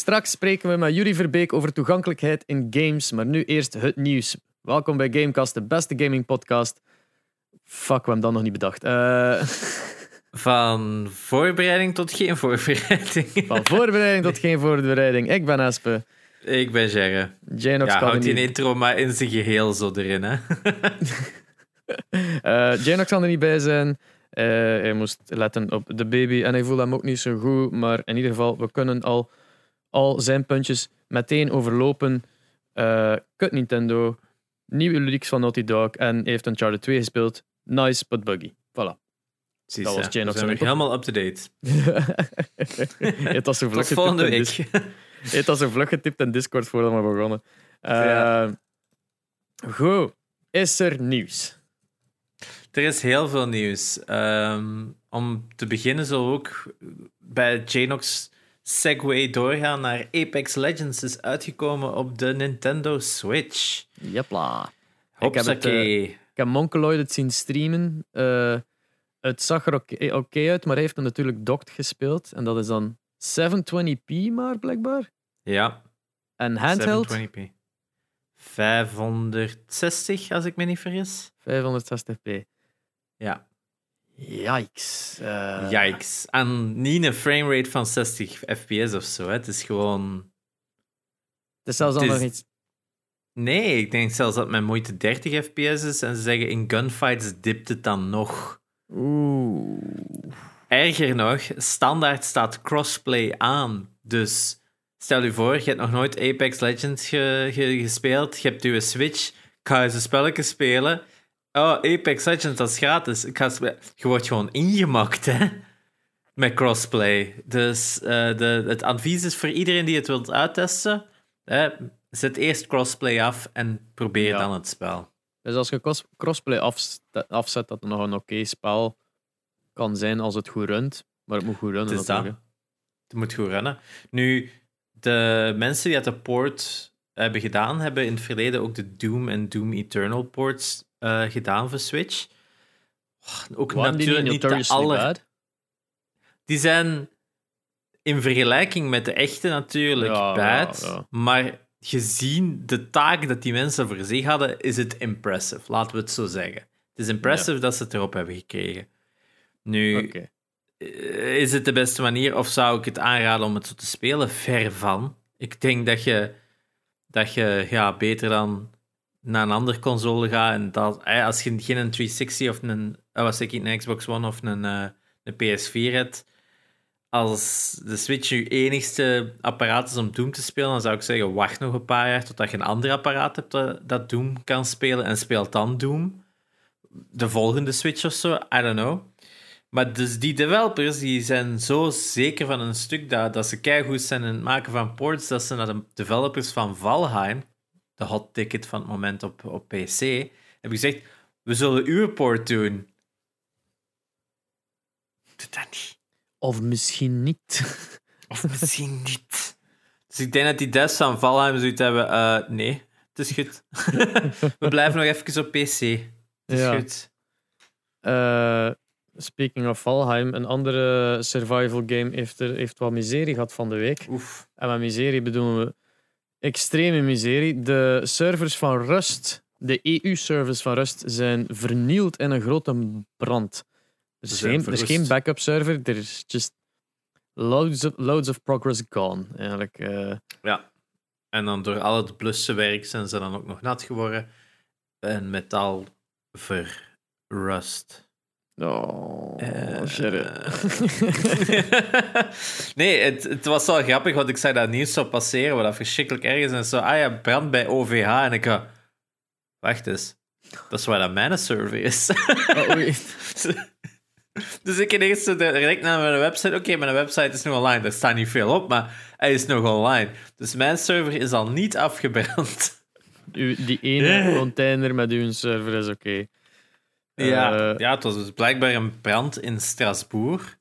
Straks spreken we met Jury Verbeek over toegankelijkheid in games, maar nu eerst het nieuws. Welkom bij Gamecast, de beste gaming podcast. Fuck, we hebben dat nog niet bedacht. Uh... Van voorbereiding tot geen voorbereiding. Van voorbereiding tot geen voorbereiding. Ik ben Espe. Ik ben Jerre. Janox ja, houdt die intro maar in zijn geheel zo erin, hè. uh, Janox kan er niet bij zijn. Uh, hij moest letten op de baby en hij voelde hem ook niet zo goed. Maar in ieder geval, we kunnen al, al zijn puntjes meteen overlopen. Uh, kut Nintendo, nieuwe leaks van Naughty Dog en heeft Uncharted 2 gespeeld. Nice, but buggy. Voilà. Precies, dat was ja. Janox. We zijn helemaal up-to-date. het was zo vlug Tot volgende week. Het was zo vlug getipt in Discord voordat we begonnen. Uh, ja. Goed, is er nieuws? Er is heel veel nieuws. Um, om te beginnen zullen we ook bij Janox Segway doorgaan naar Apex Legends. is uitgekomen op de Nintendo Switch. Jepla. Ik heb, het, uh, ik heb Monkeloid het zien streamen. Uh, het zag er oké okay, okay uit, maar hij heeft hem natuurlijk docked gespeeld. En dat is dan 720p maar, blijkbaar. Ja. En handheld? 720p. 560, als ik me niet vergis. 560p. Ja. Yikes. Uh... Yikes. En niet een framerate van 60 fps of zo. Hè. Het is gewoon... Het is zelfs al nog iets... Nee, ik denk zelfs dat mijn moeite 30 fps is. En ze zeggen in gunfights dipt het dan nog. Oeh. Erger nog, standaard staat crossplay aan. Dus stel je voor, je hebt nog nooit Apex Legends ge ge gespeeld. Je hebt je Switch. Ik ga eens een spelletje spelen. Oh, Apex Legends, dat is gratis. Ik ga je wordt gewoon ingemaakt, hè? Met crossplay. Dus uh, de, het advies is voor iedereen die het wilt uittesten: hè, zet eerst crossplay af en probeer ja. dan het spel. Dus als je crossplay afzet, dat het nog een oké okay spel kan zijn als het goed runt. Maar het moet goed runnen. Het, dat. het moet goed runnen. Nu, de mensen die het de port hebben gedaan, hebben in het verleden ook de Doom en Doom Eternal ports uh, gedaan voor Switch. Oh, ook Waren natuurlijk die niet de aller... Bad? Die zijn in vergelijking met de echte natuurlijk ja, bad, ja, ja. maar gezien de taak dat die mensen voor zich hadden, is het impressive. Laten we het zo zeggen. Het is impressive dat ze het erop hebben gekregen. Nu, okay. is het de beste manier of zou ik het aanraden om het zo te spelen? Ver van. Ik denk dat je, dat je ja, beter dan naar een andere console gaat. En dat, als je geen een 360 of een, was ik, een Xbox One of een, een PS4 hebt, als de Switch je enigste apparaat is om Doom te spelen, dan zou ik zeggen, wacht nog een paar jaar totdat je een ander apparaat hebt dat, dat Doom kan spelen en speelt dan Doom. De volgende Switch of zo, I don't know. Maar dus die developers die zijn zo zeker van een stuk dat, dat ze keigoed zijn in het maken van ports, dat ze naar de developers van Valheim, de hot ticket van het moment op, op PC, hebben gezegd, we zullen uw port doen. Doe dat niet. Of misschien niet. Of misschien niet. Dus ik denk dat die devs van Valheim zoiets hebben, uh, nee, het is goed. we blijven nog even op PC. Het is Ja. goed. Uh, speaking of Valheim, een andere survival game heeft, er, heeft wat miserie gehad van de week. Oef. En met miserie bedoelen we extreme miserie. De servers van Rust, de EU-servers van Rust, zijn vernield in een grote brand. Er is, geen, er is geen backup server, er is just loads of, loads of progress gone. Eigenlijk. eh. Ja. En dan door al het blussenwerk zijn ze dan ook nog nat geworden. En metaal verrust. Oh, Eh, shit. nee, het, het was wel grappig, want ik zag dat nieuws zou passeren, wat dat verschrikkelijk erg is. En zo, ah ja, brand bij OVH. En ik ga, wacht eens, dat is waar dat mijn server is. Oh, dus ik ineens zo direct naar mijn website. Oké, mijn website is nog online. Er staat niet veel op, maar hij is nog online. Dus mijn server is al niet afgebrand. U- die ene container met uw server is oké. Ja, Eh, ja, het was dus blijkbaar een brand in Strasbourg.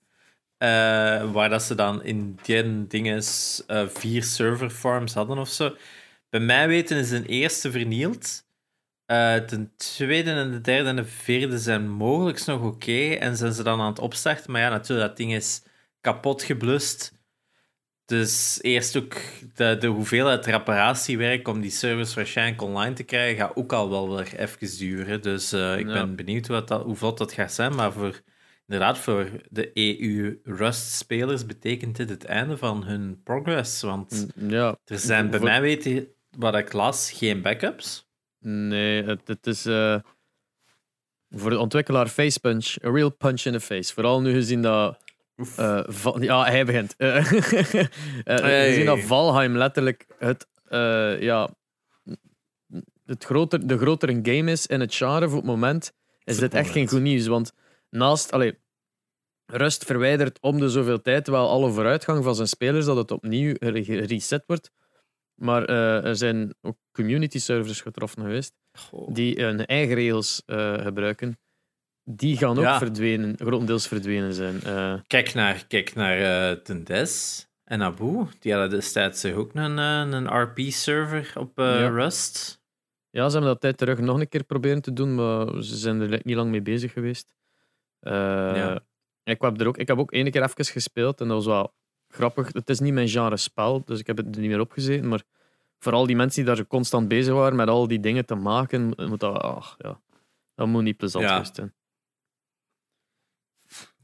eh, waar dat ze dan in die dingen eh, vier server farms hadden of zo. Bij mij weten is een eerste vernield. Eh de tweede en de derde en de vierde zijn mogelijk nog oké. en zijn ze dan aan het opstarten. Maar ja, natuurlijk, dat ding is kapot geblust. Dus eerst ook de, de hoeveelheid reparatiewerk om die service waarschijnlijk online te krijgen, gaat ook al wel weer even duren. Dus uh, ik Ja. ben benieuwd wat dat, hoe vlot dat gaat zijn. Maar voor, inderdaad, voor de EU-Rust-spelers betekent dit het einde van hun progress. Want Ja, er zijn bij mij, weten wat ik las, geen backups. nee, het, het is eh, voor de ontwikkelaar Facepunch, a real punch in the face. Vooral nu gezien dat. Eh, ja, hij begint. Eh, eh, Hey. Gezien dat Valheim letterlijk het, ja, het groter, de grotere game is in het genre voor het moment, is dit echt geen goed nieuws. Want naast, allee, Rust verwijdert om de zoveel tijd wel alle vooruitgang van zijn spelers, dat het opnieuw gereset wordt. Maar er zijn ook community servers getroffen geweest die hun eigen regels gebruiken. Die gaan ook Ja. verdwenen, grotendeels verdwenen zijn. Eh, Kijk naar, kijk naar eh Tendes en Abu. Die hadden destijds ook een, eh, een RP-server op Ja. Rust. ja, ze hebben dat tijd terug nog een keer proberen te doen, maar ze zijn er niet lang mee bezig geweest. Ja. ik, heb er ook, ik heb ook één keer even gespeeld en dat was wel grappig. Het is niet mijn genre spel, dus ik heb het er niet meer opgezeten. Maar vooral die mensen die daar constant bezig waren met al die dingen te maken, moet dat, ach, ja, dat moet niet plezant Ja. zijn.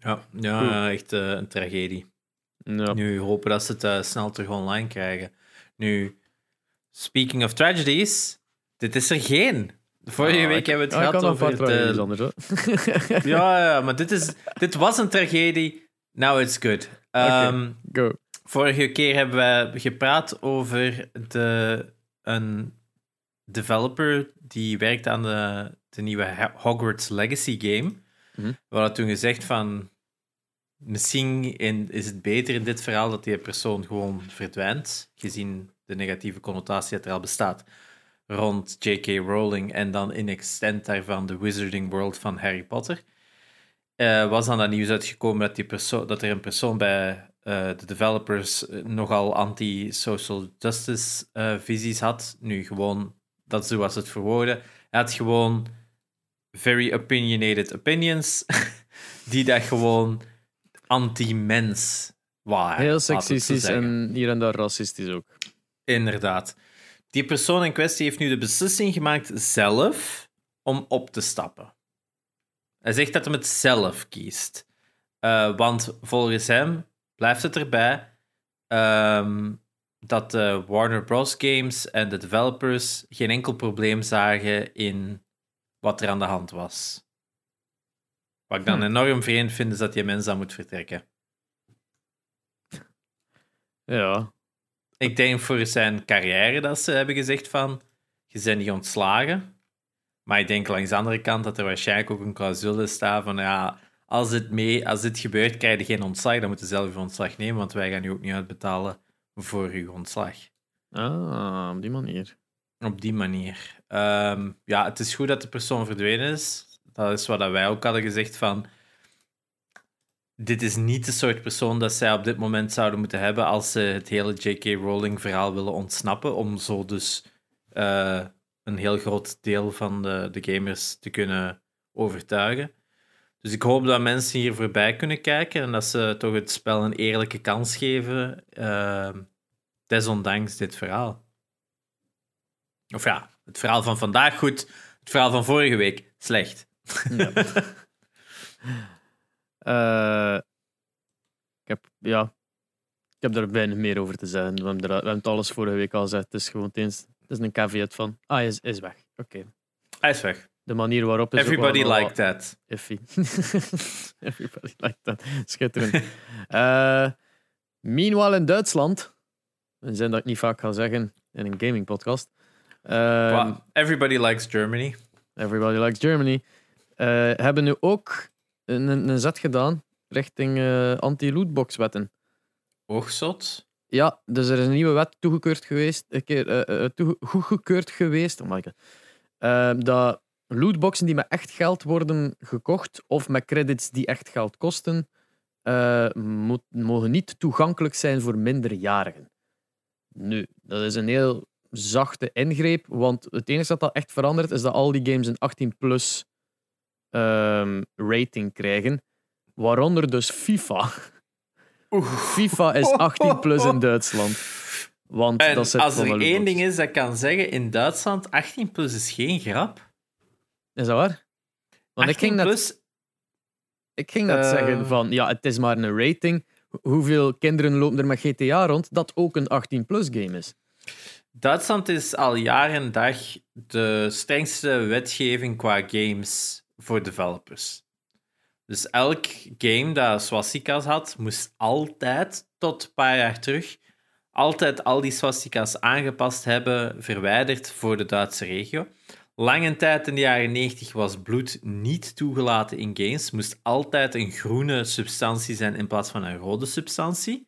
Ja, ja echt eh, een tragedie. Ja. Nu hopen dat ze het eh, snel terug online krijgen. Nu, speaking of tragedies, dit is er geen. Vorige Ah, week ik- hebben we het ah, gehad over paar de... anders. Ja, ja, maar dit, is, dit was een tragedie. Now it's good. Ehm, Go. Vorige keer hebben we gepraat over de, een developer die werkt aan de, de nieuwe Hogwarts Legacy game. Mhm. We hadden toen gezegd van misschien is het beter in dit verhaal dat die persoon gewoon verdwijnt, gezien de negatieve connotatie dat er al bestaat rond J.K. Rowling en dan in extent daarvan de Wizarding World van Harry Potter. Eh, was dan dat nieuws uitgekomen dat, die persoon, dat er een persoon bij eh, de developers eh, nogal anti-social justice visies had. Nu gewoon, dat is zoals het verwoorden. Hij had gewoon very opinionated opinions, die dat gewoon anti-mens waren. Heel seksistisch en hier en daar racistisch ook. Inderdaad. Die persoon in kwestie heeft nu de beslissing gemaakt zelf om op te stappen. Hij zegt dat hij het zelf kiest. Eh, want volgens hem blijft het erbij ehm, dat de Warner Bros. Games en de developers geen enkel probleem zagen in wat er aan de hand was. Wat ik dan Hm. enorm vreemd vind, is dat die mens dan moet vertrekken. Ja. Ik denk voor zijn carrière dat ze hebben gezegd van, je bent niet ontslagen. Maar ik denk langs de andere kant dat er waarschijnlijk ook een clausule staat van, ja, als dit, mee, als dit gebeurt, krijg je geen ontslag. Dan moet je zelf je ontslag nemen, want wij gaan je ook niet uitbetalen voor je ontslag. Ah, op die manier. Op die manier. Ehm, ja, het is goed dat de persoon verdwenen is. Dat is wat wij ook hadden gezegd van... Dit is niet de soort persoon dat zij op dit moment zouden moeten hebben als ze het hele J.K. Rowling-verhaal willen ontsnappen, om zo dus eh, een heel groot deel van de, de gamers te kunnen overtuigen. Dus ik hoop dat mensen hier voorbij kunnen kijken en dat ze toch het spel een eerlijke kans geven, eh, desondanks dit verhaal. Of ja, het verhaal van vandaag goed, het verhaal van vorige week slecht. Ja. Eh, ik heb, ja, ik heb daar weinig meer over te zeggen. We hebben, er, we hebben het alles vorige week al gezegd. Het is gewoon eens, het is een caveat van, ah, hij is, is weg. Oké. Hij is weg. De manier waarop is Everybody liked that. Iffy. Everybody liked that. Schitterend. Eh, meanwhile in Duitsland, een zin dat ik niet vaak ga zeggen in een gaming podcast. eh, Wow. Everybody likes Germany. Everybody likes Germany. Eh, hebben nu ook een, een, zet gedaan richting eh, anti-lootbox-wetten. Oogzot. Ja, dus er is een nieuwe wet toegekeurd geweest, een keer eh, toege- goedgekeurd geweest, oh my God, dat lootboxen die met echt geld worden gekocht of met credits die echt geld kosten, moet, mogen niet toegankelijk zijn voor minderjarigen. Nu, dat is een heel zachte ingreep, want het enige dat dat echt verandert is dat al die games een 18-plus rating krijgen, waaronder dus FIFA. FIFA is 18 plus in Duitsland. Want En dat als er één ding is dat ik kan zeggen, in Duitsland, 18 plus is geen grap. Is dat waar? Want ik 18 ging net, plus, ik ging Eh. zeggen van, ja, het is maar een rating. Hoeveel kinderen lopen er met GTA rond dat ook een 18 plus game is? Duitsland is al jaren en dag de strengste wetgeving qua games voor developers. Dus elk game dat swastikas had, moest altijd, tot een paar jaar terug, altijd al die swastika's aangepast hebben, verwijderd voor de Duitse regio. Lange tijd in de jaren 90 was bloed niet toegelaten in games. Moest altijd een groene substantie zijn in plaats van een rode substantie.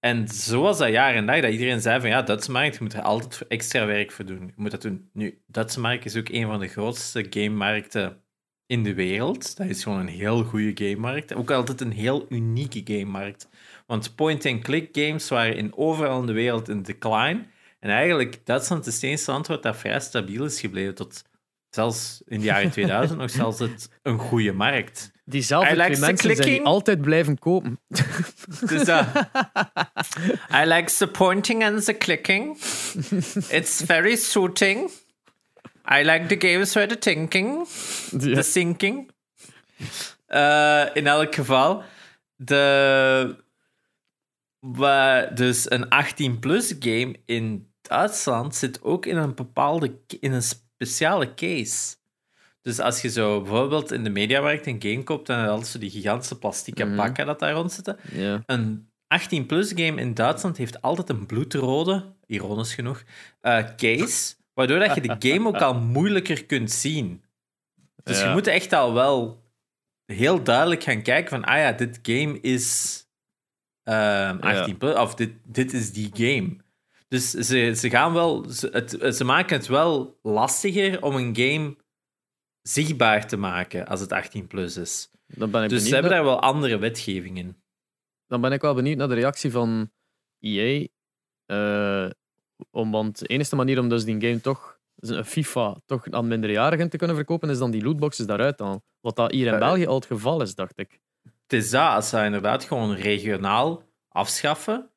En zo was dat jaar en dag dat iedereen zei van ja, Duitse markt, je moet er altijd extra werk voor doen. Je moet dat doen. Nu, Duitse markt is ook een van de grootste gamemarkten in de wereld. Dat is gewoon een heel goede gamemarkt. Ook altijd een heel unieke gamemarkt. Want point-and-click games waren in overal in de wereld in decline. En eigenlijk, Duitsland is het enige land dat vrij stabiel is gebleven. Tot zelfs in de jaren 2000 nog zelfs het een goede markt. Diezelfde I like mensen zijn die clicking. altijd blijven kopen. Dus dat... I like the pointing and the clicking. It's very suiting. I like the games where the thinking, Ja. the thinking. Eh, in elk geval, de... dus een 18-plus game in Duitsland zit ook in een bepaalde... in een speciale case. Dus als je zo bijvoorbeeld in de mediamarkt een game koopt, dan je altijd zo die gigantische plastieke Mhm. pakken dat daar rond zitten. Een 18-plus game in Duitsland heeft altijd een bloedrode, ironisch genoeg, eh, case, waardoor dat je de game ook al moeilijker kunt zien. Dus Ja. je moet echt al wel heel duidelijk gaan kijken van, ah ja, dit game is ehm 18 plus, of dit, dit is die game. Dus ze, ze gaan wel, ze, het, ze maken het wel lastiger om een game zichtbaar te maken als het 18 plus is. Dan ben ik Dus ze hebben naar- daar wel andere wetgeving in. dan ben ik wel benieuwd naar de reactie van EA. eh, om, want de enige manier om dus die game toch, een FIFA, toch aan minderjarigen te kunnen verkopen, is dan die lootboxes daaruit halen. Wat dat hier in Eh, België al het geval is, dacht ik. Het is dat, als ze dat inderdaad gewoon regionaal afschaffen,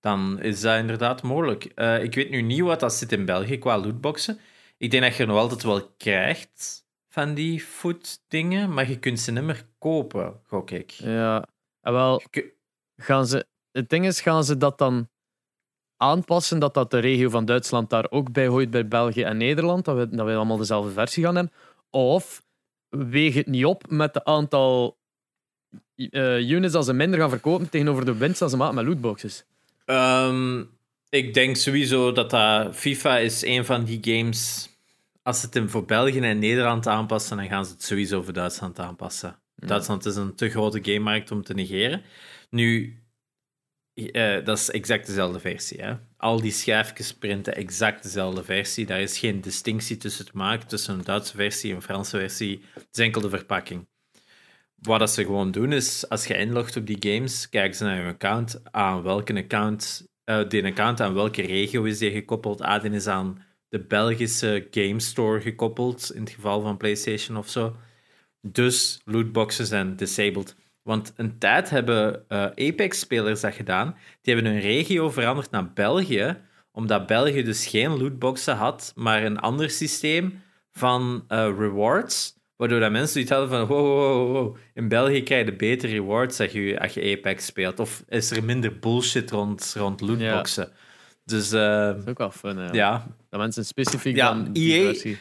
dan is dat inderdaad mogelijk. Eh, ik weet nu niet wat dat zit in België qua lootboxen. Ik denk dat je nog altijd wel krijgt van die food dingen, maar je kunt ze niet meer kopen, gok ik. Ja, en wel, gaan ze, het ding is, gaan ze dat dan aanpassen, dat dat de regio van Duitsland daar ook bij hoort bij België en Nederland, dat we, dat we allemaal dezelfde versie gaan hebben? Of weeg het niet op met het aantal eh, units dat ze minder gaan verkopen tegenover de winst dat ze maken met lootboxes? Ehm, ik denk sowieso dat dat FIFA is een van die games. Als ze het hem voor België en Nederland aanpassen, dan gaan ze het sowieso voor Duitsland aanpassen. Duitsland is een te grote gamemarkt om te negeren. Nu, eh, dat is exact dezelfde versie. Hè? Al die schijfjes printen exact dezelfde versie. Daar is geen distinctie tussen te maken tussen een Duitse versie en een Franse versie. Het is enkel de verpakking. Wat dat ze gewoon doen is, als je inlogt op die games, kijken ze naar je account, aan welke account, eh die account aan welke regio is die gekoppeld. Ah, die is aan de Belgische Game Store gekoppeld, in het geval van PlayStation of zo. Dus lootboxes zijn disabled. Want een tijd hebben eh, Apex-spelers dat gedaan. Die hebben hun regio veranderd naar België, omdat België dus geen lootboxen had, maar een ander systeem van eh, rewards. Waardoor dat mensen zoiets hadden van, wow, wow, wow, wow, in België krijg je betere rewards als je, als je Apex speelt. Of is er minder bullshit rond, rond lootboxen. Dus eh, Dat is ook wel fun, hè. ja, Dat mensen specifiek Ja, dan die EA versie...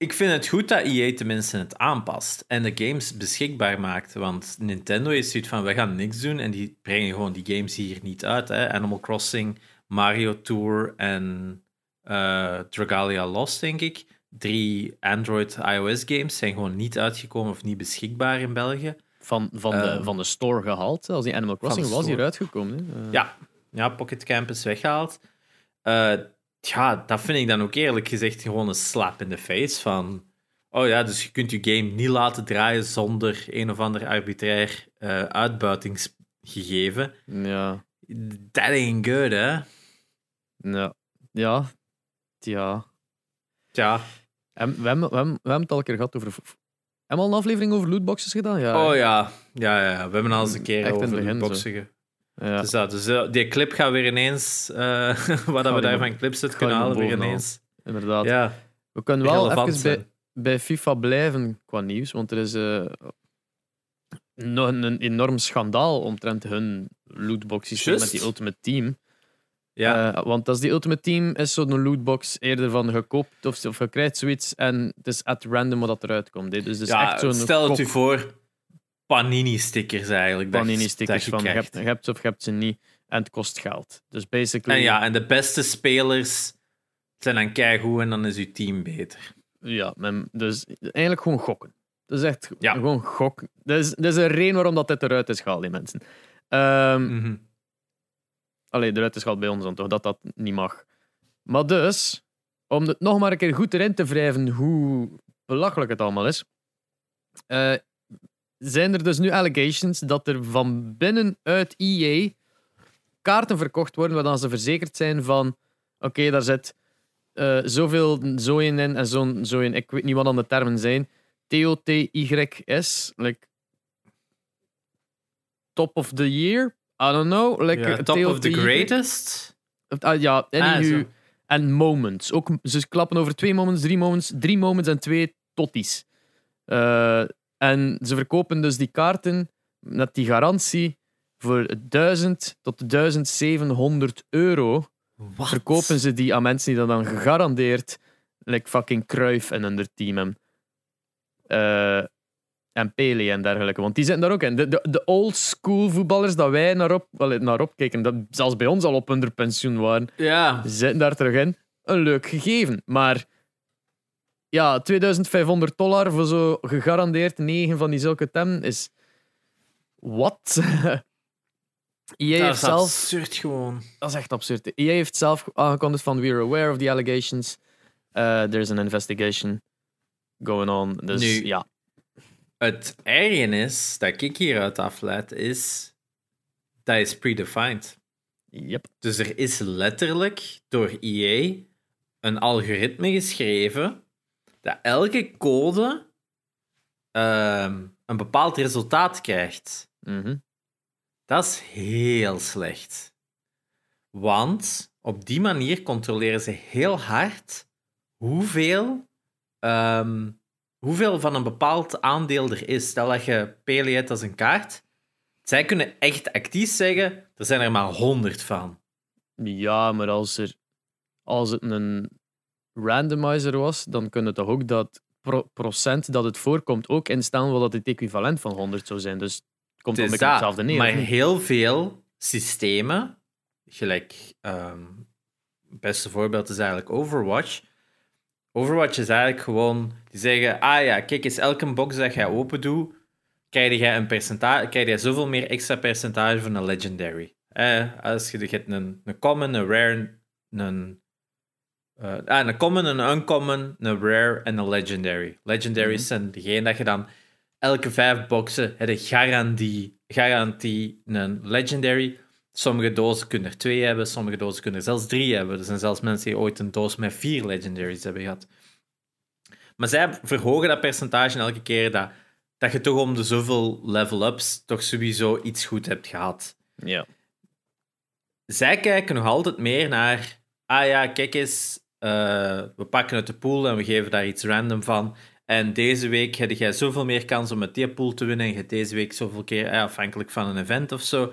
ik vind het goed dat EA tenminste het aanpast en de games beschikbaar maakt. Want Nintendo is zoiets van, we gaan niks doen en die brengen gewoon die games hier niet uit. Hè. Animal Crossing, Mario Tour en eh, Dragalia Lost, denk ik. Drie Android iOS games zijn gewoon niet uitgekomen of niet beschikbaar in België. Van, van, de, Eh, van de store gehaald. Als die Animal Crossing was hier uitgekomen. Ja, ja Pocket Camp is weggehaald. Eh, ja, dat vind ik dan ook eerlijk gezegd gewoon een slap in de face van... Oh ja, dus je kunt je game niet laten draaien zonder een of ander arbitrair eh, uitbuitingsgegeven. Ja. That ain't good, hè? Ja. Ja. Ja. Ja, En we, hebben, we, hebben, we hebben het al een keer gehad over Hebben we al een aflevering over lootboxes gedaan? Ja. Oh ja. Ja, ja, we hebben al eens een keer Echt over begin boxen ge- ja. Dus, dat, dus eh, die clip gaat weer ineens, eh wat dat we daar van clips uit kunnen halen, weer ineens. inderdaad. Ja, We kunnen wel even bij, zijn. bij FIFA blijven qua nieuws, want er is eh, nog een, een enorm schandaal omtrent hun lootbox systeem met die Ultimate Team. Ja, want als die Ultimate Team is zo'n lootbox eerder van gekoopt of, of je krijgt zoiets en het is at random wat dat eruit komt. hè. Dus het is ja echt zo'n stel het u voor, panini-stickers eigenlijk. je- panini-stickers je van je hebt, je hebt ze of je hebt ze niet en het kost geld. Dus basically, En ja, en de beste spelers zijn dan keigoed en dan is uw team beter. ja men- dus eigenlijk gewoon gokken. Dat is echt Ja. gewoon gok. Dat is, dat is een reden waarom dat dit eruit is gehaald, die mensen. Ehm Mhm. Allee, eruit is gehaald bij ons dan toch, dat dat niet mag. Maar dus, om het nog maar een keer goed erin te wrijven hoe belachelijk het allemaal is, eh, zijn er dus nu allegations dat er van binnenuit EA kaarten verkocht worden waardan ze verzekerd zijn van oké, daar zit eh, zoveel zooien in en zo'n zooien, ik weet niet wat dan de termen zijn, T-O-T-Y-S, like top of the year, I don't know. Like, Ja, top of the greatest? Ah, ja, Ah, en moments. Ook, ze klappen over twee moments, drie moments, drie moments en twee totties. Eh, en ze verkopen dus die kaarten met die garantie voor 1000 tot 1700 euro. Verkopen ze die aan mensen die dat dan gegarandeerd like fucking Cruyff en hun team hebben. Eh, en Pele en dergelijke. Want die zitten daar ook in. De, de, de old school voetballers dat wij naar op, wel, naar opkeken, dat zelfs bij ons al op hun pensioen waren, Ja, zitten daar terug in. Een leuk gegeven. Maar ja, 2500 dollar voor zo gegarandeerd 9 van die zulke temmen is. Wat? EA dat heeft is zelf. absurd gewoon. Dat is echt absurd. EA heeft zelf aangekondigd van we're aware of the allegations. Uh, there's an investigation going on. Dus Nu- ja. Het erge is, dat ik hieruit afleid, is... Dat is predefined. Yep. Dus er is letterlijk door EA een algoritme geschreven dat elke code ehm, een bepaald resultaat krijgt. Mhm. Dat is heel slecht. Want op die manier controleren ze heel hard hoeveel, ehm, hoeveel van een bepaald aandeel er is. Stel dat je Pele hebt als een kaart. Zij kunnen echt actief zeggen, er zijn er maar 100 van. Ja, maar als, er, als het een randomizer was, dan kunnen toch ook dat pro- procent dat het voorkomt ook instellen wat dat het equivalent van 100 zou zijn. Dus het komt op een dat. hetzelfde neer. Maar heel veel systemen, gelijk ehm, het beste voorbeeld is eigenlijk Overwatch. Overwatch is eigenlijk gewoon, die zeggen, ah ja, kijk eens, elke box dat jij open doet, krijg je een percentage, krijg je zoveel meer extra percentage van een legendary. Eh, als je, je hebt een, een common, een rare, een, eh, ah, een common, een uncommon, een rare en een legendary. Legendaries Mhm. zijn degene dat je dan elke vijf boxen heb je garantie, garantie een legendary. Sommige dozen kunnen er twee hebben, sommige dozen kunnen er zelfs drie hebben. Er zijn zelfs mensen die ooit een doos met vier legendaries hebben gehad. Maar zij verhogen dat percentage elke keer dat, dat je toch om de zoveel level-ups toch sowieso iets goed hebt gehad. Ja. Zij kijken nog altijd meer naar, ah ja, kijk eens, eh, we pakken uit de pool en we geven daar iets random van. En deze week heb jij zoveel meer kans om met die pool te winnen. En je deze week zoveel keer, eh, afhankelijk van een event of zo.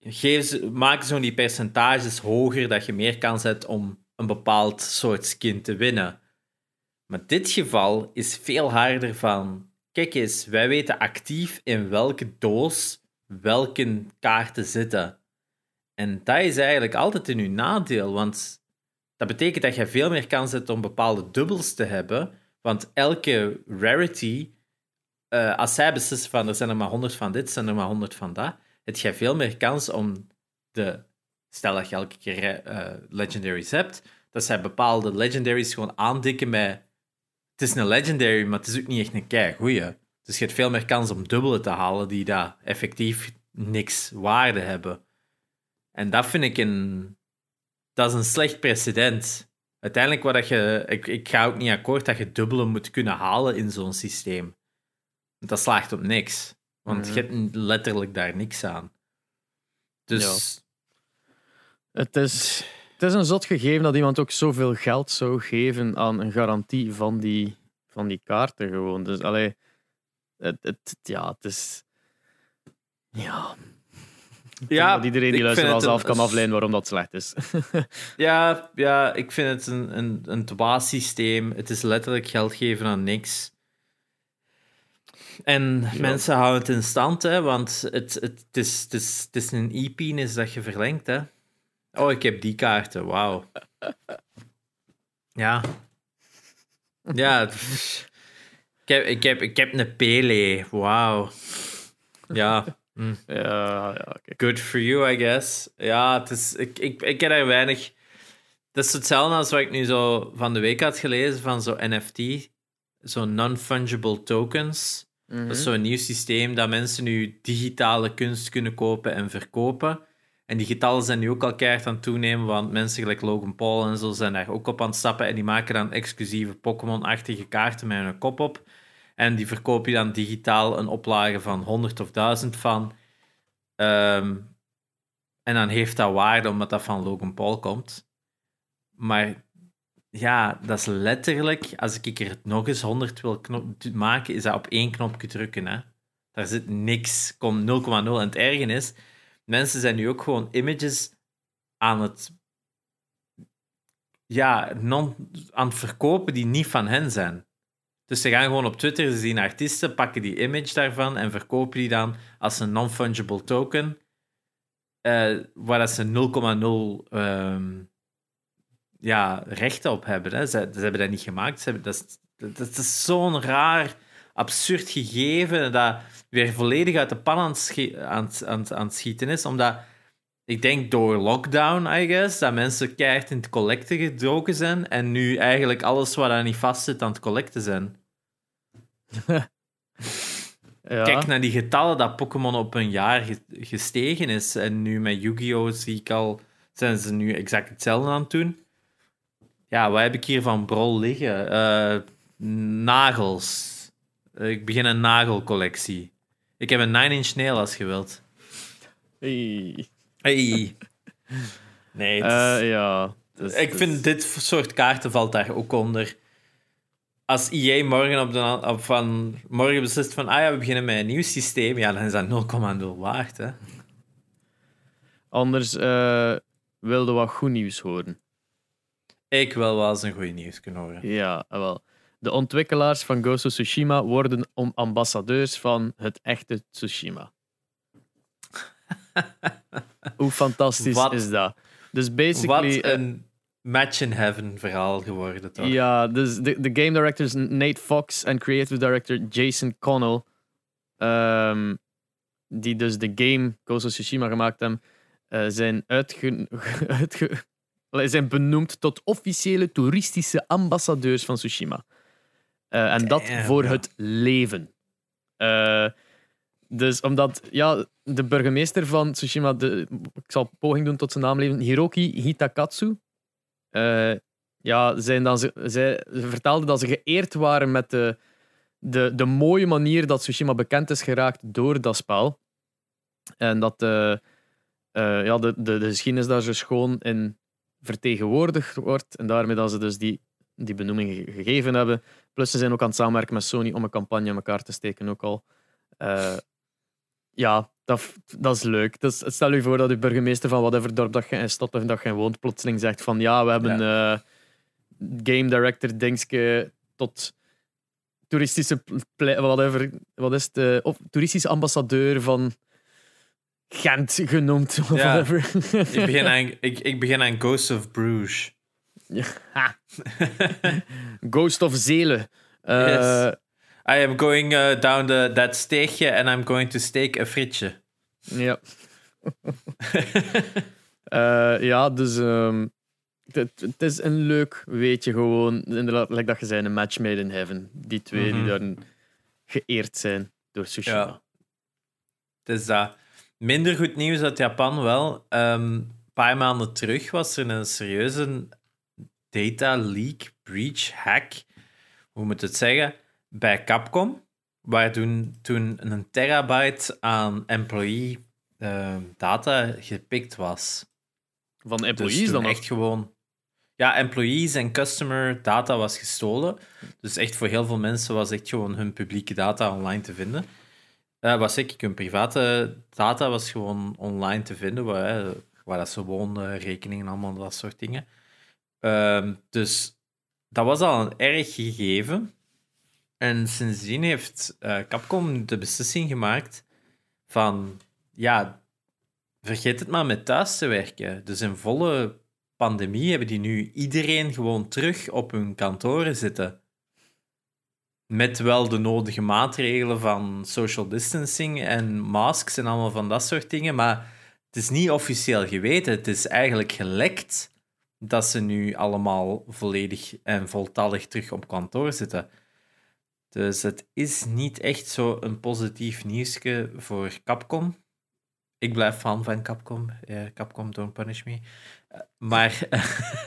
Geef ze, maak zo die percentages hoger dat je meer kans hebt om een bepaald soort skin te winnen. Maar dit geval is veel harder van. Kijk eens, wij weten actief in welke doos welke kaarten zitten. En dat is eigenlijk altijd in uw nadeel, want dat betekent dat je veel meer kans hebt om bepaalde dubbels te hebben. Want elke rarity, eh, als zij beslissen van er zijn er maar 100 van dit, zijn er maar 100 van dat, heb je veel meer kans om de. Stel dat je elke keer eh, legendaries hebt, dat zij bepaalde legendaries gewoon aandikken met. Het is een legendary, maar het is ook niet echt een kei. Dus je hebt veel meer kans om dubbele te halen die daar effectief niks waarde hebben. En dat vind ik een. Dat is een slecht precedent. Uiteindelijk, wat dat je, ik, ik ga ook niet akkoord dat je dubbele moet kunnen halen in zo'n systeem. Dat slaagt op niks. Want Mhm. je hebt letterlijk daar niks aan. Dus Het is, het is een zot gegeven dat iemand ook zoveel geld zou geven aan een garantie van die, van die kaarten gewoon. Dus allee, het, het, ja, het is... Ja, denk dat iedereen die luistert wel zelf een- kan afleiden waarom dat slecht is. Ja, ja, ik vind het een, een, een dwaas systeem. Het is letterlijk geld geven aan niks. En mensen houden het in stand, hè, want het, het, het, is, het, is, het is een e-penis dat je verlengt. Hè. Oh, ik heb die kaarten, wauw. Ja. Ja. Ik heb, ik heb, ik heb een Pele, wauw. Ja. Hm. ja. Good for you, I guess. Ja, het is, ik, ik, ik ken er weinig. Dat is hetzelfde als wat ik nu zo van de week had gelezen van zo'n NFT. Zo'n non-fungible tokens. Mhm. Dat is zo'n nieuw systeem dat mensen nu digitale kunst kunnen kopen en verkopen. En die getallen zijn nu ook al keihard aan het toenemen, want mensen gelijk Logan Paul en zo zijn daar ook op aan het stappen. En die maken dan exclusieve Pokémon-achtige kaarten met hun kop op. En die verkoop je dan digitaal een oplage van 100 of 1000 van. Ehm, en dan heeft dat waarde omdat dat van Logan Paul komt. Maar ja, dat is letterlijk, als ik er nog eens 100 wil maken, is dat op één knopje drukken. Hè? Daar zit niks, komt 0,0. En het erge is, mensen zijn nu ook gewoon images aan het, ja, non, aan het verkopen die niet van hen zijn. Dus ze gaan gewoon op Twitter, ze zien artiesten, pakken die image daarvan en verkopen die dan als een non-fungible token, eh, waar ze 0,0 ehm, ja, rechten op hebben. Hè. Ze, hebben dat niet gemaakt. Ze hebben, dat is, dat, is zo'n raar, absurd gegeven dat weer volledig uit de pan aan aan, aan, aan het schieten is. Omdat ik denk door lockdown, I guess, dat mensen keihard in het collecten gedoken zijn en nu eigenlijk alles wat daar niet vast zit aan het collecten zijn. Ja. Kijk naar die getallen dat Pokémon op een jaar ge- gestegen is. En nu met Yu-Gi-Oh! zie ik al, zijn ze nu exact hetzelfde aan het doen. Ja, wat heb ik hier van Brol liggen? Eh, nagels. Ik begin een nagelcollectie. Ik heb een 9-inch nail als je wilt. Hey. Hey. Nee, is- Eh, ja. dus- ik dus- vind dit soort kaarten valt daar ook onder. Als EA morgen, op de, op van, morgen beslist van ah ja, we beginnen met een nieuw systeem, ja, dan is dat 0,0 waard. Hè? Anders eh wilde wat goed nieuws horen. Ik wil wel eens een goed nieuws kunnen horen. Ja, wel. De ontwikkelaars van Ghost of Tsushima worden om ambassadeurs van het echte Tsushima. Hoe fantastisch Wat- is dat? Dus basically... Wat een match in heaven verhaal geworden, toch? Ja, dus de, de game directors Nate Fox en creative director Jason Connell, ehm, die dus de game Ghost of Tsushima gemaakt hebben, eh, zijn, uitge, uitge, allee, zijn benoemd tot officiële toeristische ambassadeurs van Tsushima. Eh, en dat Damn, voor ja. het leven. Eh, dus omdat ja, de burgemeester van Tsushima, de, ik zal poging doen tot zijn naam leven, Hiroki Hitakatsu, eh, ja, zijn dan, ze, zij ze vertelden dat ze geëerd waren met de, de, de mooie manier dat Tsushima bekend is geraakt door dat spel. En dat de, eh, ja, de, de, de geschiedenis daar zo schoon in vertegenwoordigd wordt. En daarmee dat ze dus die, die benoeming ge- gegeven hebben. Plus ze zijn ook aan het samenwerken met Sony om een campagne in elkaar te steken ook al. Eh, ja, dat, dat is leuk. Dus stel je voor dat de burgemeester van whatever dorp dat je in stad of dat je woont plotseling zegt van ja, we hebben eh, game director dingske tot toeristische whatever, wat is het, eh, of toeristische ambassadeur van Gent genoemd. of Ja. whatever. Ik, begin aan, ik, ik begin aan Ghost of Bruges. Ghost of Zelen. Eh, Yes. I am going uh, down the, that steegje and I'm going to steak a frietje. Ja. Eh, ja, dus ehm, het, is een leuk weetje gewoon. Inderdaad, like dat je zei, een match made in heaven. Die twee Mhm. die daar geëerd zijn door Tsushima. Ja. Het is dat. Minder goed nieuws uit Japan wel. Ehm, een paar maanden terug was er een serieuze data leak, breach, hack, hoe moet het zeggen, bij Capcom. waar toen, toen een terabyte aan employee uh, data gepikt was. Van Dus employees dan echt gewoon... Ja, employees en customer data was gestolen. Dus echt voor heel veel mensen was echt gewoon hun publieke data online te vinden. Eh was ik, hun private data was gewoon online te vinden, waar, waar dat ze woonden, rekeningen, allemaal dat soort dingen. Ehm, dus dat was al een erg gegeven. En sindsdien heeft eh, Capcom de beslissing gemaakt van, ja, vergeet het maar met thuis te werken. Dus in volle pandemie hebben die nu iedereen gewoon terug op hun kantoren zitten. Met wel de nodige maatregelen van social distancing en masks en allemaal van dat soort dingen. Maar het is niet officieel geweten. Het is eigenlijk gelekt dat ze nu allemaal volledig en voltallig terug op kantoor zitten. Dus het is niet echt zo een positief nieuwsje voor Capcom. Ik blijf fan van Capcom. Capcom, don't punish me. Uh, maar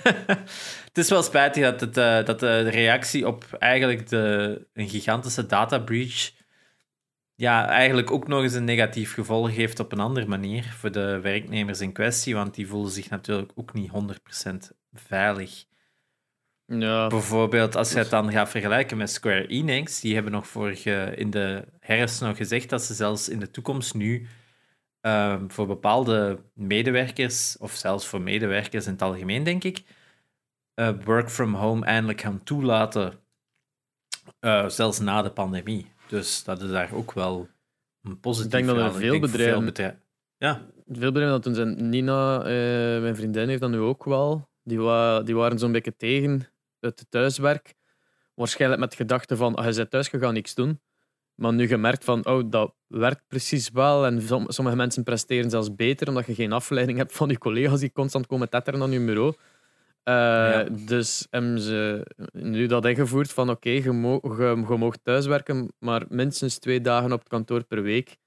het is wel spijtig dat, het, uh, dat de reactie op eigenlijk de, een gigantische data breach ja, eigenlijk ook nog eens een negatief gevolg heeft op een andere manier voor de werknemers in kwestie, want die voelen zich natuurlijk ook niet 100% veilig. Ja. Bijvoorbeeld als je het dan gaat vergelijken met Square Enix, die hebben nog vorige, in de herfst nog gezegd dat ze zelfs in de toekomst nu um, voor bepaalde medewerkers, of zelfs voor medewerkers in het algemeen, denk ik, uh, work from home eindelijk gaan toelaten, uh, zelfs na de pandemie. Dus dat is daar ook wel een positief Ik denk dat er veel bedrijven... Veel bedrijven ja. Veel bedrijven dat toen zijn. Nina, uh, mijn vriendin, heeft dat nu ook wel. Die, wa die waren zo'n beetje tegen het thuiswerk. Waarschijnlijk met de gedachte van, ah, je bent thuis, je gaat niks doen. Maar nu gemerkt van, oh, dat werkt precies wel. En sommige mensen presteren zelfs beter, omdat je geen afleiding hebt van je collega's die constant komen tetteren aan je bureau. Uh, ja. Dus hebben ze nu dat ingevoerd van, oké, okay, je, mo je, je mag thuiswerken, maar minstens twee dagen op het kantoor per week.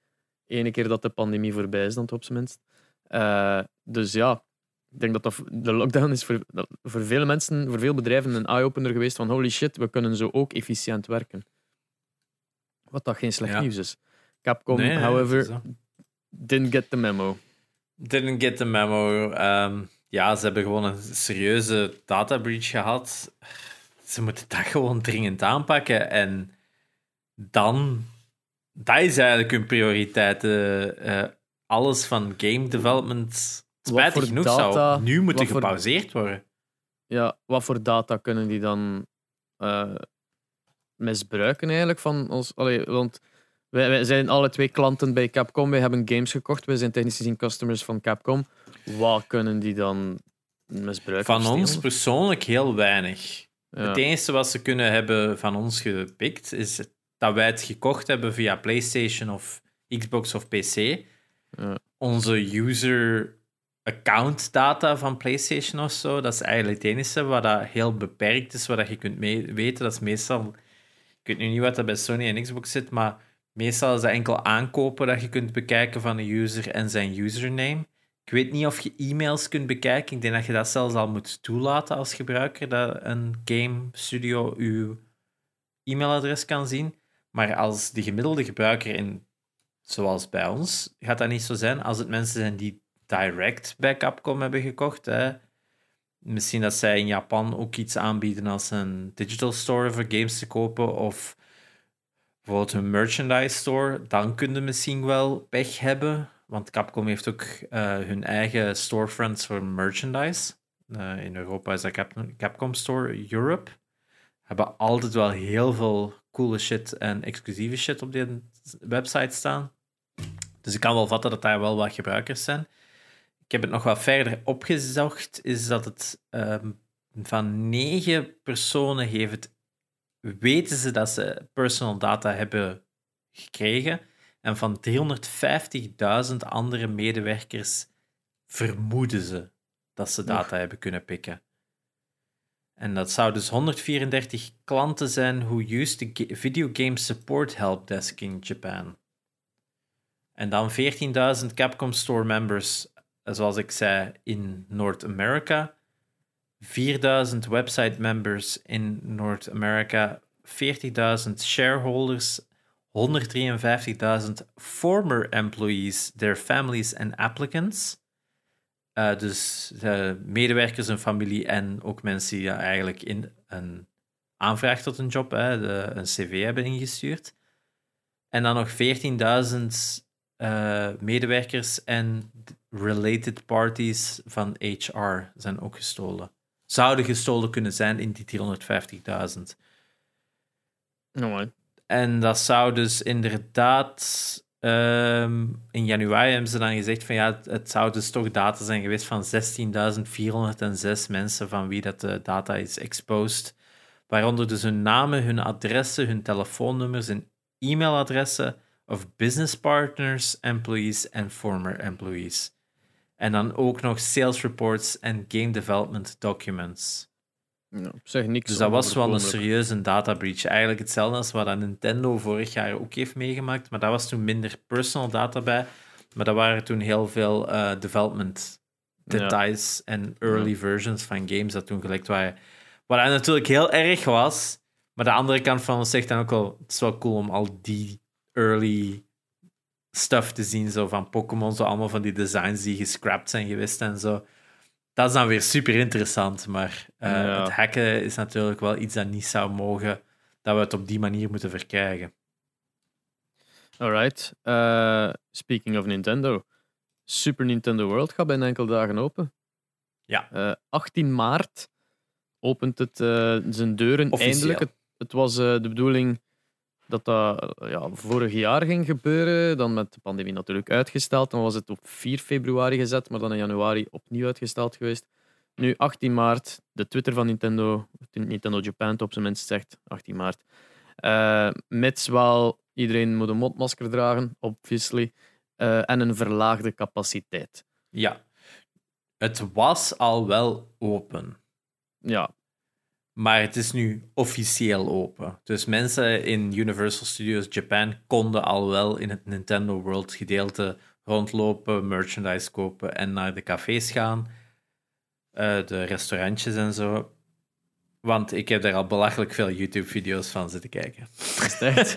Ene keer dat de pandemie voorbij is, dan op zijn minst. Uh, dus ja, ik denk dat, dat de lockdown is voor, voor veel mensen, voor veel bedrijven, een eye-opener geweest van holy shit, we kunnen zo ook efficiënt werken. Wat dat geen slecht ja. nieuws is. Capcom, nee, however, didn't get the memo. Didn't get the memo. Um, ja, ze hebben gewoon een serieuze data breach gehad. Ze moeten dat gewoon dringend aanpakken. En dan, dat is eigenlijk hun prioriteit. Uh, alles van game development, spijtig genoeg, data, zou nu moeten gepauzeerd worden. Ja, wat voor data kunnen die dan uh, misbruiken eigenlijk? Van ons, allee, want wij, wij, zijn alle twee klanten bij Capcom. Wij hebben games gekocht. Wij zijn technisch gezien customers van Capcom. Wat kunnen die dan misbruiken? Van ons persoonlijk heel weinig. Ja. Het enige wat ze kunnen hebben van ons gepikt is dat wij het gekocht hebben via PlayStation of Xbox of PC. Ja. Onze user account data van PlayStation of zo, dat is eigenlijk het enige wat dat heel beperkt is, wat je kunt weten. Dat is meestal, ik weet nu niet wat er bij Sony en Xbox zit, maar meestal is dat enkel aankopen dat je kunt bekijken van een user en zijn username. Ik weet niet of je e-mails kunt bekijken. Ik denk dat je dat zelfs al moet toelaten als gebruiker, dat een game studio je e-mailadres kan zien. Maar als de gemiddelde gebruiker, in, zoals bij ons, gaat dat niet zo zijn. Als het mensen zijn die direct bij Capcom hebben gekocht. Hè. Misschien dat zij in Japan ook iets aanbieden als een digital store voor games te kopen. Of bijvoorbeeld een merchandise store. Dan kun je misschien wel pech hebben. Want Capcom heeft ook uh, hun eigen storefronts voor merchandise. Uh, in Europa is dat Cap Capcom Store Europe. Hebben altijd wel heel veel coole shit en exclusieve shit op die website staan. Dus ik kan wel vatten dat daar wel wat gebruikers zijn. Ik heb het nog wat verder opgezocht. Is dat het um, van negen personen heeft, weten ze dat ze personal data hebben gekregen. En van 350.000 andere medewerkers vermoeden ze dat ze data hebben kunnen pikken. En dat zou dus 134 klanten zijn who use the video game support helpdesk in Japan. En dan 14.000 Capcom Store members, zoals ik zei, in North America. 4.000 website members in North America. 40.000 shareholders 153.000 former employees, their families and applicants. Uh, dus uh, medewerkers, een familie en ook mensen die eigenlijk in een aanvraag tot een job, hè, de, een cv hebben ingestuurd. En dan nog 14.000 uh, medewerkers en related parties van HR zijn ook gestolen. Zouden gestolen kunnen zijn in die 350.000. Oh, en dat zou dus inderdaad. Um, in januari hebben ze dan gezegd van ja, het zou dus toch data zijn geweest van 16.406 mensen van wie dat de data is exposed. Waaronder dus hun namen, hun adressen, hun telefoonnummers en e-mailadressen of business partners, employees en former employees. En dan ook nog sales reports en game development documents. Ja, zeg niks dus dat was wel een serieuze data breach. Eigenlijk hetzelfde als wat Nintendo vorig jaar ook heeft meegemaakt. Maar daar was toen minder personal data bij. Maar dat waren toen heel veel uh, development details en early versions van games dat toen gelekt waren. Wat natuurlijk heel erg was. Maar de andere kant van ons zegt dan ook wel: het is wel cool om al die early stuff te zien, zo van Pokémon, zo allemaal van die designs die gescrapt zijn geweest en zo. Dat is dan weer super interessant, maar uh, het hacken is natuurlijk wel iets dat niet zou mogen, dat we het op die manier moeten verkrijgen. Alright. Uh, speaking of Nintendo. Super Nintendo World gaat binnen enkele dagen open. Ja. Uh, eh, 18 maart opent het zijn deuren Officieel. eindelijk. Het, het was de bedoeling dat dat ja, vorig jaar ging gebeuren. Dan met de pandemie natuurlijk uitgesteld. Dan was het op 4 februari gezet, maar dan in januari opnieuw uitgesteld geweest. Nu 18 maart, de Twitter van Nintendo, Nintendo Japan op zijn minst zegt 18 maart. Uh, mits wel iedereen moet een mondmasker dragen, obviously. Uh, en een verlaagde capaciteit. Ja, het was al wel open. Ja, maar het is nu officieel open. Dus mensen in Universal Studios Japan konden al wel in het Nintendo World gedeelte rondlopen, merchandise kopen en naar de cafés gaan. Uh, de restaurantjes en zo. Want ik heb daar al belachelijk veel YouTube-video's van zitten kijken. Is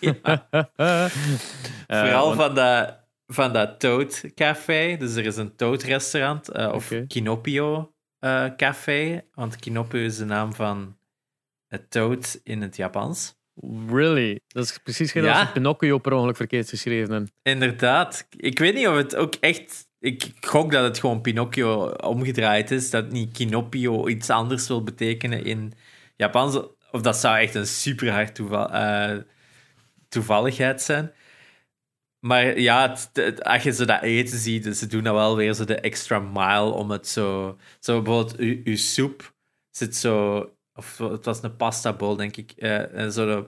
ja. uh, Vooral want... van dat, van dat Toad Café. Dus er is een Toad-restaurant, uh, of okay. Kinopio uh, café, want Kinopio is de naam van het toad in het Japans. Really? Dat is precies geen ja. als Pinocchio per ongeluk verkeerd geschreven. Inderdaad. Ik weet niet of het ook echt... Ik gok dat het gewoon Pinocchio omgedraaid is, dat niet Kinopio iets anders wil betekenen in Japans. Of dat zou echt een super hard toeval, uh, toevalligheid zijn. Maar ja, als je ze dat eten ziet, ze doen dat wel weer zo de extra mile om het zo... Zo bijvoorbeeld, uw, soep zit zo... Of het was een pasta bowl, denk ik. Uh, en zo de,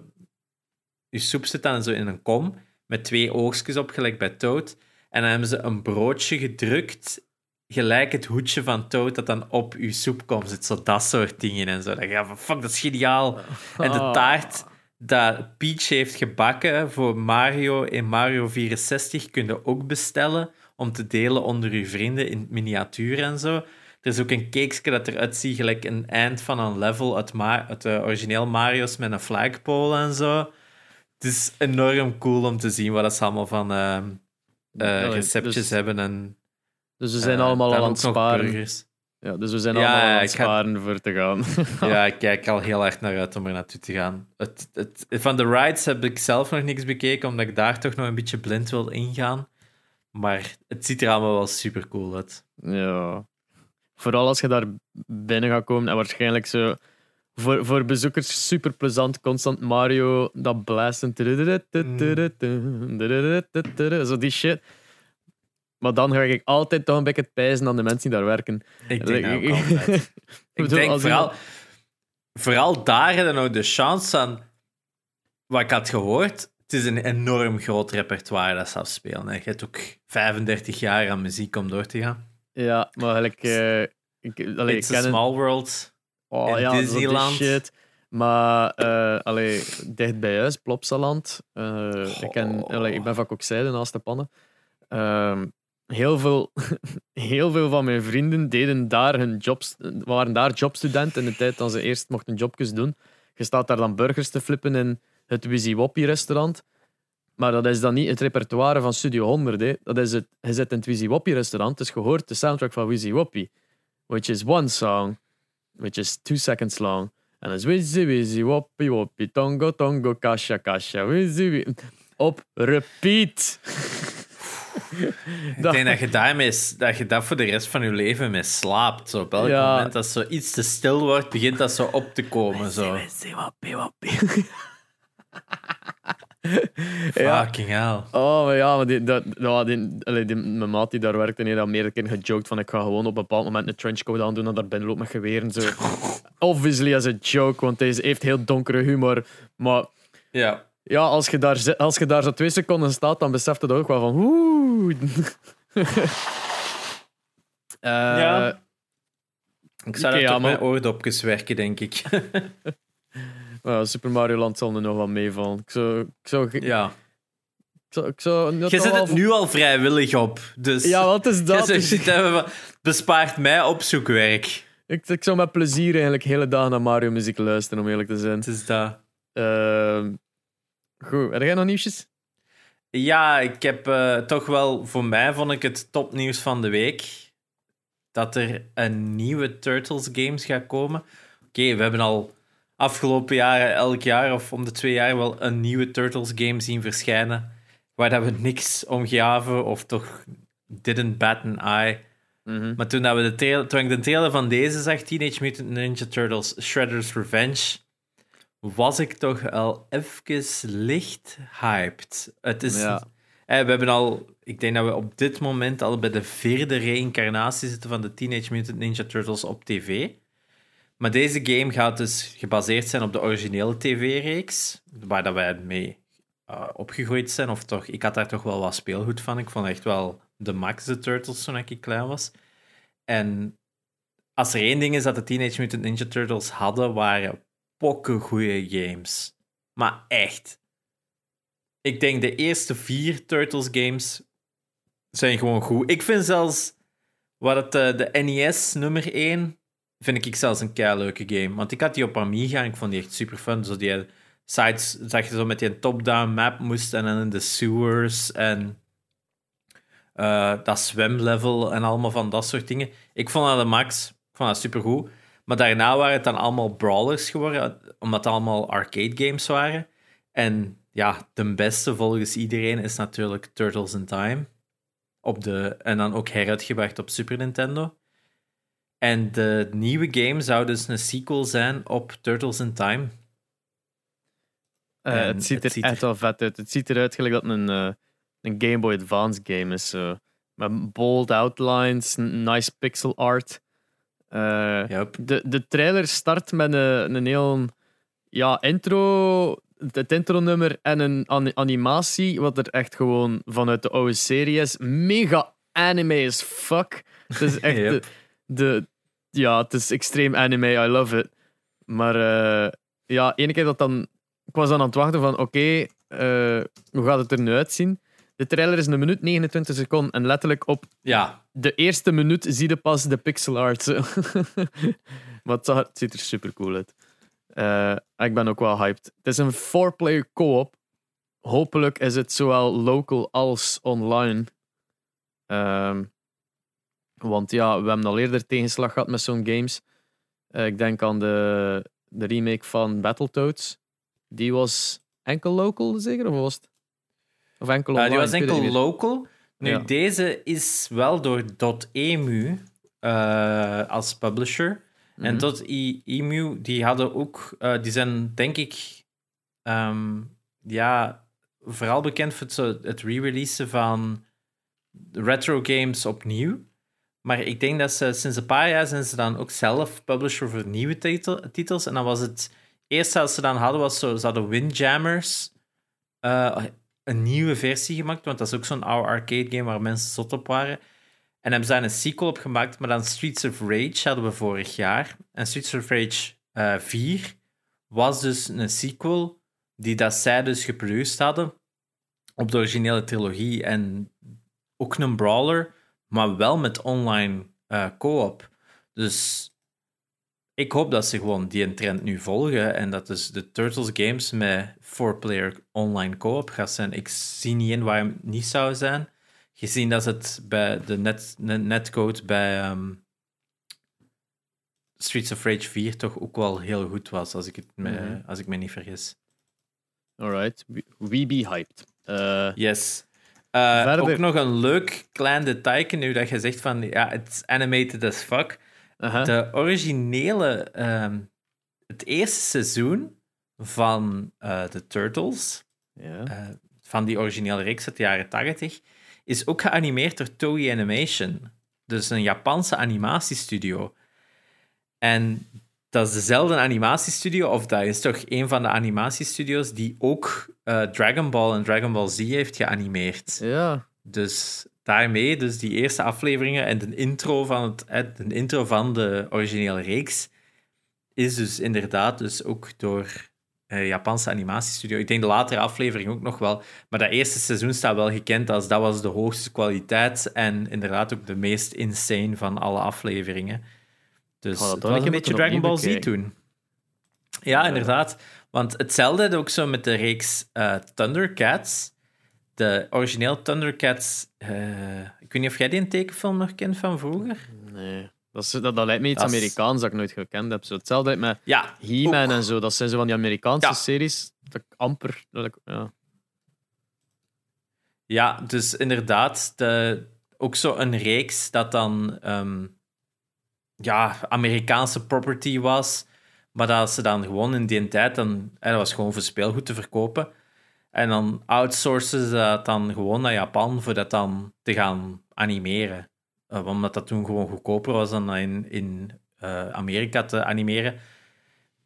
uw soep zit dan zo in een kom met twee oogstjes op, gelijk bij Toad. En dan hebben ze een broodje gedrukt, gelijk het hoedje van Toad dat dan op uw soep komt. Zit zo dat soort dingen en zo. Dan je van, fuck, dat is geniaal. En de taart dat Peach heeft gebakken voor Mario in Mario 64 kun je ook bestellen om te delen onder je vrienden in miniatuur en zo. Er is ook een cakesje dat eruit ziet gelijk een eind van een level uit, Ma uit de origineel Mario's met een flagpole en zo. Het is enorm cool om te zien wat ze allemaal van uh, uh, receptjes dus, hebben. En, dus ze zijn uh, allemaal al aan het sparen. Burgers. Ja, dus we zijn allemaal aan het sparen voor te gaan. ja, ik kijk al heel erg naar uit om er naartoe te gaan. Het, het, van de rides heb ik zelf nog niks bekeken, omdat ik daar toch nog een beetje blind wil ingaan. Maar het ziet er allemaal wel super cool uit. Ja. Vooral als je daar binnen gaat komen en waarschijnlijk zo... Voor, voor bezoekers super plezant, constant Mario, dat blazen. Zo die shit. Maar dan ga ik altijd toch een beetje het pijzen aan de mensen die daar werken. Ik denk ook altijd. ik denk vooral, vooral daar hebben nou de chance aan... Wat ik had gehoord, het is een enorm groot repertoire dat ze afspelen. Je hebt ook 35 jaar aan muziek om door te gaan. Ja, maar eigenlijk... Uh, ik, allee, It's a small world oh, ja, Disneyland. Shit. Maar uh, allee, dicht bij huis, Plopsaland. Uh, ik, ken, allee, ik ben van Kokzijde naast de pannen. Uh, heel veel, heel veel van mijn vrienden deden daar hun jobs, waren daar jobstudenten in de tijd dat ze eerst mochten jobjes doen. Je staat daar dan burgers te flippen in het Wizzy Woppie restaurant. Maar dat is dan niet het repertoire van Studio 100. Hè. Dat is het, je zit in het Wizzy Woppie restaurant, dus je hoort de soundtrack van Wizzy Woppie. Which is one song, which is two seconds long. En dat is Wizzy Wizzy Woppie Woppie, Tongo Tongo Kasha Kasha, Wizzy. Op repeat. Ik denk dat je daarmee dat je dat voor de rest van je leven mee slaapt. Zo, op elk Ja. moment dat zo iets te stil wordt, begint dat zo op te komen. Zo. Fucking hell. Oh, maar ja, maar die, dat, die, allee, die, mijn maat die daar werkte, die had al meerdere keer gejoked van ik ga gewoon op een bepaald moment een trenchcoat aandoen en daar binnen loop met geweren. Zo. Obviously as a joke, want hij heeft heel donkere humor. Maar Ja. Ja, als je daar, als je daar zo twee seconden staat, dan beseft dat ook wel van oeh. Eh, Ja. Ik zou dat ja, op mijn oordopjes werken, denk ik. ja, Super Mario Land zal er nog wel meevallen. Ik zou, ik zou, ja. Je zet het nu al vrijwillig op. Dus Ja, wat is dat? zegt, zit van, bespaart mij opzoekwerk. Ik, ik zou met plezier eigenlijk hele dagen naar Mario muziek luisteren, om eerlijk te zijn. Het is dat. Ehm, goed, heb jij nog nieuwsjes? Ja, ik heb eh, toch wel, voor mij vond ik het topnieuws van de week. Dat er een nieuwe Turtles games gaat komen. Oké, we hebben al afgelopen jaren, elk jaar of om de twee jaar, wel een nieuwe Turtles game zien verschijnen. Waar dat we niks om gaven of toch didn't bat an eye. Maar toen, dat we de trail- toen ik de trailer van deze zag, Teenage Mutant Ninja Turtles Shredder's Revenge, was ik toch al even licht hyped. Het is, Ja. eh, we hebben al, ik denk dat we op dit moment al bij de vierde reïncarnatie zitten van de Teenage Mutant Ninja Turtles op tv. Maar deze game gaat dus gebaseerd zijn op de originele tv-reeks, waar dat wij mee eh, opgegroeid zijn. Of toch, ik had daar toch wel wat speelgoed van. Ik vond echt wel de max de Turtles toen ik klein was. En als er één ding is dat de Teenage Mutant Ninja Turtles hadden, waren pokken goede games. Maar echt. Ik denk de eerste vier Turtles games zijn gewoon goed. Ik vind zelfs wat het, eh, de NES nummer 1 vind ik zelfs een kei leuke game. Want ik had die op Amiga en ik vond die echt super fun. Zo die sites dat je zo met die top-down map moest en dan in de sewers en eh, dat zwemlevel en allemaal van dat soort dingen. Ik vond dat de max. Vond dat supergoed. Maar daarna waren het dan allemaal brawlers geworden, omdat het allemaal arcade games waren. En ja, de beste volgens iedereen is natuurlijk Turtles in Time. Op de, en dan ook heruitgebracht op Super Nintendo. En de nieuwe game zou dus een sequel zijn op Turtles in Time. Eh, het ziet het er ziet echt wel vet uit. Het ziet eruit gelijk dat het een, eh, een Game Boy Advance game is. Met bold outlines, nice pixel art. Eh, Yep. de, de trailer start met een, een heel ja, intro, het intro-nummer en een an- animatie, wat er echt gewoon vanuit de oude serie is. Mega anime as fuck. Het is echt Yep. de, de, ja, het is extreem anime, I love it. Maar eh, ja, ene keer dat dan, ik was dan aan het wachten van, oké, eh, hoe gaat het er nu uitzien? De trailer is een minuut 29 seconden en letterlijk op Ja, de eerste minuut zie je pas de pixel art. maar het, ziet er super cool uit. Eh, ik ben ook wel hyped. Het is een four-player co-op. Hopelijk is het zowel local als online. Ehm, want ja, we hebben al eerder tegenslag gehad met zo'n games. Eh, ik denk aan de, de remake van Battletoads. Die was enkel local, zeker? Of was het? Of enkel online? die was enkel local. Nu, Ja. deze is wel door .emu eh, als publisher. En Mhm. tot Emu, die hadden ook, eh, die zijn denk ik, ehm, ja, vooral bekend voor het, het re-releasen van retro games opnieuw. Maar ik denk dat ze sinds een paar jaar zijn ze dan ook zelf publisher voor nieuwe titel- titels. En dan was het eerste wat ze dan hadden, was zo, ze hadden Windjammers eh, een nieuwe versie gemaakt. Want dat is ook zo'n oude arcade game waar mensen zot op waren. En hebben daar een sequel op gemaakt, maar dan Streets of Rage hadden we vorig jaar. En Streets of Rage eh 4 was dus een sequel die dat zij dus geproduceerd hadden op de originele trilogie. En ook een brawler, maar wel met online eh co-op. Dus ik hoop dat ze gewoon die trend nu volgen en dat dus de Turtles games met 4-player online co-op gaat zijn. Ik zie niet in waarom het niet zou zijn. Gezien dat het bij de net, netcode bij ehm, Streets of Rage 4 toch ook wel heel goed was, als ik, het me, mhm. als ik me niet vergis. Alright, we be hyped. Uh, yes. Uh, ook nog een leuk klein detail, nu dat je zegt van ja, het is animated as fuck. De originele, ehm, het eerste seizoen van uh, de Turtles, ja. van die originele reeks uit de jaren 80, is ook geanimeerd door Toei Animation. Dus een Japanse animatiestudio. En dat is dezelfde animatiestudio, of dat is toch een van de animatiestudio's die ook uh, Dragon Ball en Dragon Ball Z heeft geanimeerd. Ja. Dus daarmee, dus die eerste afleveringen en de intro van, het, de, intro van de originele reeks is dus inderdaad dus ook door uh, Japanse animatiestudio. Ik denk de latere aflevering ook nog wel. Maar dat eerste seizoen staat wel gekend als dat was de hoogste kwaliteit en inderdaad ook de meest insane van alle afleveringen. Dus oh, dat was een beetje Dragon Ball Z toen. Ja, inderdaad. Want hetzelfde ook zo met de reeks uh, Thundercats. De origineel Thundercats... Uh, ik weet niet of jij die tekenfilm nog kent van vroeger? Nee. Dat, is, dat, dat lijkt me iets Amerikaans dat ik nooit gekend heb. Zo hetzelfde met ja, He-Man en zo. Dat zijn zo van die Amerikaanse series. Dat ik amper... Dat ik, ja. ja, dus inderdaad. De, ook zo een reeks dat dan... Um, ja, Amerikaanse property was. Maar dat ze dan gewoon in die tijd, dan, dat was gewoon voor speelgoed te verkopen. En dan outsourcen ze dat dan gewoon naar Japan voor dat dan te gaan animeren. Uh, omdat dat toen gewoon goedkoper was dan in, in uh, Amerika te animeren.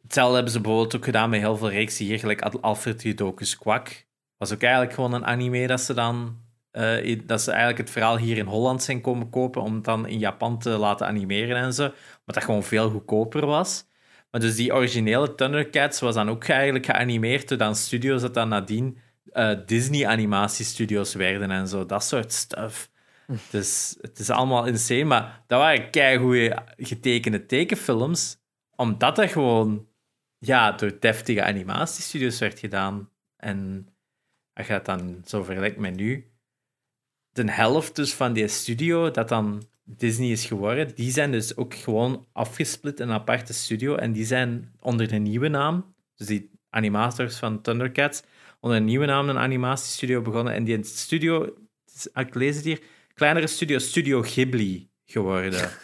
Hetzelfde hebben ze bijvoorbeeld ook gedaan met heel veel reeksen hier, gelijk Alfred Judokus Kwak. Was ook eigenlijk gewoon een anime dat ze dan uh, dat ze eigenlijk het verhaal hier in Holland zijn komen kopen om het dan in Japan te laten animeren en zo. Wat dat gewoon veel goedkoper was. Maar dus die originele Thundercats was dan ook eigenlijk geanimeerd door dan studios dat dan nadien uh, Disney-animatiestudios werden en zo. Dat soort stuff. Dus het is allemaal insane. Maar dat waren keigoede getekende tekenfilms. Omdat dat gewoon ja, door deftige animatiestudios werd gedaan. En als je het dan zo vergelijkt met nu de helft dus van die studio dat dan Disney is geworden, die zijn dus ook gewoon afgesplit in een aparte studio. En die zijn onder een nieuwe naam, dus die animators van Thundercats, onder een nieuwe naam een animatiestudio begonnen. En die studio, ik lees het hier, kleinere studio, Studio Ghibli geworden.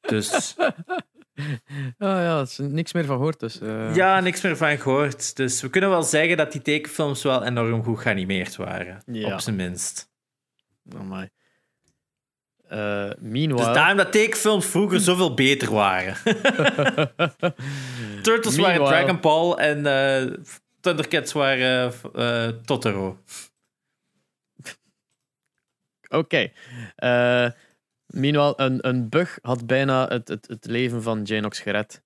Dus... Oh ja, er is niks meer van gehoord. Dus, uh... Ja, niks meer van gehoord. Dus we kunnen wel zeggen dat die tekenfilms wel enorm goed geanimeerd waren. Op zijn minst. Amai. Uh, meanwhile... Dus daarom dat tekenfilms vroeger zoveel beter waren. Turtles waren Dragon Ball en uh, Thundercats waren uh, Totoro. Oké. Okay. meanwhile, een, een bug had bijna het, het, het leven van Janox gered.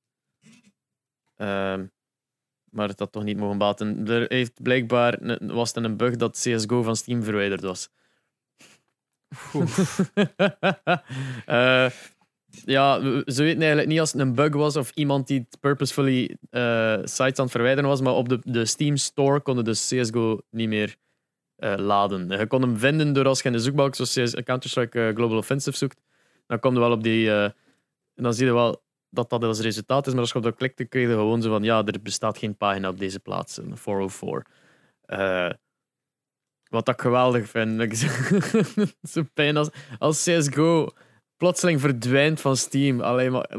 Ehm, maar het had toch niet mogen baten. Er heeft blijkbaar was het een bug dat CSGO van Steam verwijderd was. Uh, ja, ze weten eigenlijk niet als het een bug was of iemand die het purposefully uh, sites aan het verwijderen was, maar op de, de Steam Store konden de CSGO niet meer uh, laden. Je kon hem vinden door als je in de zoekbalk zoals Counter-Strike Global Offensive zoekt, dan kom je wel op die... en dan zie je wel dat dat als resultaat is, maar als je op dat klikte, kreeg je gewoon zo van ja, er bestaat geen pagina op deze plaats, een 404. Wat ik geweldig vind. Zo pijn als, als CSGO plotseling verdwijnt van Steam. Alleen maar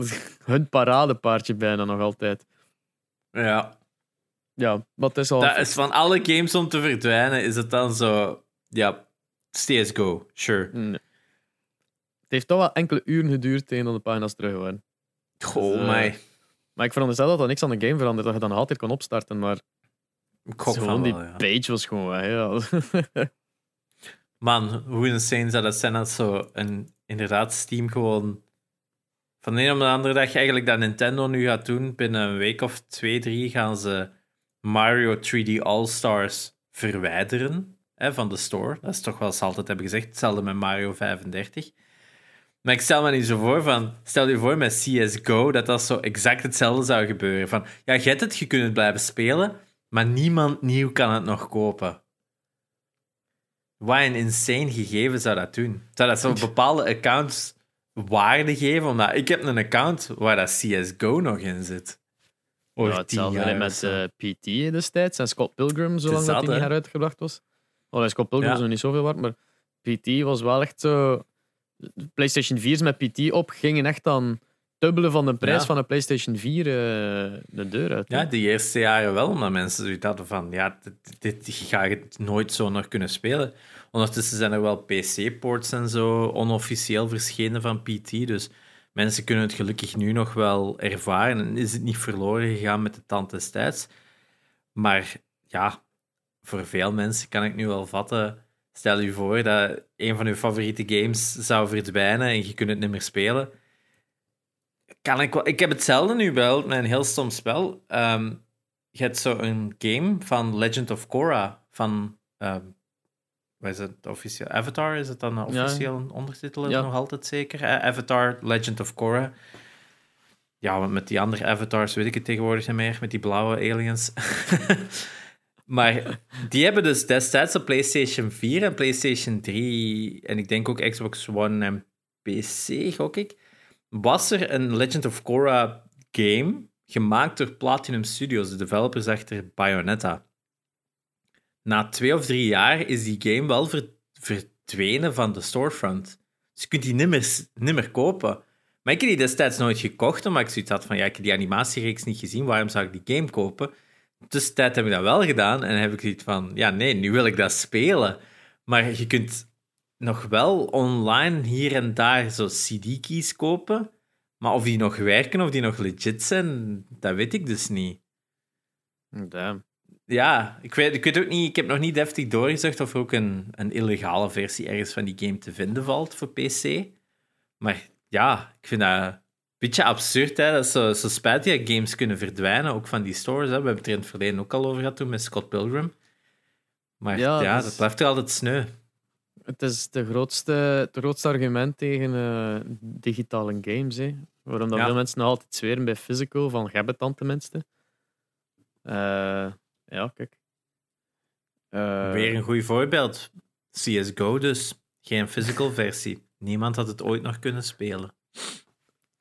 hun paradepaardje bijna nog altijd. Ja. Ja, wat is al. Dat is van alle games om te verdwijnen, is het dan zo. Ja, CSGO, sure. Het heeft toch wel enkele uren geduurd tegen de pagina's terug waren. Goh, dus, uh, mij. Maar ik veronderstel dat er niks aan de game verandert, dat je dan altijd kan opstarten, maar gewoon die page was gewoon. Ja. Man, hoe insane zou dat zijn als zo een, inderdaad Steam gewoon van de een op de andere dag eigenlijk dat Nintendo nu gaat doen. Binnen een week of twee, drie gaan ze Mario 3D All-Stars verwijderen hè, van de store. Dat is toch wel ze altijd hebben gezegd. Hetzelfde met Mario 35. Maar ik stel me niet zo voor van... Stel je voor met CSGO dat dat zo exact hetzelfde zou gebeuren. Van, ja, je hebt het, je kunt het blijven spelen, maar niemand nieuw kan het nog kopen. Wat een insane gegeven zou dat doen? Zou dat zo bepaalde accounts waarde geven? Omdat ik heb een account waar dat CSGO nog in zit. Ja, hetzelfde met uh, PT destijds en Scott Pilgrim, zolang dat, hij niet heruitgebracht was. Oh, Scott Pilgrim ja. is nog niet zoveel waard, maar PT was wel echt zo... PlayStation 4's met PT op gingen echt dan dubbele van de prijs van een PlayStation 4 uh, de deur uit. Ja, die eerste jaren wel, omdat mensen zoiets hadden van, ja, dit, dit ga je nooit zo nog kunnen spelen. Ondertussen zijn er wel PC-ports en zo onofficieel verschenen van PT, dus mensen kunnen het gelukkig nu nog wel ervaren en is het niet verloren gegaan met de tand destijds. Maar ja, voor veel mensen kan ik nu wel vatten. Stel je voor dat een van je favoriete games zou verdwijnen en je kunt het niet meer spelen kan ik, ik heb hetzelfde nu wel met een heel stom spel. Um, je hebt zo een game van Legend of Korra van. Um, wat is het officieel? Avatar is het dan officieel ja. ondertitel? Ja. Nog altijd zeker. Avatar Legend of Korra. Ja, want met die andere avatars weet ik het tegenwoordig niet meer. Met die blauwe aliens. maar die hebben dus destijds op PlayStation 4 en PlayStation 3 en ik denk ook Xbox One en PC, gok ik was er een Legend of Korra game gemaakt door Platinum Studios, de developers achter Bayonetta. Na twee of drie jaar is die game wel verdwenen van de storefront. Dus je kunt die niet meer kopen. Maar ik heb die destijds nooit gekocht, omdat ik zoiets had van, ja, ik heb die animatiereeks niet gezien, waarom zou ik die game kopen? Tussentijd heb ik dat wel gedaan en heb ik zoiets van, ja, nee, nu wil ik dat spelen. Maar je kunt nog wel online hier en daar zo CD-keys kopen. Maar of die nog werken, of die nog legit zijn, dat weet ik dus niet. Damn. Ja, ik weet, ik weet ook niet, ik heb nog niet deftig doorgezocht of er ook een, een illegale versie ergens van die game te vinden valt voor PC. Maar ja, ik vind dat een beetje absurd, hè, dat zo, zo spijtig dat games kunnen verdwijnen, ook van die stores. Hè. We hebben het er in het verleden ook al over gehad toen met Scott Pilgrim. Maar ja, ja dat blijft er altijd sneu. Het is de grootste, het grootste argument tegen uh, digitale games. Hè. Waarom dat veel mensen nog altijd zweren bij physical, van heb het dan tenminste. Uh, ja, kijk. Uh, Weer een goed voorbeeld. CSGO dus. Geen physical versie. Niemand had het ooit nog kunnen spelen.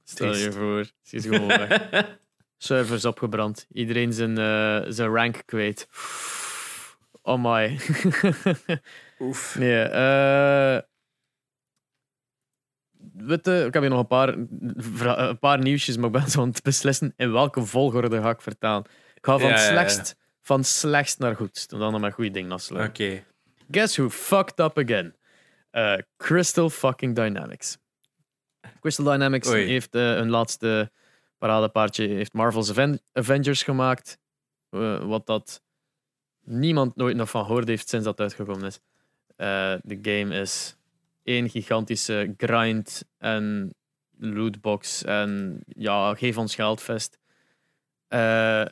Stel je voor, CSGO weg. Servers opgebrand. Iedereen zijn, zijn rank kwijt. Oh my. Oef. Nee, uh, Witte, ik heb hier nog een paar, een paar nieuwsjes, maar ik ben zo aan het beslissen in welke volgorde ga ik vertalen. Ik ga van, slechtst, van slechtst naar goed. Dan dan met goede dingen afsluiten. Oké. Guess who fucked up again? Uh, Crystal fucking Dynamics. Crystal Dynamics heeft uh, hun laatste paradepaardje, heeft Marvel's Avengers gemaakt. wat dat niemand nooit nog van gehoord heeft sinds dat uitgekomen is. Uh, de game is één gigantische grind en lootbox en ja, geef ons geldfest. Uh,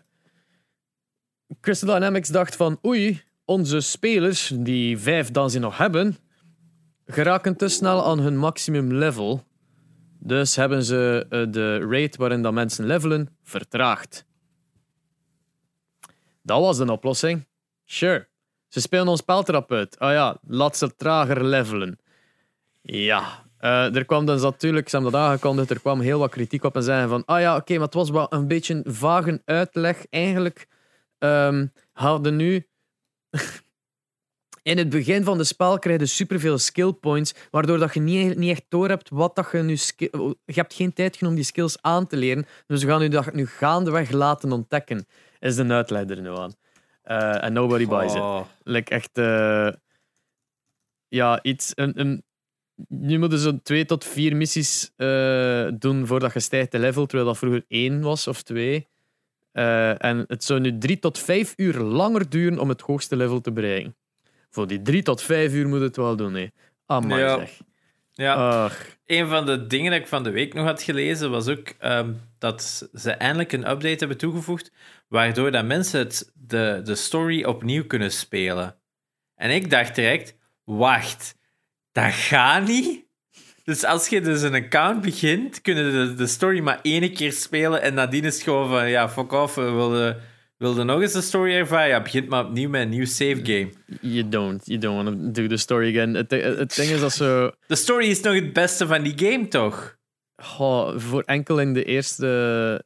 Crystal Dynamics dacht van oei, onze spelers, die vijf dan ze nog hebben, geraken te snel aan hun maximum level. Dus hebben ze eh, de rate waarin dat mensen levelen vertraagd. Dat was de oplossing. Sure. Ze spelen ons speltrap uit. Ah ja, laat ze trager levelen. Ja. Uh, er kwam dus natuurlijk, ze hebben dat aangekondigd, er kwam heel wat kritiek op en zeiden van ah ja, oké, maar het was wel een beetje een vage uitleg. Eigenlijk um, hadden nu... In het begin van de spel krijg je superveel skill points, waardoor dat je niet, niet echt door hebt wat dat je nu... Je hebt geen tijd genomen om die skills aan te leren, dus we gaan u dat nu gaandeweg laten ontdekken, is de uitleider nu aan. Uh, en nobody buys it. Like echt... Uh, ja, iets... Een, een, nu moeten ze twee tot vier missies uh, doen voordat je stijgt de level, terwijl dat vroeger één was of twee. En het zou nu drie tot vijf uur langer duren om het hoogste level te bereiken. Voor die drie tot vijf uur moet het wel doen, hè. Ja. zeg. Ja, Ach. een van de dingen dat ik van de week nog had gelezen was ook um, dat ze eindelijk een update hebben toegevoegd, waardoor dat mensen het, de, de story opnieuw kunnen spelen. En ik dacht direct, wacht, dat gaat niet? Dus als je dus een account begint, kunnen de, de story maar één keer spelen en nadien is het gewoon van, ja, fuck off, we wilden, wilden nog eens de story ervaren? Ja, begint maar opnieuw met een nieuw save game. You don't. You don't want to do the story again. Het, het ding is dat zo... De story is nog het beste van die game, toch? Goh, voor enkel in de eerste,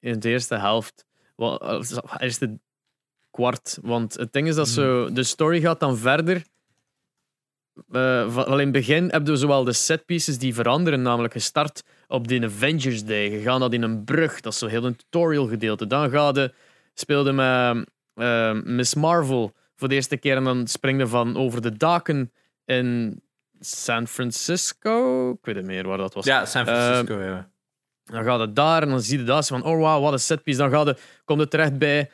in de eerste helft. Wel, eerste kwart. Want het ding is dat zo... De story gaat dan verder... Uh, van, in het begin heb je zowel de setpieces die veranderen, namelijk gestart op de Avengers Day. Je gaat dat in een brug, dat is zo heel een tutorial gedeelte. Dan ga je, speelde met uh, Miss Marvel voor de eerste keer en dan springde van over de daken in San Francisco. Ik weet niet meer waar dat was. Ja, San Francisco, uh, ja. Dan gaat het daar en dan zie je dat van, oh wow, wat een setpiece. Dan gaat het, komt het terecht bij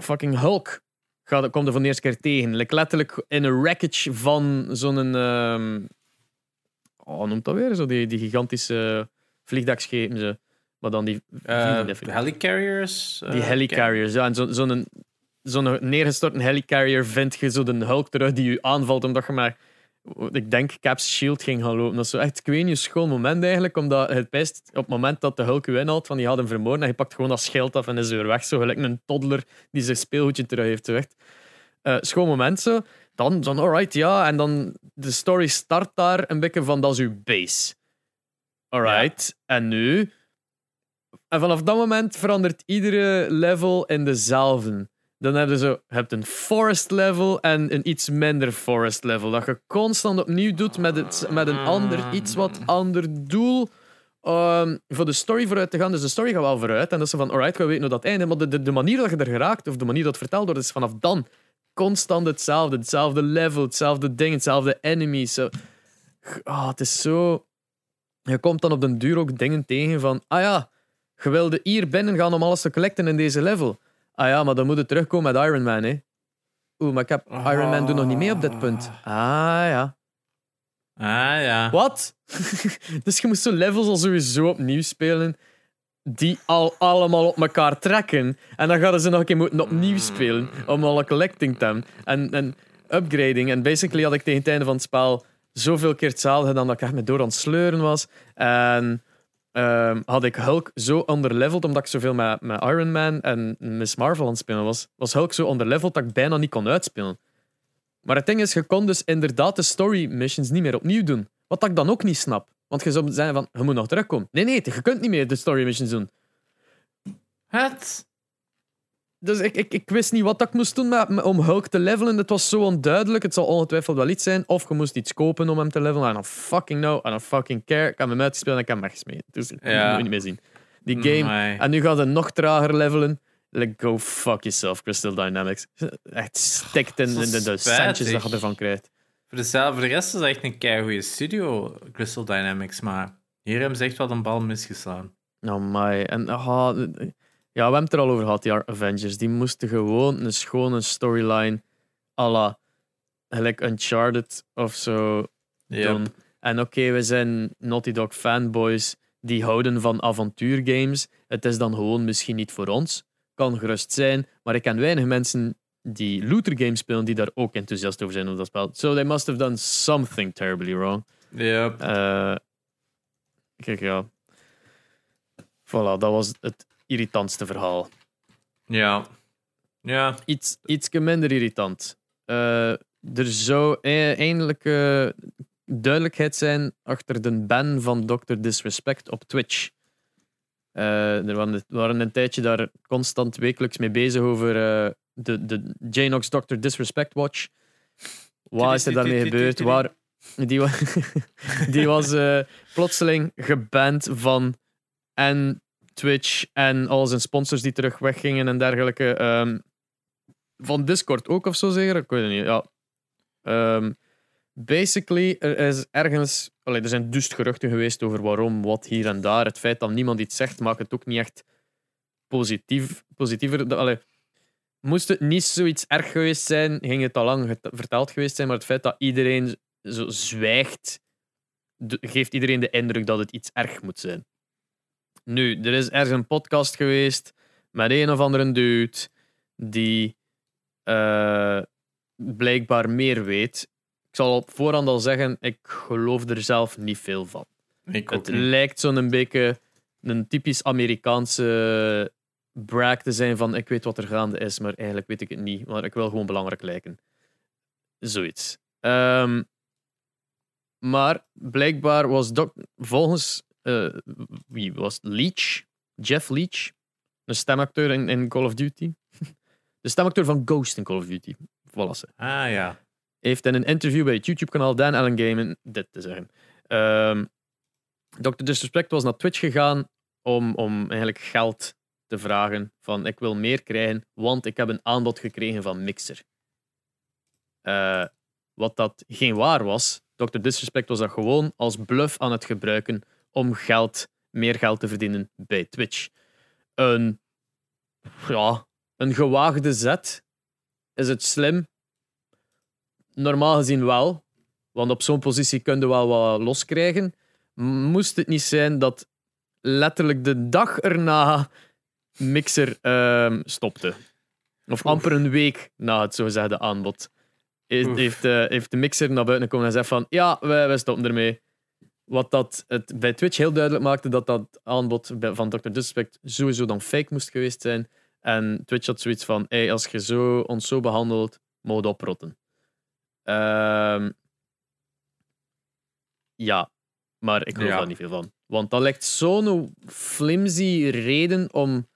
fucking Hulk gaat, komt er voor de eerste keer tegen. Like letterlijk in een wreckage van zo'n. Um, oh, noemt dat weer? Zo die, die gigantische vliegdekschepen. Zo. Maar dan die. Uh, helicarriers? Die helicarriers, ja. En zo'n zo zo'n zo neergestorten helicarrier vind je zo de hulk terug die je aanvalt omdat je maar ik denk Cap's Shield ging gaan lopen. Dat is zo echt, ik weet schoon moment eigenlijk, omdat het best op het moment dat de Hulk u inhaalt, van die had hem vermoorden en je pakt gewoon dat schild af en is weer weg. Zo gelijk een toddler die zijn speelgoedje terug heeft. Zo echt. Uh, schoon moment zo. Dan, dan alright, ja. En dan de story start daar een beetje van, dat is uw base. Alright. En nu... En vanaf dat moment verandert iedere level in dezelfde. Dan heb je zo, hebt een forest level en een iets minder forest level. Dat je constant opnieuw doet met, het, met een ander, iets wat ander doel. Um, voor de story vooruit te gaan. Dus de story gaat wel vooruit. En dat is van, alright, we weten hoe dat eindigt. Maar de, de, manier dat je er geraakt, of de manier dat verteld wordt, is vanaf dan constant hetzelfde. Hetzelfde level, hetzelfde ding, hetzelfde enemy. So, oh, het is zo... Je komt dan op den duur ook dingen tegen van, ah ja, je wilde hier binnen gaan om alles te collecten in deze level. Ah ja, maar dan moet het terugkomen met Iron Man, hè. Oeh, maar ik heb Iron Man doet nog niet mee op dit punt. Ah ja. Ah ja. Wat? dus je moest zo levels al sowieso opnieuw spelen die al allemaal op elkaar trekken. En dan gaan ze nog een keer moeten opnieuw spelen om alle collecting te hebben. En, en upgrading. En basically had ik tegen het einde van het spel zoveel keer hetzelfde gedaan dat ik echt met door aan het sleuren was. En um, had ik Hulk zo underleveld, omdat ik zoveel met, met Iron Man en Miss Marvel aan het spelen was, was Hulk zo underleveld dat ik bijna niet kon uitspelen. Maar het ding is, je kon dus inderdaad de story missions niet meer opnieuw doen. Wat ik dan ook niet snap. Want je zou zeggen van, je moet nog terugkomen. Nee, nee, je kunt niet meer de story missions doen. Het? Dus ik, ik, ik wist niet wat ik moest doen met, om Hulk te levelen. Het was zo onduidelijk. Het zal ongetwijfeld wel iets zijn. Of je moest iets kopen om hem te levelen. I don't fucking know. I don't fucking care. Ik heb hem uitgespeeld en ik heb hem weggesmeten. Dus ik ja. moet niet meer zien. Die game. En nu gaat het nog trager levelen. Like, go fuck yourself, Crystal Dynamics. Echt stikt in, in de, de centjes dat je ervan krijgt. Voor de, voor de rest is het echt een keigoede studio, Crystal Dynamics. Maar hier hebben ze echt wel een bal misgeslaan. Oh my. En oh, ja, we hebben het er al over gehad, die Avengers. Die moesten gewoon een schone storyline à la gelijk Uncharted of zo doen. En oké, we zijn Naughty Dog fanboys die houden van avontuurgames. Het is dan gewoon misschien niet voor ons. Kan gerust zijn, maar ik ken weinig mensen die looter games spelen die daar ook enthousiast over zijn over dat spel. So they must have done something terribly wrong. Ja. Uh, kijk, ja. Voilà, dat was het irritantste verhaal. Ja. Ja. Iets, minder irritant. Uh, er zou e-, eindelijk uh, duidelijkheid zijn achter de ban van Dr. Disrespect op Twitch. Uh, er waren, waren, een tijdje daar constant wekelijks mee bezig over de, de Janox Dr. Disrespect Watch. Wat is er daarmee gebeurd? Waar, die, die was plotseling geband van en Twitch en al zijn sponsors die terug weggingen en dergelijke. Um, van Discord ook of zo zeggen? Ik weet het niet. Ja. Um, basically, er is ergens. Allee, er zijn dus geruchten geweest over waarom, wat hier en daar. Het feit dat niemand iets zegt, maakt het ook niet echt positief, positiever. Allee, moest het niet zoiets erg geweest zijn, ging het al lang verteld geweest zijn. Maar het feit dat iedereen zo zwijgt, geeft iedereen de indruk dat het iets erg moet zijn. Nu, er is ergens een podcast geweest met een of andere dude die uh, blijkbaar meer weet. ik zal op voorhand al zeggen, ik geloof er zelf niet veel van. Ik Het lijkt zo'n beetje een typisch Amerikaanse brag te zijn van ik weet wat er gaande is, maar eigenlijk weet ik het niet. Maar ik wil gewoon belangrijk lijken. Zoiets. Ehm, maar blijkbaar was Doc, volgens eh, wie was het? Leach, Jeff Leach, een stemacteur in, in Call of Duty. De stemacteur van Ghost in Call of Duty. Ze Ah ja. heeft in een interview bij het YouTube-kanaal Dan Allen Gamen dit te zeggen. Ehm Dr. Disrespect was naar Twitch gegaan om, om eigenlijk geld te vragen. Van ik wil meer krijgen, want ik heb een aanbod gekregen van Mixer. Eh, wat dat geen waar was. Dr. Disrespect was dat gewoon als bluff aan het gebruiken om geld, meer geld te verdienen bij Twitch. Een, ja, een gewaagde zet. Is het slim? Normaal gezien wel. Want op zo'n positie kun je wel wat loskrijgen. Moest het niet zijn dat letterlijk de dag erna Mixer ehm, stopte. Of amper een week na het zogezegde aanbod. Heeft, eh, heeft de Mixer naar buiten gekomen en zei van ja, wij, wij stoppen ermee. Wat dat het bij Twitch heel duidelijk maakte dat dat aanbod van Dr. Disrespect sowieso dan fake moest geweest zijn. En Twitch had zoiets van: hey, als je zo, ons zo behandelt, moet oprotten. Ehm, ja, maar ik geloof Ja. daar niet veel van. Want dat lijkt zo'n flimsy reden om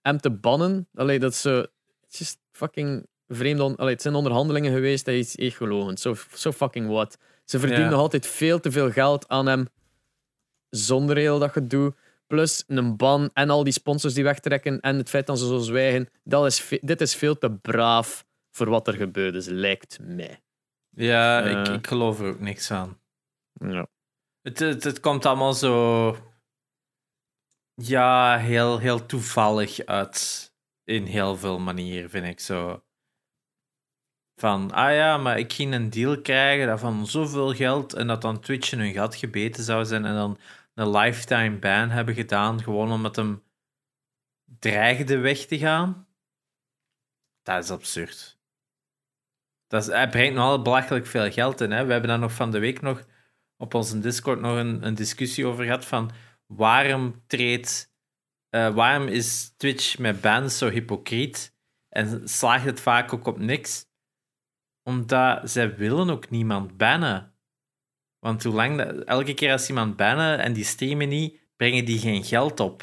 hem te bannen. Allee, dat is just fucking vreemd. Allee, het zijn onderhandelingen geweest. Hij is echt gelogen. Zo so fucking what. Ze verdienen Ja. nog altijd veel te veel geld aan hem. Zonder heel dat gedoe. Plus een ban en al die sponsors die wegtrekken. En het feit dat ze zo zwijgen. Dat is dit is veel te braaf voor wat er gebeurd is, lijkt mij. Ja, Eh. ik, ik geloof er ook niks aan. Ja. Het, het, het komt allemaal zo. Ja, heel, heel toevallig uit. In heel veel manieren, vind ik zo. Van, ah ja, maar ik ging een deal krijgen dat van zoveel geld. En dat dan Twitch in hun gat gebeten zou zijn. En dan een lifetime ban hebben gedaan. Gewoon omdat hem dreigde weg te gaan. Dat is absurd. Dat is, hij brengt nogal belachelijk veel geld in. Hè? We hebben daar nog van de week nog op onze Discord nog een, discussie over gehad van waarom treedt, eh, waarom is Twitch met bans zo hypocriet en slaagt het vaak ook op niks? Omdat zij willen ook niemand bannen. Want hoe lang dat, elke keer als iemand bannen en die streamen niet, brengen die geen geld op.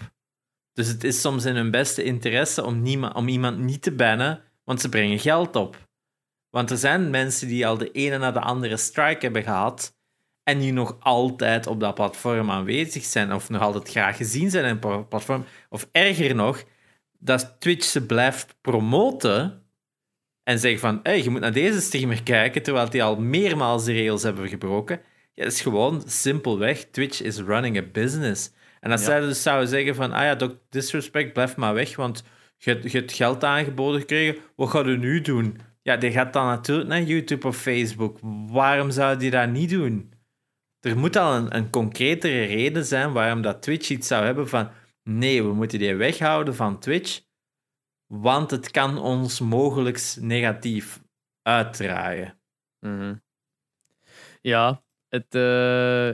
Dus het is soms in hun beste interesse om, niema- om iemand niet te bannen, want ze brengen geld op. Want er zijn mensen die al de ene na de andere strike hebben gehad en die nog altijd op dat platform aanwezig zijn of nog altijd graag gezien zijn in het platform. Of erger nog, dat Twitch ze blijft promoten en zeggen van hey, je moet naar deze streamer kijken, terwijl die al meermaals de regels hebben gebroken. Ja, dat is gewoon simpelweg, Twitch is running a business. En als Ja. zij dus zouden zeggen van, ah ja, Doc Disrespect, blijf maar weg, want je, hebt- je hebt geld aangeboden gekregen, wat gaat u nu doen? Ja, die gaat dan natuurlijk naar YouTube of Facebook. Waarom zou die dat niet doen? Er moet al een, een concretere reden zijn waarom dat Twitch iets zou hebben van nee, we moeten die weghouden van Twitch, want het kan ons mogelijk negatief uitdraaien. Mhm. Ja, het, eh,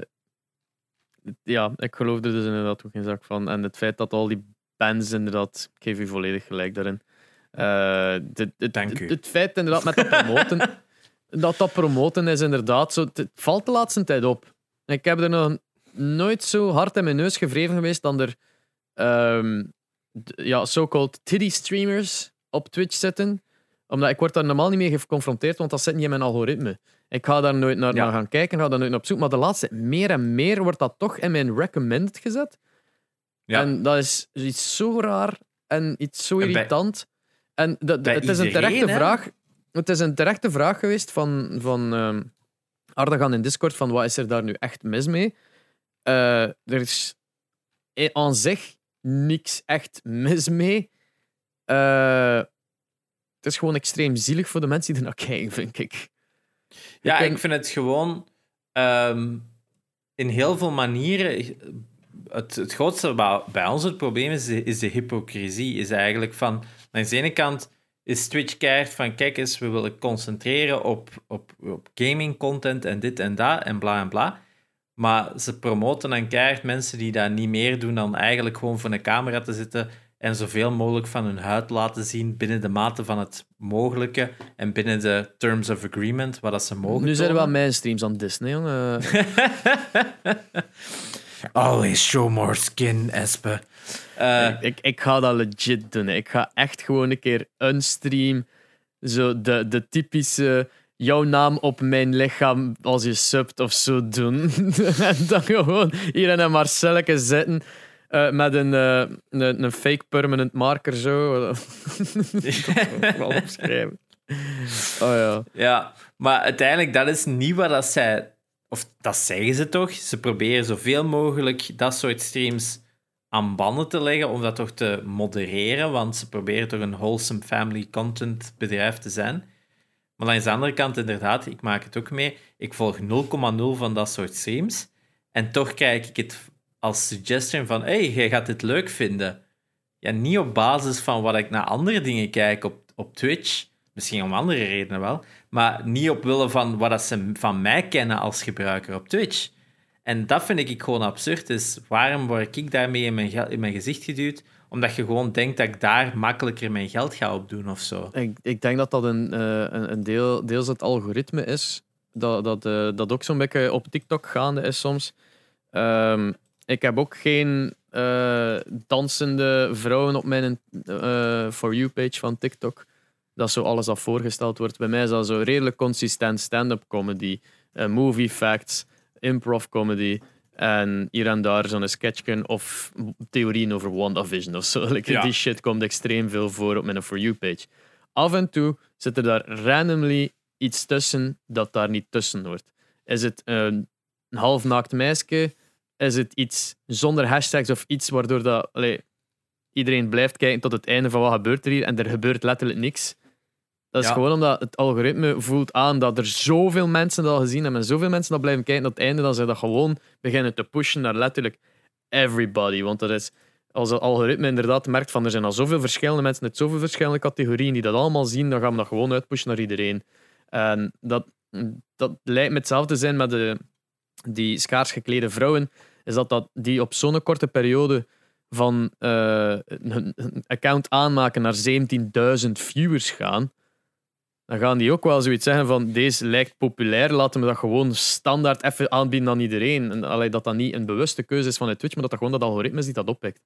het- ja, ik geloof er dus inderdaad ook geen zak van. En het feit dat al die bands inderdaad, ik geef u volledig gelijk daarin. Eh, dit- Dank u. het feit inderdaad met dat promoten, dat dat promoten is inderdaad zo, het, valt de laatste tijd op. Ik heb er nog nooit zo hard in mijn neus gevreven geweest dan er ehm, ja, so-called titty streamers op Twitch zitten. Omdat ik word daar normaal niet mee geconfronteerd, want dat zit niet in mijn algoritme. Ik ga daar nooit naar, Ja. naar gaan kijken, ga daar nooit naar op zoek. Maar de laatste meer en meer, wordt dat toch in mijn recommended gezet. Ja. En dat is iets zo raar en iets zo irritant. En dat- het is een terechte hè? vraag. Het is een terechte vraag geweest van, van ehm Ardagan in Discord: van wat is er daar nu echt mis mee? Eh, er is eh, aan zich niks echt mis mee. Eh, het is gewoon extreem zielig voor de mensen die er naar kijken, vind ik. Ja, ik vind het gewoon ehm, in heel veel manieren. Het, het grootste bij, bij ons het probleem is de, is de hypocrisie. Is eigenlijk van. Aan de ene kant is Twitch keihard van, kijk eens, we willen concentreren op, op, op gaming content en dit en dat en bla en bla. Maar ze promoten dan keihard mensen die dat niet meer doen dan eigenlijk gewoon voor een camera te zitten en zoveel mogelijk van hun huid laten zien binnen de mate van het mogelijke en binnen de terms of agreement, wat dat ze mogen Nu zijn er wel mainstreams aan Disney, jongen. Always show more skin, Espe. Eh, ik, ik ga dat legit doen. Ik ga echt gewoon een keer een stream. Zo de, de typische jouw naam op mijn lichaam als je subt of zo doen. en dan gewoon hier in een Marcelleke zitten. eh, met een, eh, een, een fake permanent marker zo. wel opschrijven. Oh ja. Ja, maar uiteindelijk, dat is niet wat dat zij... Of dat zeggen ze toch? Ze proberen zoveel mogelijk dat soort streams aan banden te leggen, om dat toch te modereren, want ze proberen toch een wholesome family content bedrijf te zijn. Maar langs de andere kant, inderdaad, ik maak het ook mee, ik volg 0,0 van dat soort streams, en toch krijg ik het als suggestion van, hey, jij gaat dit leuk vinden. Ja, niet op basis van wat ik naar andere dingen kijk op, op Twitch, misschien om andere redenen wel, maar niet op willen van wat ze van mij kennen als gebruiker op Twitch. En dat vind ik gewoon absurd. Dus waarom word ik daarmee in mijn, in mijn gezicht geduwd? Omdat je gewoon denkt dat ik daar makkelijker mijn geld ga opdoen of zo. Ik, ik denk dat dat een, eh, een, een deel, deels het algoritme is. Dat, dat, eh, dat ook zo'n beetje op TikTok gaande is soms. Ehm, ik heb ook geen eh, dansende vrouwen op mijn eh, For You-page van TikTok. Dat zo alles dat voorgesteld wordt. Bij mij is dat zo redelijk consistent stand-up comedy, movie facts, improv comedy. En hier en daar zo'n sketchje of theorieën over WandaVision of zo. Like, Ja. Die shit komt extreem veel voor op mijn For You-page. Af en toe zit er daar randomly iets tussen dat daar niet tussen hoort. Is het een halfnaakt meisje? Is het iets zonder hashtags of iets waardoor dat, allee, iedereen blijft kijken tot het einde van wat gebeurt er hier en er gebeurt letterlijk niks? Dat is Ja. gewoon omdat het algoritme voelt aan dat er zoveel mensen dat al gezien hebben en zoveel mensen dat blijven kijken tot het einde dat ze dat gewoon beginnen te pushen naar letterlijk everybody. Want dat is, als het algoritme inderdaad merkt van er zijn al zoveel verschillende mensen uit zoveel verschillende categorieën die dat allemaal zien, dan gaan we dat gewoon uitpushen naar iedereen. En dat, dat lijkt me hetzelfde te zijn met de, die schaars geklede vrouwen, is dat, dat die op zo'n korte periode van eh, een, een account aanmaken naar 17.000 viewers gaan, dan gaan die ook wel zoiets zeggen van deze lijkt populair, laten we dat gewoon standaard even aanbieden aan iedereen. En, allee, dat dat niet een bewuste keuze is van Twitch, maar dat dat gewoon dat algoritme is die dat oppikt.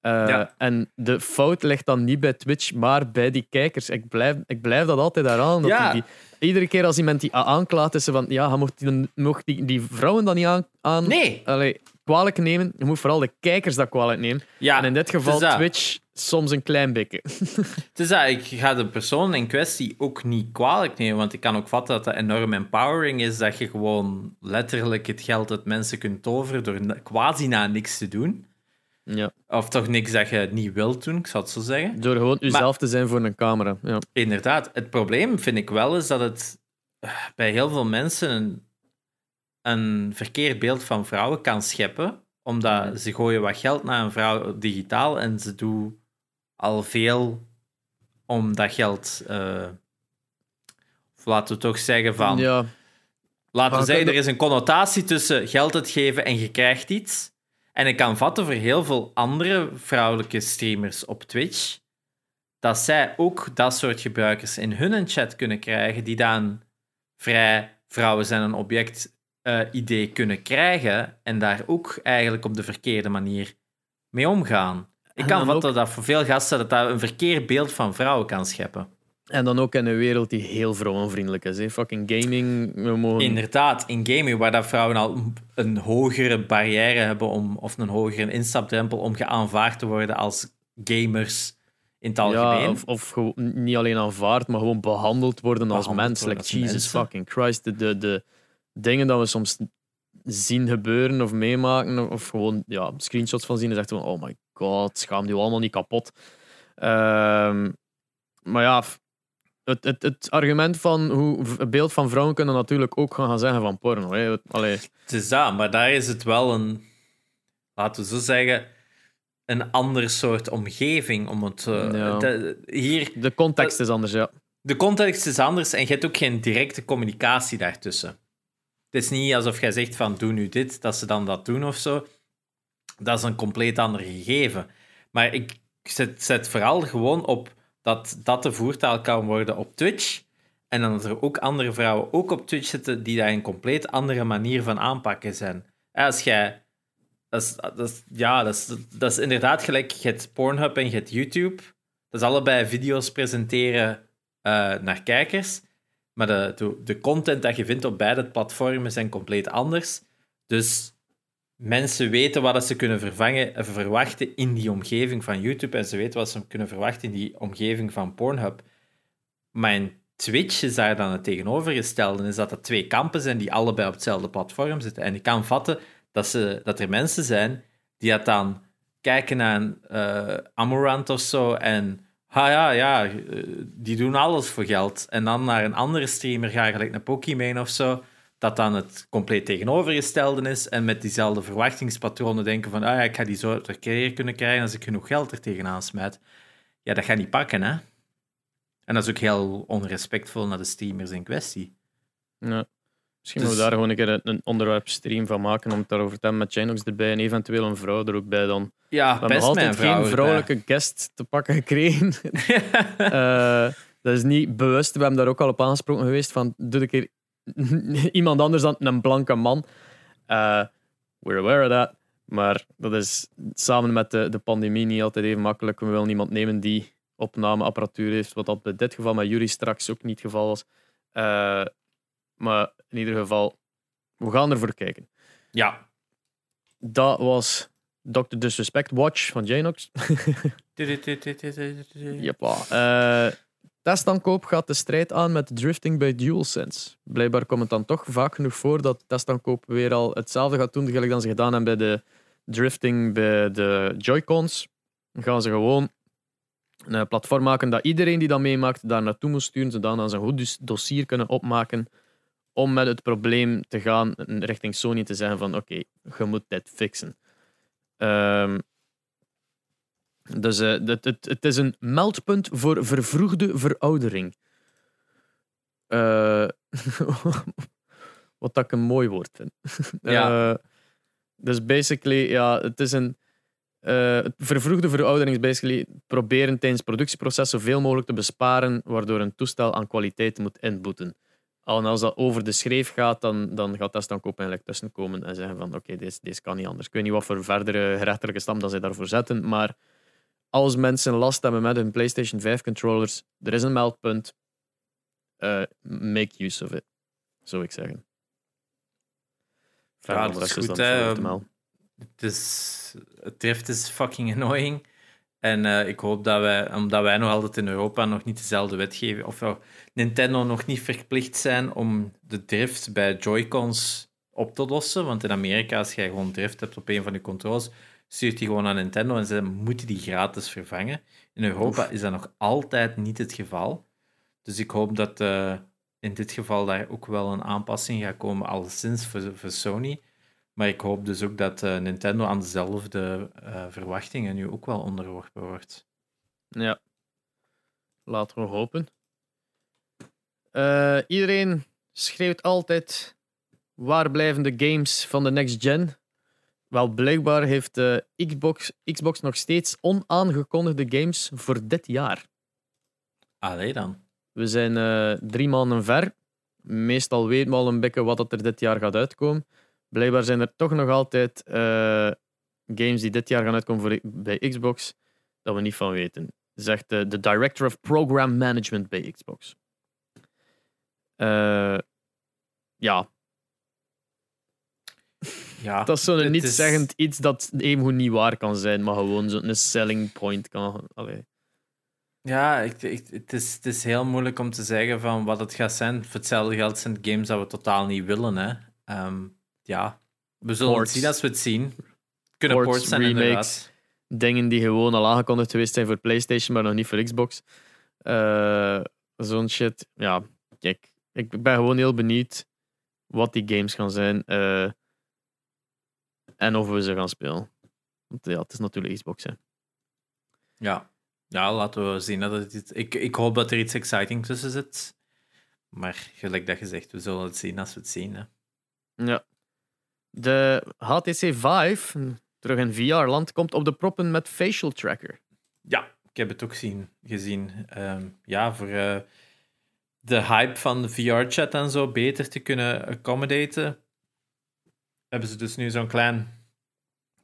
Eh, Ja. En de fout ligt dan niet bij Twitch, maar bij die kijkers. Ik blijf, ik blijf dat altijd daaraan. Dat Ja. die, die- iedere keer als iemand die aanklaat, is ze van ja, mocht die, mocht die, die vrouwen dan niet aan, aan Nee. allee, kwalijk nemen. Je moet vooral de kijkers dat kwalijk nemen. Ja, en in dit geval dat. Twitch soms een klein beetje. Het is dat, ik ga de persoon in kwestie ook niet kwalijk nemen, want ik kan ook vatten dat dat enorm empowering is, dat je gewoon letterlijk het geld uit mensen kunt toveren door quasi na niks te doen. ja. Of toch niks dat je niet wilt doen, ik zou het zo zeggen. Door gewoon jezelf te zijn voor een camera. Ja. Inderdaad, het probleem vind ik wel is dat het eh, bij heel veel mensen een, verkeerd beeld van vrouwen kan scheppen, omdat ze gooien wat geld naar een vrouw digitaal en ze doen al veel om dat geld, eh, of laten we toch zeggen van, ja. laten we zeggen, er is een connotatie tussen geld uitgeven en je krijgt iets. En ik kan vatten voor heel veel andere vrouwelijke streamers op Twitch, dat zij ook dat soort gebruikers in hun chat kunnen krijgen, die dan vrij vrouwen zijn een object eh, idee kunnen krijgen en daar ook eigenlijk op de verkeerde manier mee omgaan. Ik kan vatten dat voor veel gasten dat dat een verkeerd beeld van vrouwen kan scheppen. En dan ook in een wereld die heel vrouwenvriendelijk is. Hè. Fucking gaming. We mogen... Inderdaad, in gaming, waar dat vrouwen al een hogere barrière hebben om, of een hogere instapdrempel om geaanvaard te worden als gamers in het algemeen. Ja, of, niet alleen aanvaard, maar gewoon behandeld worden als Behandeld mens. worden Like, als Jesus mensen. fucking Christ. De, de, de dingen dat we soms zien gebeuren of meemaken, of gewoon ja, screenshots van zien, is echt van, oh my god, schaam die allemaal niet kapot. Ehm, maar ja, het, het, het argument van hoe het beeld van vrouwen kunnen natuurlijk ook gaan, zeggen van porno. Hè. Het- Allee, Het is dat, maar daar is het wel een, laten we zo zeggen, een ander soort omgeving. Om het, eh, Ja. hier, De context is anders, ja. de context is anders en je hebt ook geen directe communicatie daartussen. Het is niet alsof jij zegt van doe nu dit, dat ze dan dat doen of zo. Dat is een compleet ander gegeven. Maar ik zet, zet vooral gewoon op dat dat de voertaal kan worden op Twitch. En dan dat er ook andere vrouwen ook op Twitch zitten die daar een compleet andere manier van aanpakken zijn. Als jij... Dat is, dat ja, dat is, dat inderdaad gelijk. Je hebt Pornhub en je hebt YouTube. Dat is allebei video's presenteren eh, naar kijkers. Maar de, de, content dat je vindt op beide platformen zijn compleet anders. Dus mensen weten wat ze kunnen vervangen, eh, verwachten in die omgeving van YouTube. En ze weten wat ze kunnen verwachten in die omgeving van Pornhub. Maar in Twitch is daar dan het tegenovergestelde. Is dat er twee kampen zijn die allebei op hetzelfde platform zitten. En ik kan vatten dat, ze, dat er mensen zijn die dat dan kijken naar een eh, Amorant of zo en ah ja, ja, eh, die doen alles voor geld. En dan naar een andere streamer gaan, gelijk naar Pokimane of zo, dat dan het compleet tegenovergestelde is en met diezelfde verwachtingspatronen denken van ah ja, ik ga die zo keer kunnen krijgen als ik genoeg geld er tegenaan smijt. Ja, dat gaat niet pakken, hè. En dat is ook heel onrespectvol naar de streamers in kwestie. ja. Misschien Dus- moeten we daar gewoon een keer een, een onderwerp stream van maken om het daarover te hebben met Janox erbij en eventueel een vrouw er ook bij dan. Ja, We hebben altijd geen vrouw. vrouwelijke guest te pakken gekregen. Eh, dat is niet bewust. We hebben daar ook al op aangesproken geweest van doe een keer iemand anders dan een blanke man. Eh, we're aware of that. Maar dat is samen met de, de pandemie niet altijd even makkelijk. We willen iemand nemen die opnameapparatuur heeft, wat dat bij dit geval met Jury straks ook niet het geval was. Eh, maar in ieder geval, we gaan ervoor kijken. Ja. Dat was Dr. Disrespect Watch van Janox. Jeppa. Eh testaankoop gaat de strijd aan met drifting bij DualSense. Blijkbaar komt het dan toch vaak genoeg voor dat testaankoop weer al hetzelfde gaat doen gelijk dan ze gedaan hebben bij de drifting bij de Joy-Cons. Dan gaan ze gewoon een platform maken dat iedereen die dat meemaakt daar naartoe moet sturen, zodat ze een goed dus- dossier kunnen opmaken om met het probleem te gaan richting Sony te zeggen van oké, je moet dit fixen. Ehm, dus eh, het, het, het is een meldpunt voor vervroegde veroudering. Eh, wat dat ik een mooi woord vind. Ja. Eh, dus basically, ja, het is een. het vervroegde veroudering is basically proberen tijdens het productieproces zoveel mogelijk te besparen, waardoor een toestel aan kwaliteit moet inboeten. Al en als dat over de schreef gaat, dan, dan gaat testaankoop eigenlijk tussenkomen en zeggen van oké, deze, deze kan niet anders. Ik weet niet wat voor verdere gerechtelijke stap dat zij daarvoor zetten, maar als mensen last hebben met hun PlayStation 5 controllers, er is een meldpunt. Eh, make use of it, zou ik zeggen. Verder Ja, dat is goed, hè. Het, is, het drift is fucking annoying. En eh, ik hoop dat wij, omdat wij nog altijd in Europa nog niet dezelfde wetgeving, of wel, Nintendo nog niet verplicht zijn om de drift bij Joy-Cons op te lossen. Want in Amerika, als jij gewoon drift hebt op een van je controles, stuurt die gewoon aan Nintendo en ze moeten die gratis vervangen. In Europa is dat nog altijd niet het geval. Dus ik hoop dat eh, in dit geval daar ook wel een aanpassing gaat komen, al sinds voor, voor Sony. Maar ik hoop dus ook dat eh, Nintendo aan dezelfde eh, verwachtingen nu ook wel onderworpen wordt. Ja. Laten we hopen. Eh, iedereen schreeuwt altijd waar blijven de games van de next gen? Wel, blijkbaar heeft de Xbox, Xbox nog steeds onaangekondigde games voor dit jaar. Allee dan. We zijn drie maanden ver. Meestal weet men al een beetje wat er dit jaar gaat uitkomen. Blijkbaar zijn er toch nog altijd eh, games die dit jaar gaan uitkomen voor, bij Xbox dat we niet van weten. Zegt de, de Director of Program Management bij Xbox. Eh, ja, Ja, dat is zo'n het niet is- zeggend iets dat evengoed niet waar kan zijn, maar gewoon zo'n selling point kan. Allee. Ja, ik, ik- het, is, het is heel moeilijk om te zeggen van wat het gaat zijn. Voor hetzelfde geld zijn het games dat we totaal niet willen. Hè. Ehm, ja, we zullen Ports. het zien als we het zien. Kunnen Ports, ports, zijn remakes. inderdaad. dingen die gewoon al aangekondigd geweest zijn voor PlayStation, maar nog niet voor Xbox. Eh, Zo'n shit. Ja, kijk, ik ben gewoon heel benieuwd wat die games gaan zijn eh, en of we ze gaan spelen. Want ja, het is natuurlijk Xbox. Hè. Ja. ja, laten we zien. Dat het iets, ik, ik hoop dat er iets exciting tussen zit. Maar gelijk dat gezegd, we zullen het zien als we het zien. Hè. Ja. De HTC Vive, terug in VR-land, komt op de proppen met facial tracker. Ja, ik heb het ook zien, gezien. Ehm, ja, voor uh, de hype van VR-chat en zo beter te kunnen accommodaten, hebben ze dus nu zo'n klein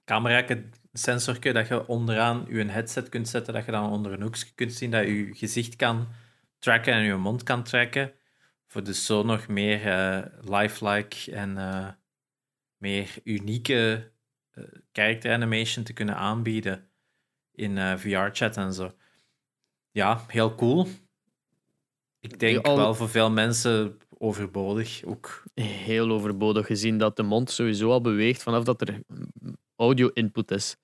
camera sensorje dat je onderaan je headset kunt zetten, dat je dan onder een hoekje kunt zien, dat je gezicht kan tracken en je mond kan tracken. Voor dus zo nog meer uh, lifelike en uh, meer unieke uh, character animation te kunnen aanbieden in VR-chat en zo. Ja, heel cool. Ik denk al... wel voor veel mensen overbodig ook. Heel overbodig gezien dat de mond sowieso al beweegt vanaf dat er audio-input is.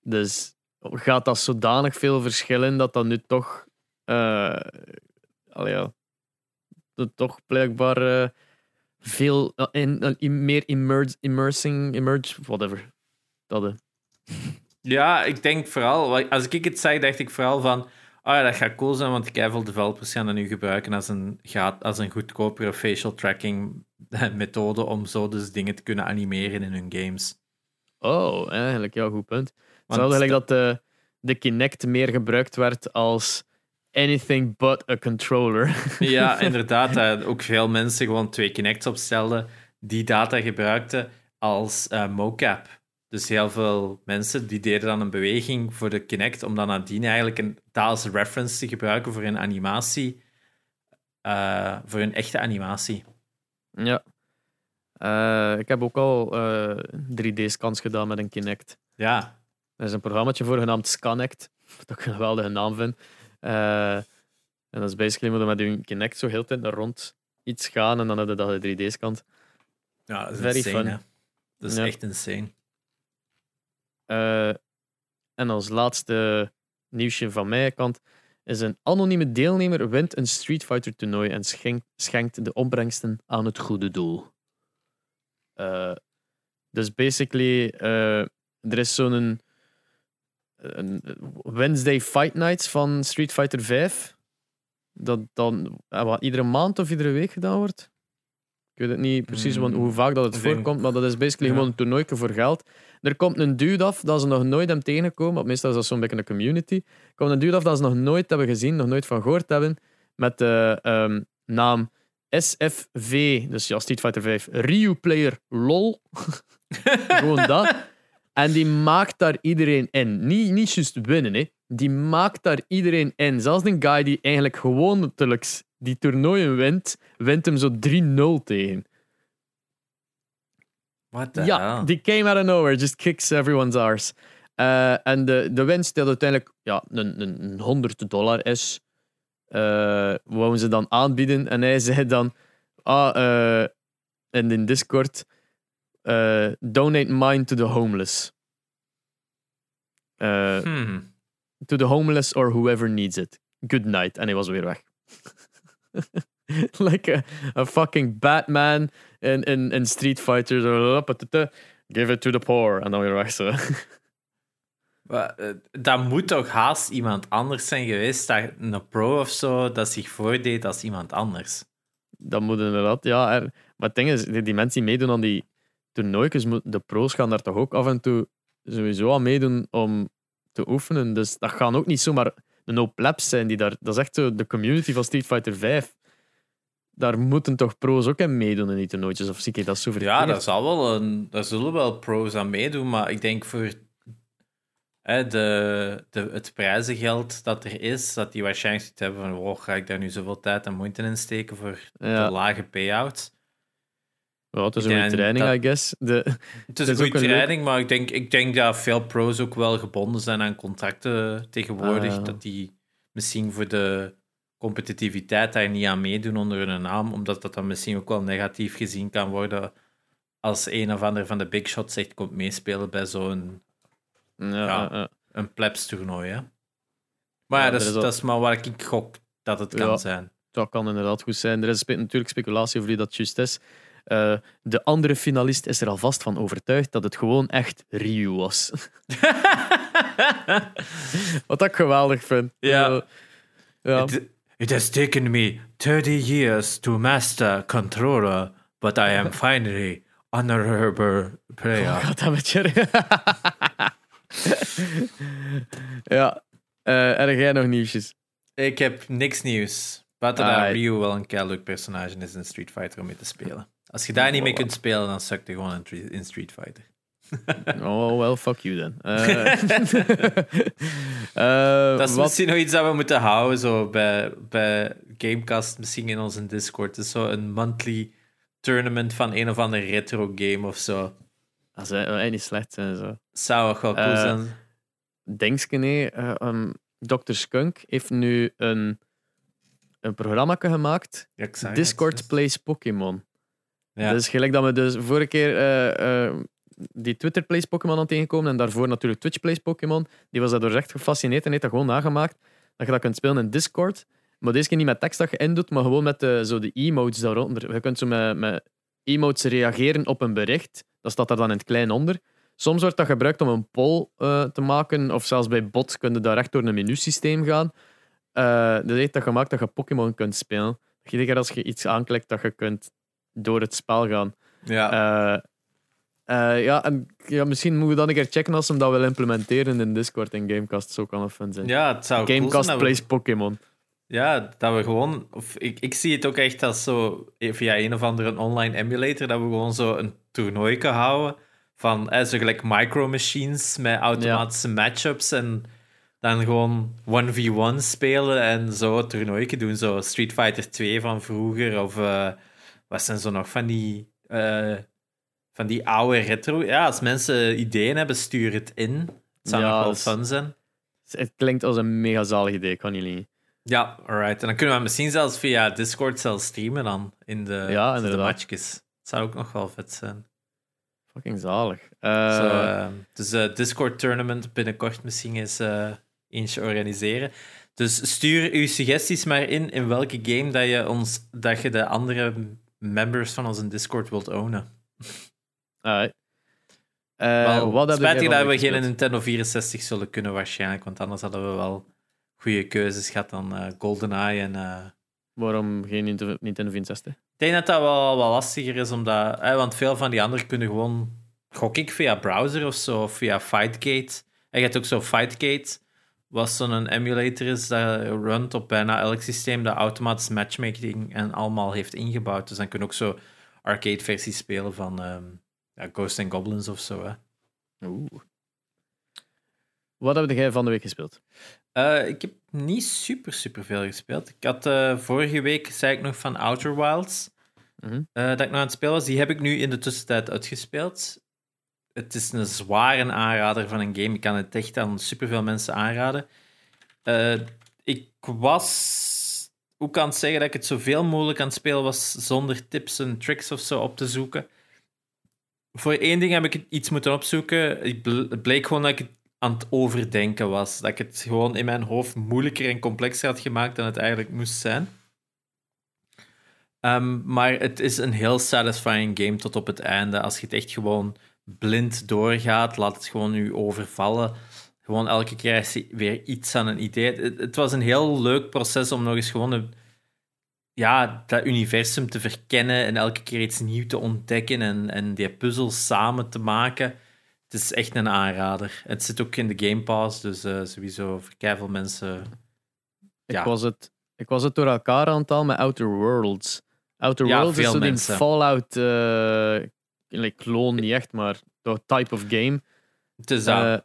Dus gaat dat zodanig veel verschillen dat dat nu toch. Uh, allee, ja, dat toch blijkbaar uh, veel uh, in, in, meer immerse, immersing, immerse, whatever. Dat, Ja, ik denk vooral, als ik het zeg, dacht ik vooral van. Oh ja, dat gaat cool zijn, want keiveel developers gaan dat nu gebruiken als een, gaat, als een goedkopere facial tracking methode om zo dus dingen te kunnen animeren in hun games. Oh, eigenlijk, ja, goed punt. Het zou eigenlijk dat de, de Kinect meer gebruikt werd als anything but a controller. Ja, inderdaad. Dat ook veel mensen gewoon twee Kinects opstelden die data gebruikten als uh, mocap. Dus heel veel mensen die deden dan een beweging voor de Kinect om dan nadien eigenlijk een, dat reference te gebruiken voor een animatie, uh, voor een echte animatie. Ja. Uh, ik heb ook al 3D-scans gedaan met een Kinect. Ja. Er is een programma voor genaamd Scanact, wat ik een geweldige naam vind. Uh, en dat is basically moet je met je Kinect zo heel tijd rond iets gaan en dan heb je dat 3D-scant. Ja, dat is Very insane, fun. Dat is ja. echt insane. Uh, en als laatste nieuwsje van mijn kant is een anonieme deelnemer wint een Street Fighter toernooi en schenkt, schenkt de opbrengsten aan het goede doel. Uh, dus basically, uh, er is zo'n Wednesday Fight Nights van Street Fighter 5. Dat dan wat, iedere maand of iedere week gedaan wordt. Ik weet het niet precies mm, hoe vaak dat het voorkomt, maar dat is basically gewoon een toernooi voor geld. Er komt een dude af dat ze nog nooit hebben tegengekomen, want meestal is dat zo'n beetje een community. Er komt een dude af dat ze nog nooit hebben gezien, nog nooit van gehoord hebben, met de um, naam SFV, dus ja, Street Fighter 5, Ryu Player LOL. gewoon dat. En die maakt daar iedereen in. Niet, niet juist winnen, hè. die maakt daar iedereen in. Zelfs een guy die eigenlijk gewoon die toernooien wint, wint hem zo 3-0 tegen. What the ja, hell? die came out of nowhere, just kicks everyone's arse. Uh, en de, de winst die uiteindelijk ja, een, een 100 dollar is, uh, wouden ze dan aanbieden. En hij zei dan, ah, uh, in in Discord, uh, donate mine to the homeless. Uh, hmm. To the homeless or whoever needs it. Good night. En hij was weer weg. like a, a, fucking Batman in, in, in Street Fighter. Give it to the poor. En dan weer weg zo. Eh, dat moet toch haast iemand anders zijn geweest, dat een pro of zo, dat zich voordeed als iemand anders. Dat moet inderdaad, ja. Er, maar het ding is, die, die mensen die meedoen aan die toernooitjes, de pro's gaan daar toch ook af en toe sowieso aan meedoen om te oefenen. Dus dat gaan ook niet zomaar een hoop plebs zijn die daar... Dat is echt zo de community van Street Fighter 5. Daar moeten toch pro's ook aan meedoen in die toernooitjes? Of zie ik dat zo verkeerd? Ja, daar, zal wel een, daar zullen wel pro's aan meedoen, maar ik denk voor hè, de, de, het prijzengeld dat er is, dat die waarschijnlijk hebben van wow, ga ik daar nu zoveel tijd en moeite in steken voor de lage payouts. Ja, het is een goede training, I guess. De, het is een goede training, maar ik denk, ik denk dat veel pro's ook wel gebonden zijn aan contracten tegenwoordig. Ah, dat die misschien voor de competitiviteit daar niet aan meedoen onder hun naam, omdat dat dan misschien ook wel negatief gezien kan worden als een of ander van de big shots echt komt meespelen bij zo'n ja, ja, een plebs toernooi. Hè? Maar ja, dat, is, dat is maar waar ik gok dat het kan zijn. Dat kan inderdaad goed zijn. Er is natuurlijk speculatie over wie dat juist is. Uh, de andere finalist is er alvast van overtuigd dat het gewoon echt Ryu was. Wat ik geweldig vind. Ja. Eh, ja. It, it has taken me 30 years to master controller, but I am finally honorable player. Met je? ja. Eh erg jij nog nieuwsjes? Ik heb niks nieuws. Buiten dat Ryu wel een kei leuk personage is in Street Fighter om mee te spelen. Als je daar niet mee kunt spelen, dan sukt je gewoon in, Tre- in Street Fighter. Oh, well, fuck you dan. Eh, eh, Dat is wat- misschien nog iets dat we moeten houden zo bij, bij Gamecast, misschien in onze Discord. Het is zo een monthly tournament van een of andere retro game of zo. Dat zou eigenlijk niet slecht zijn. Zo. Zou ook wel cool Eh, zijn. Denkske, nee. eh, um, Dr. Skunk heeft nu een, een programma gemaakt. Discord Plays Pokémon. Ja. Dus gelijk dat we dus vorige keer eh, eh, die Twitter Plays Pokémon aan tegenkomen en daarvoor natuurlijk Twitch Plays Pokémon. Die was daardoor echt gefascineerd en heeft dat gewoon nagemaakt. Dat je dat kunt spelen in Discord. Maar deze keer niet met tekst dat je indoet, maar gewoon met de, zo de emotes daaronder. Je kunt zo met, met emotes reageren op een bericht. Dat staat daar dan in het klein onder. Soms wordt dat gebruikt om een poll eh, te maken, of zelfs bij bots kun je daar echt door een menusysteem gaan. Eh dat heeft dat gemaakt dat je Pokémon kunt spelen. Iedere keer als je iets aanklikt, dat je kunt door het spel gaan. ja. Eh, eh, ja, en ja, misschien moeten we dan een keer checken als ze hem dat willen implementeren in Discord en Gamecast. Zo kan het fun zijn. ja, het zou cool zijn Gamecast we- plays Pokémon. Ja, dat we gewoon. Of ik, ik zie het ook echt als zo via een of andere online emulator dat we gewoon zo een toernooi kunnen houden van eh, zo gelijk micro machines met automatische matchups en dan gewoon 1v1 spelen en zo een toernooitje doen. Zo Street Fighter 2 van vroeger of eh, wat zijn zo nog van die eh, van die oude retro. Ja, als mensen ideeën hebben, stuur het in. Het zou Ja, nog wel fun zijn. Het klinkt als een mega zalig idee, kan liegen. Ja, alright. En dan kunnen we misschien zelfs via Discord zelfs streamen dan in de, Ja, de matchjes. Dat zou ook nog wel vet zijn. Fucking zalig. Eh, Zo, eh, dus eh Discord tournament binnenkort misschien eens eentje organiseren. Dus stuur uw suggesties maar in in welke game dat je, ons, dat je de andere members van onze Discord wilt ownen. alright. Wel, jij spijtig dat we geen? Nintendo 64 zullen kunnen waarschijnlijk, want anders hadden we wel goede keuzes gehad dan eh, GoldenEye en... eh, Waarom geen Nintendo Nintendo 64? Ik denk dat dat wel wat lastiger is, omdat, want veel van die anderen kunnen gewoon, gok ik, via browser of zo, of via Fightgate. En je hebt ook zo Fightgate, wat zo'n emulator is dat runt op bijna elk systeem dat automatisch matchmaking en allemaal heeft ingebouwd. Dus dan kun je ook zo arcade-versies spelen van ehm ja, Ghosts and Goblins of zo. Hè. Oeh. Wat heb jij van de week gespeeld? Eh, ik heb niet super, super veel gespeeld. Ik had eh, vorige week, zei ik nog van Outer Wilds, Mhm. eh, dat ik nog aan het spelen was. Die heb ik nu in de tussentijd uitgespeeld. Het is een zware aanrader van een game. Ik kan het echt aan superveel mensen aanraden. Eh, ik was ook aan het zeggen dat ik het zoveel mogelijk aan het spelen was zonder tips en tricks of zo op te zoeken. Voor één ding heb ik iets moeten opzoeken. Het bleek gewoon dat ik het aan het overdenken was. Dat ik het gewoon in mijn hoofd moeilijker en complexer had gemaakt dan het eigenlijk moest zijn. Ehm, maar het is een heel satisfying game tot op het einde. Als je het echt gewoon blind doorgaat, laat het gewoon u overvallen. Gewoon elke keer is er weer iets aan een idee. Het, het was een heel leuk proces om nog eens gewoon een, ja, dat universum te verkennen en elke keer iets nieuws te ontdekken en, en die puzzels samen te maken. Het is echt een aanrader. Het zit ook in de Game Pass, dus eh, sowieso voor veel mensen. Ik, was het, ik was het door elkaar aan het halen met Outer Worlds. Outer Ja, Worlds is veel zo die mensen. Fallout uh, like, kloon, niet echt, maar dat type of game. Het is dat. Eh,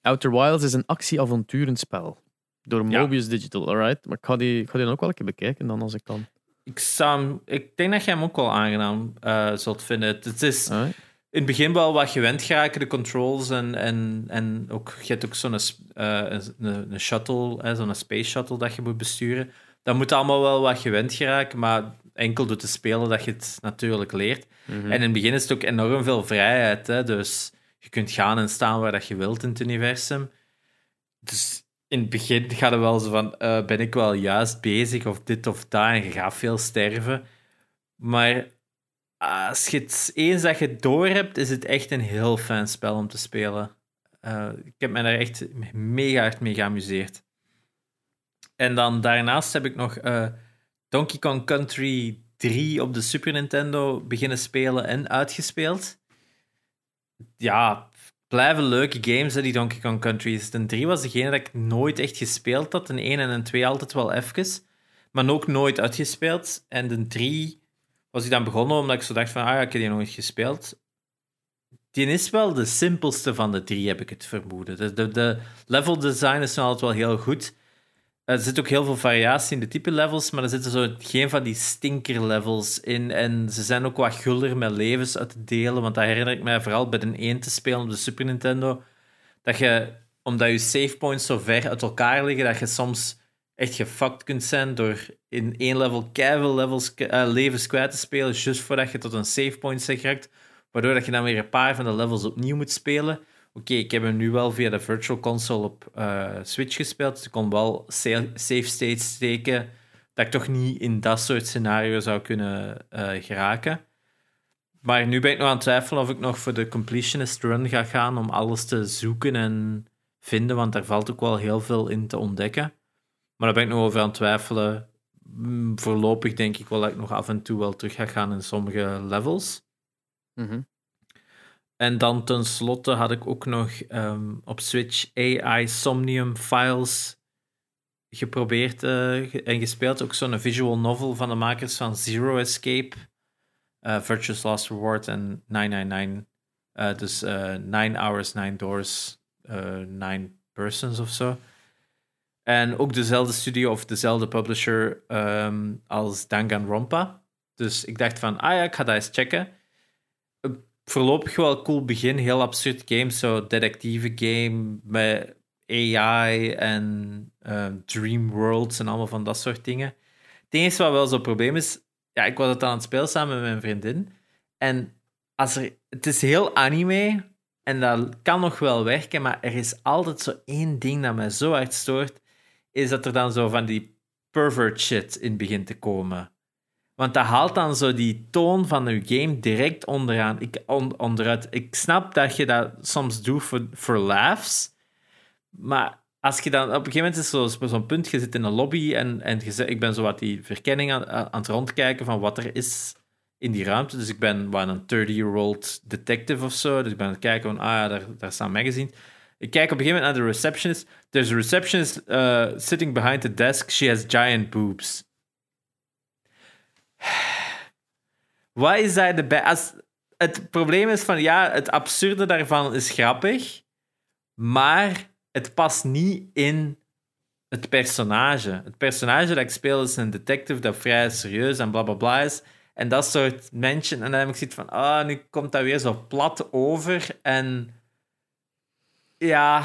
Outer Wilds is een actie-avonturenspel. Door Ja. Mobius Digital, alright? Maar ik ga, die, ik ga die dan ook wel een keer bekijken dan als ik kan. ik, ik denk dat jij hem ook wel aangenaam eh, zult vinden. Het, is Alright. in het begin wel wat gewend geraken, de controls en, en, en ook, je hebt ook zo'n eh, een, shuttle, zo'n space shuttle dat je moet besturen. Dat moet allemaal wel wat gewend geraken, maar enkel door te spelen dat je het natuurlijk leert. Mhm. En in het begin is het ook enorm veel vrijheid. Hè? Dus je kunt gaan en staan waar dat je wilt in het universum. Dus in het begin gaat het wel zo van: eh, ben ik wel juist bezig of dit of dat? En je gaat veel sterven. Maar als je het eens dat je het door hebt, is het echt een heel fijn spel om te spelen. eh, ik heb me daar echt mega hard mee geamuseerd. En dan daarnaast heb ik nog uh, Donkey Kong Country 3 op de Super Nintendo beginnen spelen en uitgespeeld. Ja, blijven leuke games, hè, die Donkey Kong Country. De 3 was degene dat ik nooit echt gespeeld had. De 1 en de 2 altijd wel even. Maar ook nooit uitgespeeld. En de 3 was ik dan begonnen omdat ik zo dacht van, ah ja, ik heb die nog niet gespeeld. Die is wel de simpelste van de drie, heb ik het vermoeden. De, de, de level design is nog altijd wel heel goed. Er zit ook heel veel variatie in de type levels, maar er zitten zo geen van die stinker levels in. En ze zijn ook wat gulder met levens uit te delen. Want dat herinner ik mij vooral bij de 1 te spelen op de Super Nintendo. Dat je, omdat je save points zo ver uit elkaar liggen, dat je soms echt gefucked kunt zijn door in één level keihard levels, uh, levens kwijt te spelen, juist voordat je tot een save point zegt. Waardoor dat je dan weer een paar van de levels opnieuw moet spelen. Oké, ik heb hem nu wel via de Virtual Console op uh, Switch gespeeld. Dus ik kon wel save states steken. Dat ik toch niet in dat soort scenario's zou kunnen uh, geraken. Maar nu ben ik nog aan het twijfelen of ik nog voor de completionist run ga gaan om alles te zoeken en vinden, want daar valt ook wel heel veel in te ontdekken. Maar daar ben ik nog over aan het twijfelen. Mm, voorlopig denk ik wel dat ik nog af en toe wel terug ga gaan in sommige levels. Mm en dan tenslotte had ik ook nog um, op Switch AI Somnium Files geprobeerd uh, en gespeeld. Ook zo'n visual novel van de makers van Zero Escape, uh, Virtuous Last Reward en 999. Uh, eh, dus 9 Hours, 9 Doors, 9 Persons of zo. En ook dezelfde studio of dezelfde publisher um, als Danganronpa. Dus ik dacht van, ah ja, ik ga dat eens checken voorlopig wel een cool begin. Heel absurd game. Zo detectieve game met AI en uh, Dream Worlds en allemaal van dat soort dingen. Het enige wat wel zo'n probleem is, ja, ik was het aan het spelen samen met mijn vriendin. En als er, het is heel anime en dat kan nog wel werken, maar er is altijd zo één ding dat mij zo hard stoort, is dat er dan zo van die pervert shit in begint te komen. Want dat haalt dan zo die toon van je game direct onderaan. Ik, onderuit. Ik snap dat je dat soms doet voor, voor laughs. Maar als je dan op een gegeven moment is zo'n zo punt, je zit in een lobby en, en je ik ben zo wat die verkenning aan, aan het rondkijken van wat er is in die ruimte. Dus ik ben wat een 30-year-old detective of zo. Dus ik ben aan het kijken van, ah ja, daar, daar staan magazines. Ik kijk op een gegeven moment naar de receptionist. There's a receptionist uh, sitting behind the desk. She has giant boobs. Wat is daar de bij? Als, het probleem is van ja, het absurde daarvan is grappig, maar het past niet in het personage. Het personage dat ik speel is een detective dat vrij serieus en bla bla bla is. En dat soort mensen. En dan heb ik zoiets van, ah, oh, nu komt dat weer zo plat over. En ja,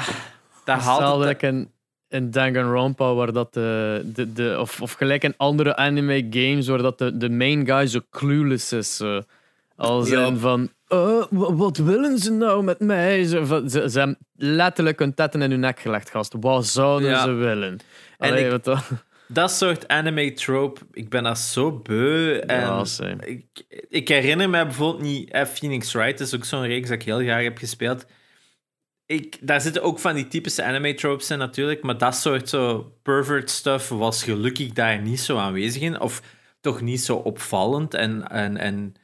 dat haalt het... een in Danganronpa, waar dat de, de, de of, of gelijk in andere anime games, waar dat de, de main guy zo clueless is. Uh, al zijn van, uh, wat willen ze nou met mij? Ze, ze, ze hebben letterlijk hun tetten in hun nek gelegd, gast. Wat zouden ze willen? en ik, dat soort anime trope, ik ben dat zo beu. En ja, ik, ik, herinner me bijvoorbeeld niet, F Phoenix Wright is ook zo'n reeks dat ik heel graag heb gespeeld ik, daar zitten ook van die typische anime tropes in natuurlijk, maar dat soort zo pervert stuff was gelukkig daar niet zo aanwezig in, of toch niet zo opvallend. En, en, en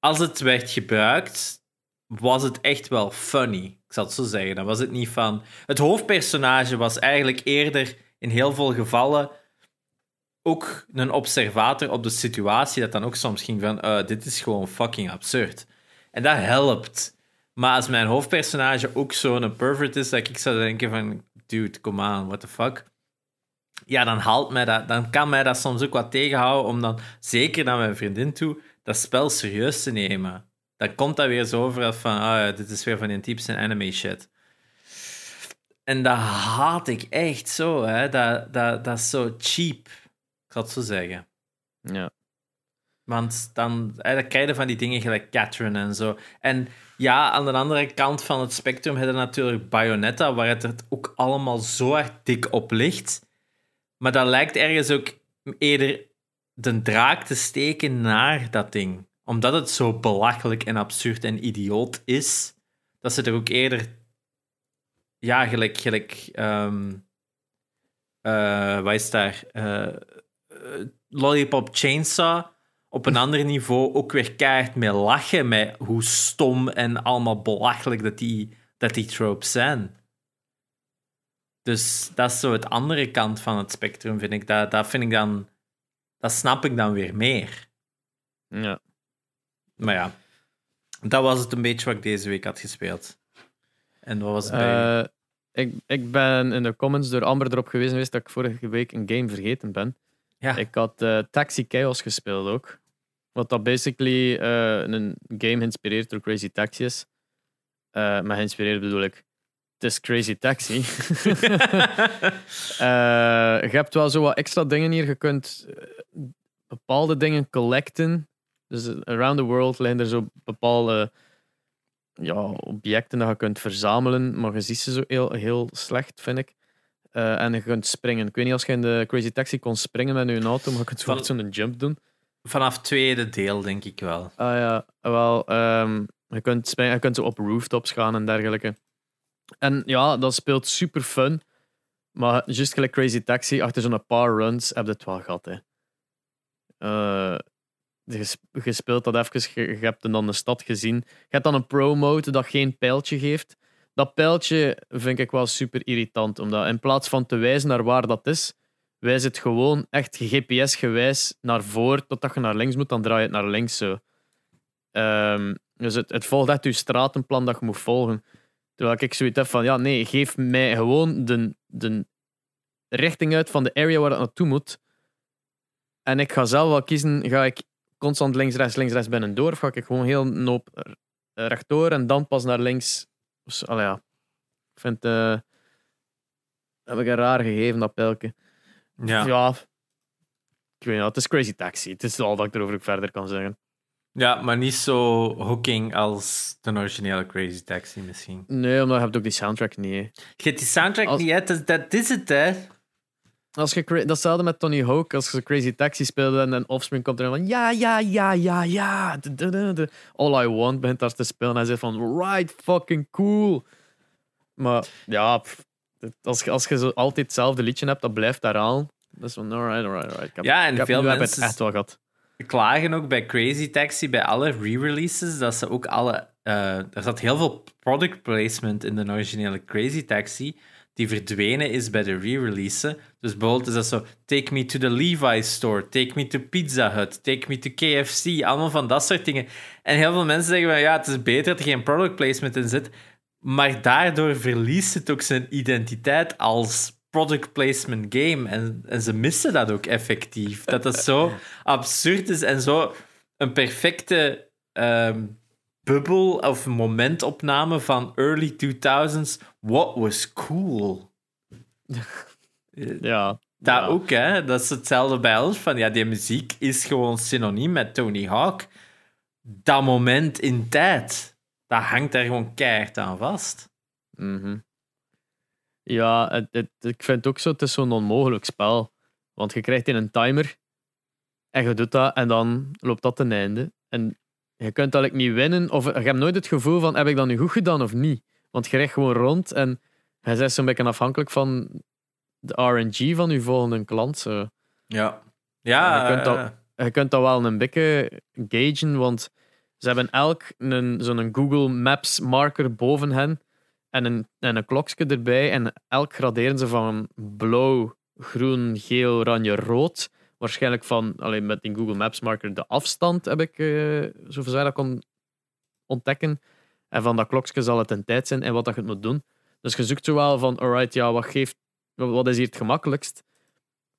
als het werd gebruikt, was het echt wel funny. Ik zal het zo zeggen. Dan was het niet van. Het hoofdpersonage was eigenlijk eerder in heel veel gevallen ook een observator op de situatie, dat dan ook soms ging van: uh, dit is gewoon fucking absurd. En dat helpt. Maar als mijn hoofdpersonage ook zo'n pervert is, dat ik zou denken van, dude, come on, what the fuck. Ja, dan haalt mij dat, dan kan mij dat soms ook wat tegenhouden om dan, zeker naar mijn vriendin toe, dat spel serieus te nemen. Dan komt dat weer zo over van, ah, dit is weer van die typische anime shit. En dat haat ik echt zo, hè. Dat, dat, dat is zo cheap. Ik zal het zo zeggen. Ja. Want dan, dan krijg je van die dingen gelijk Catherine en zo. En ja, aan de andere kant van het spectrum heb je natuurlijk Bayonetta, waar het ook allemaal zo hard dik op ligt. Maar dat lijkt ergens ook eerder de draak te steken naar dat ding. Omdat het zo belachelijk en absurd en idioot is, dat ze er ook eerder ja, gelijk, gelijk eh, wat is daar? Eh, eh, Lollipop Chainsaw op een ander niveau ook weer keihard mee lachen met hoe stom en allemaal belachelijk dat die, dat die tropes zijn. Dus dat is zo het andere kant van het spectrum, vind ik. Dat, dat vind ik dan... Dat snap ik dan weer meer. Ja. Maar ja, dat was het een beetje wat ik deze week had gespeeld. En wat was het bij Eh, ik, ik ben in de comments door Amber erop geweest geweest dat ik vorige week een game vergeten ben. Ja. Ik had eh, Taxi Chaos gespeeld ook. Wat dat basically eh, een game geïnspireerd door Crazy Taxi is. Eh maar geïnspireerd bedoel ik, het is Crazy Taxi. Eh, je hebt wel zo wat extra dingen hier. Je kunt bepaalde dingen collecten. Dus around the world liggen er zo bepaalde ja, objecten dat je kunt verzamelen, maar je ziet ze zo heel, heel slecht, vind ik. En je kunt springen. Ik weet niet als je in de Crazy Taxi kon springen met je auto, maar je kunt zo'n jump doen. Vanaf tweede deel, denk ik wel. Ah ja, wel, ehm, je, kunt je kunt op rooftops gaan en dergelijke. En ja, dat speelt super fun. Maar juist gelijk Crazy Taxi, achter zo'n paar runs heb je het wel gehad. Hè. Eh, je, sp- je speelt dat even, je, je hebt dan de stad gezien. Je hebt dan een pro-mode dat geen pijltje geeft. Dat pijltje vind ik wel super irritant, omdat in plaats van te wijzen naar waar dat is, wijst het gewoon echt GPS-gewijs naar voor, totdat je naar links moet, dan draai je het naar links zo. Ehm, dus het, volgt echt je stratenplan dat je moet volgen. Terwijl ik zoiets heb van, ja, nee, geef mij gewoon de, de richting uit van de area waar het naartoe moet. En ik ga zelf wel kiezen, ga ik constant links, rechts, links, rechts binnendoor, of ga ik gewoon heel noop rechtdoor en dan pas naar links. Dus, ja. Ik vind, eh heb ik een raar gegeven, dat pijlke. Ja. Ja. Ik weet niet, het is Crazy Taxi. Het is al dat ik erover verder kan zeggen. ja, maar niet zo hooking als de originele Crazy Taxi misschien. Nee, omdat je hebt ook die soundtrack niet. hè. Je hebt die soundtrack Als- niet uit, dat, dat is het, hè. Als je, datzelfde met Tony Hawk, als je Crazy Taxi speelde en een Offspring komt er van ja, ja, ja, ja, ja. All I Want begint daar te spelen en hij zegt van right, fucking cool. Maar ja, pff, als je, als je zo altijd hetzelfde liedje hebt, dat blijft daar aan. Dat is van alright, alright, alright. Ik heb, Ja, en ik heb, veel nu heb ik mensen- het echt wel gehad. klagen ook bij Crazy Taxi, bij alle re-releases, dat ze ook alle... eh, er zat heel veel product placement in de originele Crazy Taxi, die verdwenen is bij de re-release. Dus bijvoorbeeld is dat zo, take me to the Levi's store, take me to Pizza Hut, take me to KFC, allemaal van dat soort dingen. En heel veel mensen zeggen van, ja, het is beter dat er geen product placement in zit, maar daardoor verliest het ook zijn identiteit als product placement game. En, en ze missen dat ook effectief. Dat dat zo absurd is en zo een perfecte ehm, bubbel of momentopname van early 2000s. What was cool? Ja. Dat ja. ook, hè? Dat is hetzelfde bij ons. Van ja, die muziek is gewoon synoniem met Tony Hawk. Dat moment in tijd, dat hangt daar gewoon keihard aan vast. Mhm. Ja, het, het- ik vind het ook zo, het is zo'n onmogelijk spel. Want je krijgt in een timer en je doet dat en dan loopt dat ten einde. En je kunt eigenlijk niet winnen, of je hebt nooit het gevoel van heb ik dat nu goed gedaan of niet. Want je rijdt gewoon rond en je bent zo'n beetje afhankelijk van de RNG van je volgende klant. Zo. Ja. Ja, je kunt dat- eh, je kunt dat wel een beetje gagen, want ze hebben elk zo'n Google Maps marker boven hen en een, en een klokje erbij. En elk graderen ze van blauw, groen, geel, oranje, rood. Waarschijnlijk van, alleen met die Google Maps marker, de afstand heb ik, eh zover zij dat kon ontdekken. En van dat klokje zal het een tijd zijn en wat dat je moet doen. Dus je zoekt zo wel van, alright, ja, wat, geeft, wat is hier het gemakkelijkst?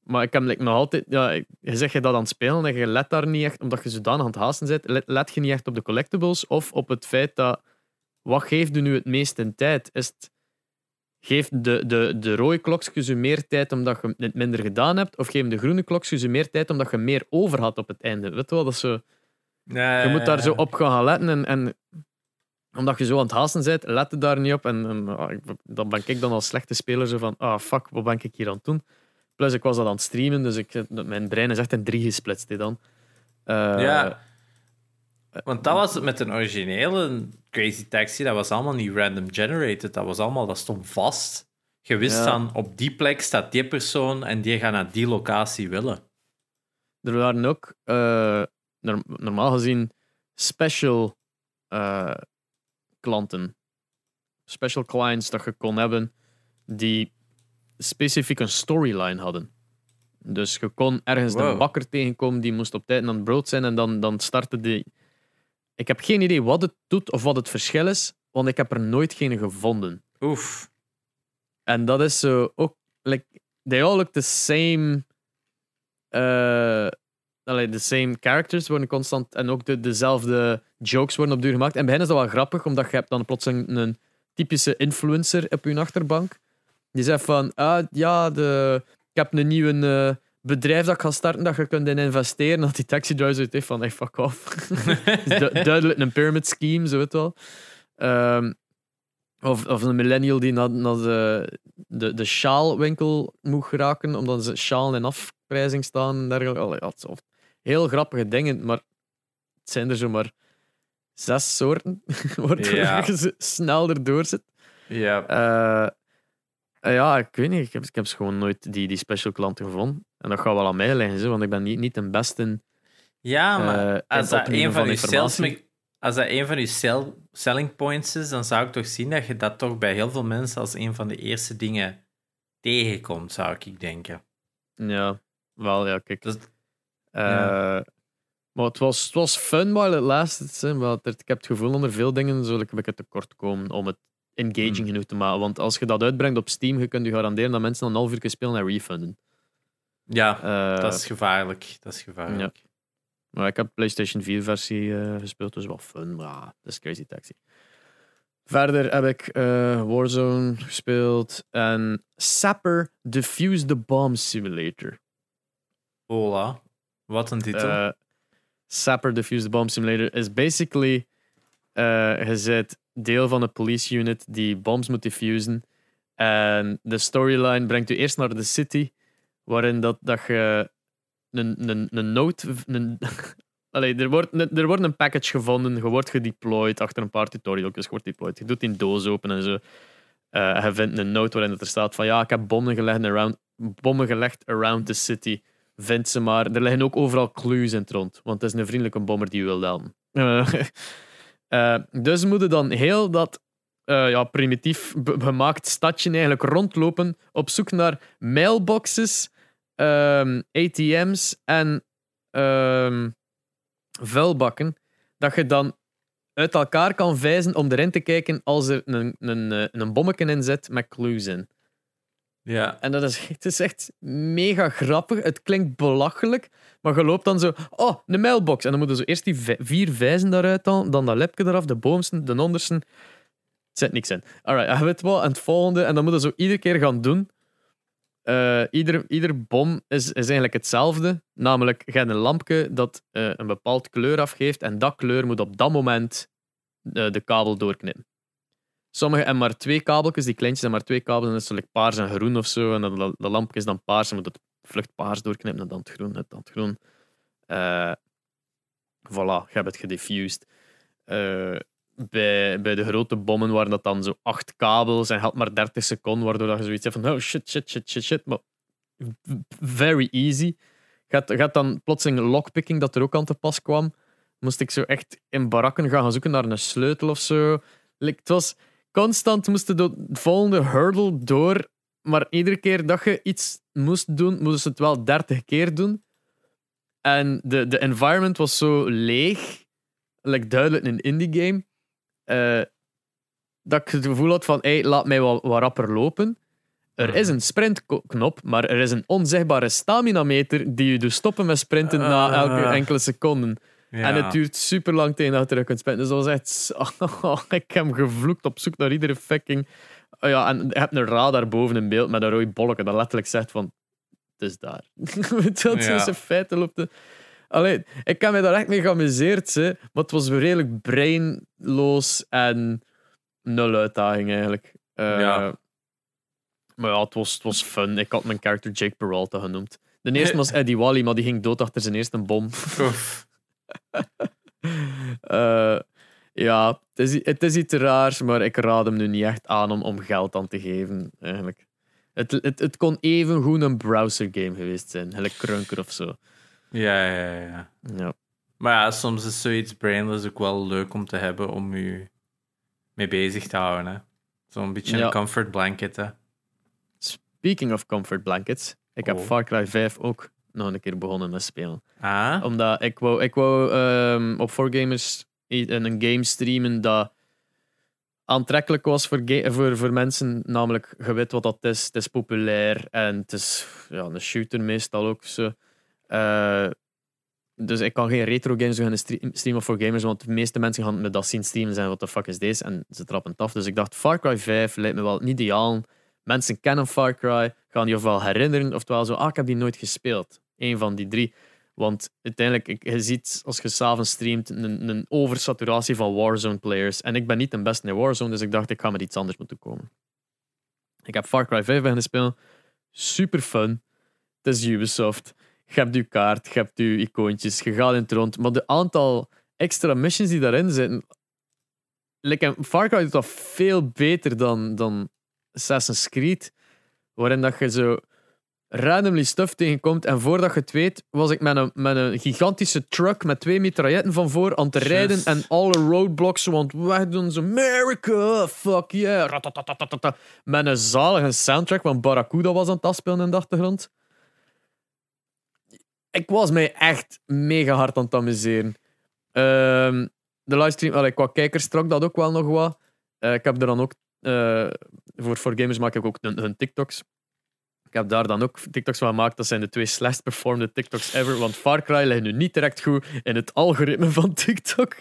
Maar ik heb like, nog altijd, ja, je zegt je dat aan het spelen en je let daar niet echt, omdat je zodanig aan het haasten bent, let, let je niet echt op de collectibles of op het feit dat, wat geeft u nu het meest in tijd? Is het, geeft de, de, de rode klokjes u meer tijd omdat je het minder gedaan hebt, of geven de groene klokjes u meer tijd omdat je meer over had op het einde? Weet je wel, dat zo... Je moet daar zo op gaan letten. En, en omdat je zo aan het haasten bent, let je daar niet op. En, en ah, dan ben ik dan als slechte speler zo van, ah fuck, wat ben ik hier aan het doen? Plus, ik was dat aan het streamen, dus ik, mijn brein is echt in drie gesplitst. dan. Eh, Ja. Want dat was het met een originele Crazy Taxi. Dat was allemaal niet random generated. Dat was allemaal, dat stond vast. Je wist Ja. dan, op die plek staat die persoon en die gaat naar die locatie willen. Er waren ook eh, norm- normaal gezien special eh, klanten, special clients dat je kon hebben die specifiek een storyline hadden. Dus je kon ergens de bakker tegenkomen die moest op tijd aan het brood zijn en dan, dan startte die. Ik heb geen idee wat het doet of wat het verschil is, want ik heb er nooit geen gevonden. Oef. En dat is zo ook. Like, they all look the same. eh allee, the same characters worden constant. En ook de, dezelfde jokes worden op duur gemaakt. En bij hen is dat wel grappig, omdat je hebt dan plotseling een typische influencer op je achterbank. Die zegt van: ah, ja, de, ik heb een nieuw eh, bedrijf dat ik ga starten dat je kunt in investeren. Dat die taxi driver zoiets heeft van: hey, fuck off. Het is du- duidelijk een pyramid scheme, zo weet je wel. Ehm, of, of een millennial die naar, naar de, de, de sjaalwinkel moet geraken, omdat ze sjaal in afprijzing staan en dergelijke. Het of- heel grappige dingen, maar het zijn er zomaar zes soorten waardoor Ja. je snel erdoor zit. Ja. Eh, ja, ik weet niet. Ik heb, ik heb gewoon nooit die, die special klanten gevonden. En dat gaat wel aan mij liggen, zo, want ik ben niet, niet de beste in Ja, eh, maar in als dat een van van sales, als dat een van je sell, selling points is, dan zou ik toch zien dat je dat toch bij heel veel mensen als een van de eerste dingen tegenkomt, zou ik denken. Ja, wel, ja, kijk. Dus- Eh, ja. Maar het was, het was fun while it lasted. Hè, maar er- ik heb het gevoel onder veel dingen zal ik een beetje tekort komen om het engaging Hmm. genoeg te maken. Want als je dat uitbrengt op Steam, je kunt je garanderen dat mensen dan een half uur spelen en refunden. Ja, Eh, dat is gevaarlijk. Dat is gevaarlijk. Maar ik heb de PlayStation 4 versie eh, gespeeld, dus wel fun. Maar ja, dat is Crazy Taxi. Verder heb ik eh, Warzone gespeeld en Sapper Defuse the Bomb Simulator. Hola. Wat een titel. Sapper Defuse the Bomb Simulator is basically je bent deel van een police unit die bombs moet diffusen. En de storyline brengt u eerst naar de city, waarin dat, dat je een, een, een note. Een, Allee, er, wordt, een- er wordt een package gevonden, je wordt gedeployed achter een paar tutorials. Je wordt deployed. Je doet die doos open en zo. Eh, je vindt een note waarin er staat van ja, ik heb bommen gelegd around, bommen gelegd around the city. Vind ze maar. Er liggen ook overal clues in het rond, want het is een vriendelijke bommer die u wil helpen. eh, dus moeten dan heel dat eh, ja, primitief gemaakt stadje eigenlijk rondlopen op zoek naar mailboxes, ehm, ATM's en ehm, vuilbakken, dat je dan uit elkaar kan vijzen om erin te kijken als er een, een, eh, een bommetje in zit met clues in. Ja. En dat is, het is echt mega grappig. Het klinkt belachelijk, maar je loopt dan zo... Oh, een mailbox. En dan moeten ze eerst die vi- vier vijzen daaruit halen, dan dat lepje eraf, de bovenste, de onderste. Er zit niks in. Alright, je weet wel. En het volgende. En dan moeten ze zo iedere keer gaan doen. Eh, ieder, ieder bom is, is eigenlijk hetzelfde. Namelijk, je hebt een lampje dat eh, een bepaald kleur afgeeft. En dat kleur moet op dat moment eh, de kabel doorknippen. Sommige hebben maar twee kabeltjes, die kleintjes hebben maar twee kabels. En dat is paars en groen of zo. En dat lampje is dan paars. En moet het vlucht paars doorknippen en dan het groen, en dan het groen. Eh, voilà, je hebt het gedifused. Eh, bij, bij de grote bommen waren dat dan zo acht kabels en had maar 30 seconden, waardoor dat je zoiets hebt van oh shit, shit, shit, shit, shit. Maar very easy. Gaat, gaat dan plotseling lockpicking dat er ook aan te pas kwam. Moest ik zo echt in barakken gaan zoeken naar een sleutel of zo. Het was constant, moesten de volgende hurdle door. Maar iedere keer dat je iets moest doen, moesten ze het wel 30 keer doen. En de, de environment was zo leeg, like duidelijk een indie game, eh, dat ik het gevoel had van, hey, laat mij wat, wat rapper lopen. Er is een sprintknop, maar er is een onzichtbare stamina-meter die je doet stoppen met sprinten na elke Ah. enkele seconde. Ja. En het duurt super lang tegen dat je terug kunt sprinten. Dus dat was echt... oh, ik heb gevloekt op zoek naar iedere fucking... Oh ja, en je hebt een radar boven in beeld met een rooi bolletje dat letterlijk zegt van... Het is daar. Dat Ja. is in feite loopt de... Allee, ik heb me daar echt mee geamuseerd, hè, maar het was redelijk brainloos en nul uitdaging eigenlijk. Eh, Ja. Maar ja, het was, het was fun. Ik had mijn character Jake Peralta genoemd. De eerste was Eddie Wally, maar die ging dood achter zijn eerste bom. Eh, ja, het is, het is iets raars, maar ik raad hem nu niet echt aan om, om geld aan te geven, eigenlijk. Het, het, het kon even goed een browser game geweest zijn, gelijk Krunker of zo. Ja, ja, ja. Ja. Maar ja, soms is zoiets brainless ook wel leuk om te hebben om je mee bezig te houden. Zo'n beetje Ja. een comfort blanket. Hè. Speaking of comfort blankets, ik heb Oh. Far Cry 5 ook nog een keer begonnen met spelen. Ah, Omdat ik wou, ik wou ehm, op 4Gamers i- een game streamen dat aantrekkelijk was voor, voor, voor mensen. Namelijk, je weet wat dat is. Het is populair en het is ja, een shooter meestal ook zo. Eh, dus ik kan geen retro games gaan stre- streamen voor gamers, want de meeste mensen gaan me dat zien streamen en zijn wat de fuck is deze? En ze trappen het af. Dus ik dacht, Far Cry 5 lijkt me wel niet ideaal. Mensen kennen Far Cry, gaan die ofwel herinneren, oftewel zo, ah, ik heb die nooit gespeeld. Eén van die drie. Want uiteindelijk, je ziet als je s'avonds streamt een, een oversaturatie van Warzone-players. En ik ben niet de beste in Warzone, dus ik dacht, ik ga met iets anders moeten komen. Ik heb Far Cry 5 beginnen spelen. Super fun. Het is Ubisoft. Je hebt je kaart, je hebt je icoontjes, je gaat in het rond. Maar de aantal extra missions die daarin zitten. Like, Far Cry doet dat veel beter dan, dan Assassin's Creed. Waarin dat je zo randomly stuff tegenkomt. En voordat je het weet, was ik met een, met een gigantische truck met twee mitrailletten van voor aan het rijden. En alle roadblocks zo aan het wegdoen. Zo, America, fuck yeah. Ratatatatata. Met een zalige soundtrack, want Barracuda was aan het afspelen in de achtergrond. Ik was mij echt mega hard aan het amuseren. Ehm, de livestream, allee, qua kijkers trok dat ook wel nog wat. Eh, ik heb er dan ook, eh, voor, voor gamers maak ik ook hun, hun TikToks. Ik heb daar dan ook TikToks van gemaakt. Dat zijn de twee slechtst performde TikToks ever. Want Far Cry ligt nu niet direct goed in het algoritme van TikTok.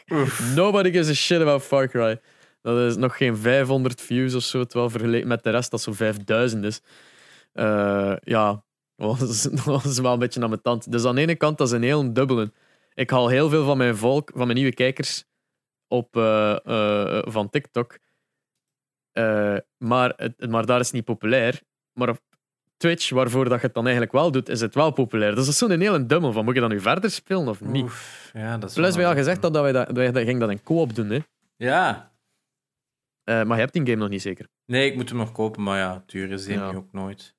Nobody gives a shit about Far Cry. Dat is nog geen 500 views of zo. Terwijl vergeleken met de rest dat zo 5000 is. Eh, ja, dat was, dat was wel een beetje aan mijn tand. Dus aan de ene kant, dat is een heel dubbele. Ik haal heel veel van mijn volk, van mijn nieuwe kijkers, op, eh, eh, van TikTok. Maar, het, maar daar is het niet populair. Maar op Twitch, waarvoor dat je het dan eigenlijk wel doet, is het wel populair. Dus dat is zo'n hele dubbel van, moet je dan nu verder spelen of niet? Oef, ja, dat is Plus, wij al gezegd dat, dat wij dat, wij dat, ging dat in co-op doen. Hè. Ja. Eh, maar je hebt die game nog niet zeker. Nee, ik moet hem nog kopen, maar ja, duur is die Ja. ook nooit.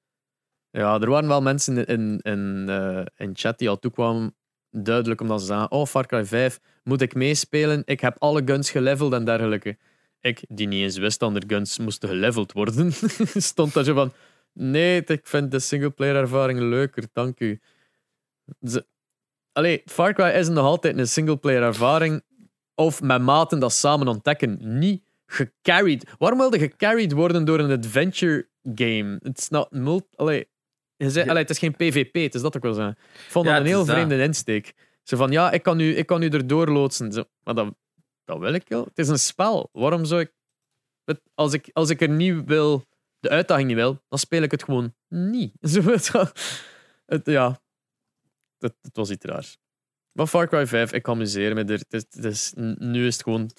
Ja, er waren wel mensen in, in, eh, in chat die al toekwamen, duidelijk omdat ze zagen, oh, Far Cry 5, moet ik meespelen? Ik heb alle guns geleveld en dergelijke. Ik, die niet eens wist dat er guns moesten geleveld worden, stond daar zo van, nee, ik vind de singleplayer ervaring leuker, dank u. Ze, allee, Far Cry is nog altijd een singleplayer ervaring, of met maten dat samen ontdekken, niet gecarried. Waarom wilde gecarried worden door een adventure game? Het is not multi... Allee, je zei, allee, het is geen PvP, het is dat ook wel zeggen. Ik vond Ja, dat een heel dat. vreemde insteek. Zo van, ja, ik kan u, ik kan u erdoor loodsen. Zo, maar dat, dat wil ik wel. Het is een spel. Waarom zou ik... Het, als, ik als ik er niet wil, de uitdaging niet wil, dan speel ik het gewoon niet. Zo, het, ja, het, het was iets raars. Maar Far Cry 5, ik amuseer me er. Het is, het is, nu is het gewoon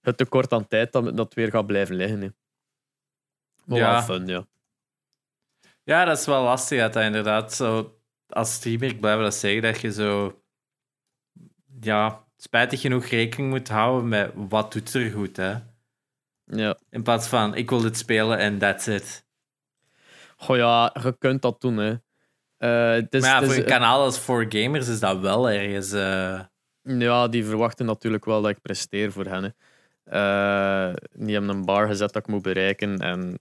het tekort aan tijd dat, dat weer gaat blijven liggen. hè. Maar Ja. wel fun, ja. Ja, dat is wel lastig dat dat inderdaad zo... Als streamer, ik blijf dat zeggen, dat je zo... Ja, spijtig genoeg rekening moet houden met wat doet er goed, hè. Ja. In plaats van, ik wil dit spelen en that's it. Goh ja, je kunt dat doen, hè. Eh, is, maar ja, voor een kanaal als 4Gamers is dat wel ergens... eh, Ja, die verwachten natuurlijk wel dat ik presteer voor hen. hè. Eh, die hebben een bar gezet dat ik moet bereiken. En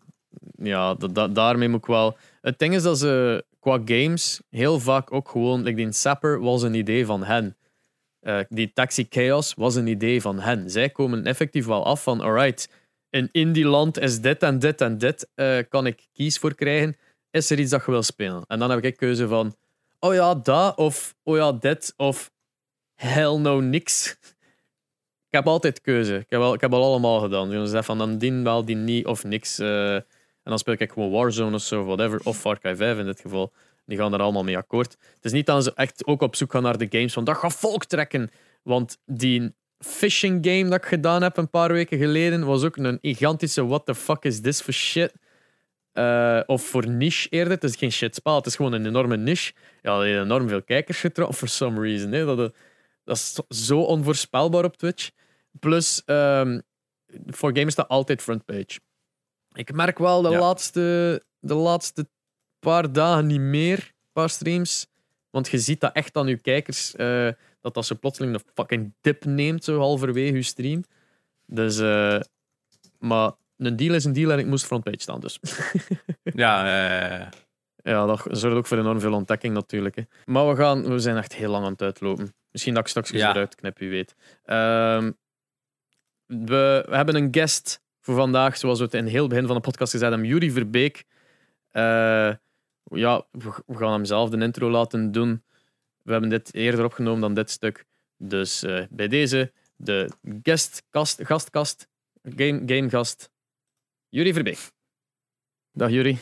ja, da- da- daarmee moet ik wel. Het ding is dat ze qua games heel vaak ook gewoon. Like die Sapper was een idee van hen. Eh, die Taxi Chaos was een idee van hen. Zij komen effectief wel af van: alright, in Indie-land is dit en dit en dit. eh, kan ik kies voor krijgen? Is er iets dat je wil spelen? En dan heb ik keuze van: oh ja, dat. Of oh ja, dit. Of hell no, niks. Ik heb altijd keuze. Ik heb al, ik heb al allemaal gedaan. Dus zeggen van dan dien wel, die niet of niks. eh, en dan speel ik gewoon Warzone of zo, whatever. Of Far Cry 5 in dit geval. Die gaan er allemaal mee akkoord. Het is niet dat ze echt ook op zoek gaan naar de games van dat gaat volk trekken. Want die fishing game dat ik gedaan heb een paar weken geleden was ook een gigantische what the fuck is this for shit. Eh, of voor niche eerder. Het is geen shit spel, het is gewoon een enorme niche. Ja, heeft enorm veel kijkers getrokken for some reason. Hè. Dat, dat is zo onvoorspelbaar op Twitch. Plus, ehm voor gamers staat altijd frontpage. Ik merk wel de, Ja. laatste, de laatste paar dagen niet meer, een paar streams. Want je ziet dat echt aan je kijkers, eh, dat dat zo plotseling een fucking dip neemt, zo halverwege je stream. Dus, eh, maar een deal is een deal en ik moest frontpage staan, dus. Ja, eh, Ja, dat zorgt ook voor enorm veel ontdekking natuurlijk. Hè. Maar we, gaan, we zijn echt heel lang aan het uitlopen. Misschien dat ik straks Ja. eruit knip, wie weet. Ehm, we, we hebben een guest voor vandaag, zoals we het in heel het begin van de podcast gezegd hebben, Yuri Verbeek. Eh, ja, we, we gaan hem zelf de intro laten doen. We hebben dit eerder opgenomen dan dit stuk. Dus eh, bij deze de guestkast, gastkast, game, gamegast, Yuri Verbeek. Dag Yuri.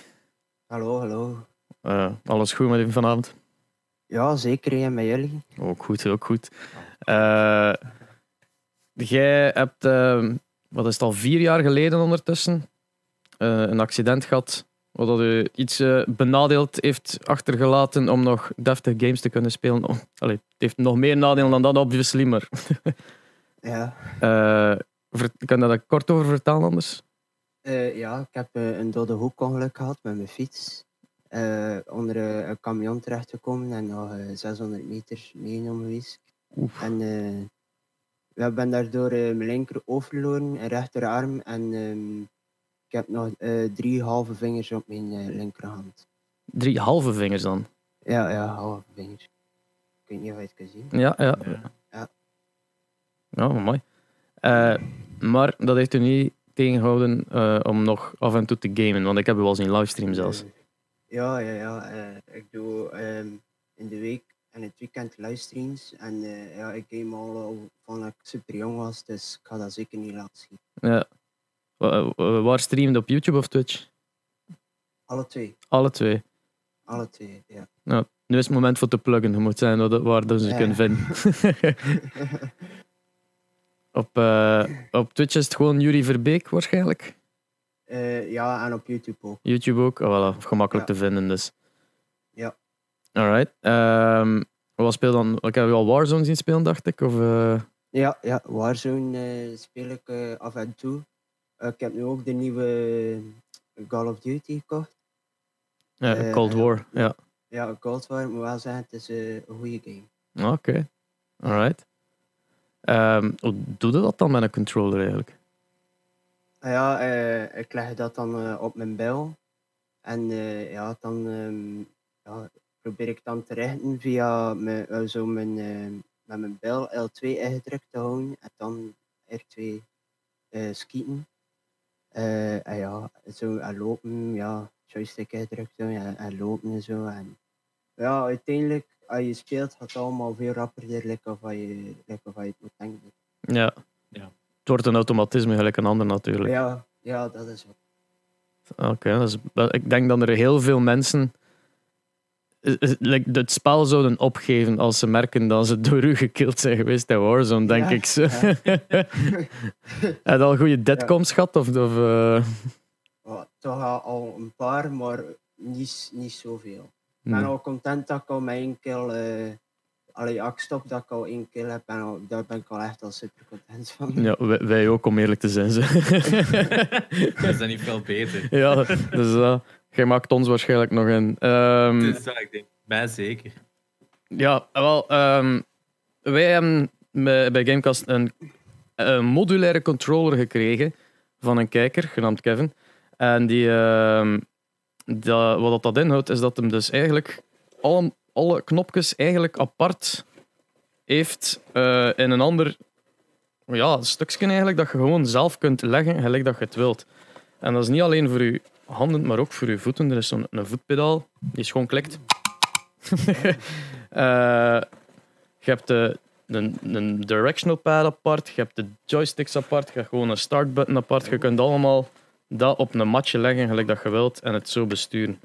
Hallo, hallo. Eh, alles goed met u vanavond? Ja, zeker en met jullie. Ook goed, ook goed. Eh, jij hebt, wat is het al, vier jaar geleden ondertussen, een accident gehad wat dat u iets eh, benadeeld heeft achtergelaten om nog deftige games te kunnen spelen. Oh, allee, het heeft nog meer nadelen dan dat, obviously, maar Ja, eh, kan je daar kort over vertellen anders? Eh, ja ik heb een dode hoekongeluk gehad met mijn fiets. Onder een camion terechtgekomen en nog eh, 600 meter meegenomen geweest. Oef. En we ben daardoor mijn linker oog verloren, rechterarm en ehm, ik heb nog eh, drie halve vingers op mijn eh, linkerhand. Drie halve vingers dan. Ja, ja, halve vingers. Ik weet niet of je het kan zien. Ja, ja. Ja. Ja, mooi. Eh, maar dat heeft u niet tegengehouden eh, om nog af en toe te gamen, want ik heb u wel zien livestream zelfs. Ja, ja, ja. eh, ik doe ehm, in de week en het weekend livestreams. En eh, ja, ik game al, al van ik super jong was, dus ik ga dat zeker niet laten zien. Ja. Wa- wa- Waar streamde op YouTube of Twitch? Alle twee, Alle twee. alle twee, ja. Nu is het moment voor te pluggen. Je moet zijn waar dat- ze Ja. kunnen vinden. op, eh, op Twitch is het gewoon Yuri Verbeek waarschijnlijk. Eh, ja, en op YouTube ook. YouTube ook. Oh, voilà, gemakkelijk Ja. te vinden dus. Ja. Alright. Ehm, wat speel dan? Ik heb je al Warzone zien spelen, dacht ik. Of, eh, Ja, ja Warzone eh, speel ik eh, af en toe. Eh, ik heb nu ook de nieuwe Call of Duty gekocht. ja, Eh, Cold. War. Ja. Ja, Cold War, moet wel zeggen, het is eh, een goede game. Oké. Alright. Ehm, hoe doe je dat dan met een controller eigenlijk? Ah Ja, eh, ik leg dat dan eh, op mijn bel. En eh, ja, dan ehm, ja, probeer ik dan te richten via mijn, eh, zo mijn, eh, met mijn bel L2 ingedrukt te houden. En dan R2 eh, Eh, en ja, zo en lopen, ja, joystick houden en, en lopen en zo. En ja, uiteindelijk, als je speelt, gaat het allemaal veel rapperder, lekker of je, lekker of je het moet denken. Ja. Ja. Het wordt een automatisme, gelijk een ander natuurlijk. Ja, ja, dat is wat. Oké, ik denk dat er heel veel mensen like, het spel zouden opgeven als ze merken dat ze door u gekild zijn geweest in Warzone, denk Ja, ik. Zo. ja. Heb je al goede deadcoms gehad? Of, of, eh, Ja, toch al- een paar, maar niet, niet zoveel. Ik ben al content dat ik al met één kill, eh allee, ik stop dat ik al één kill heb, en al, daar ben ik al echt al super content van. Ja, wij, wij ook, om eerlijk te zijn. zo. dat is dan niet veel beter. ja, dus uh, jij maakt ons waarschijnlijk nog in. Ehm, Dus dat, ik denk, mij zeker. Ja, wel, ehm, wij hebben bij bij Gamecast een, een modulaire controller gekregen van een kijker, genaamd Kevin. En die, ehm, dat, wat dat inhoudt, is dat hem dus eigenlijk alle, alle knopjes eigenlijk apart heeft eh, in een ander ja, stukje eigenlijk, dat je gewoon zelf kunt leggen, gelijk dat je het wilt. En dat is niet alleen voor je handen, maar ook voor je voeten. Er is zo'n een voetpedaal, die is gewoon klikt. Eh, je hebt de, directional pad apart, je hebt de joysticks apart, je hebt gewoon een start button apart. Je kunt allemaal dat op een matje leggen, gelijk dat je wilt, en het zo besturen.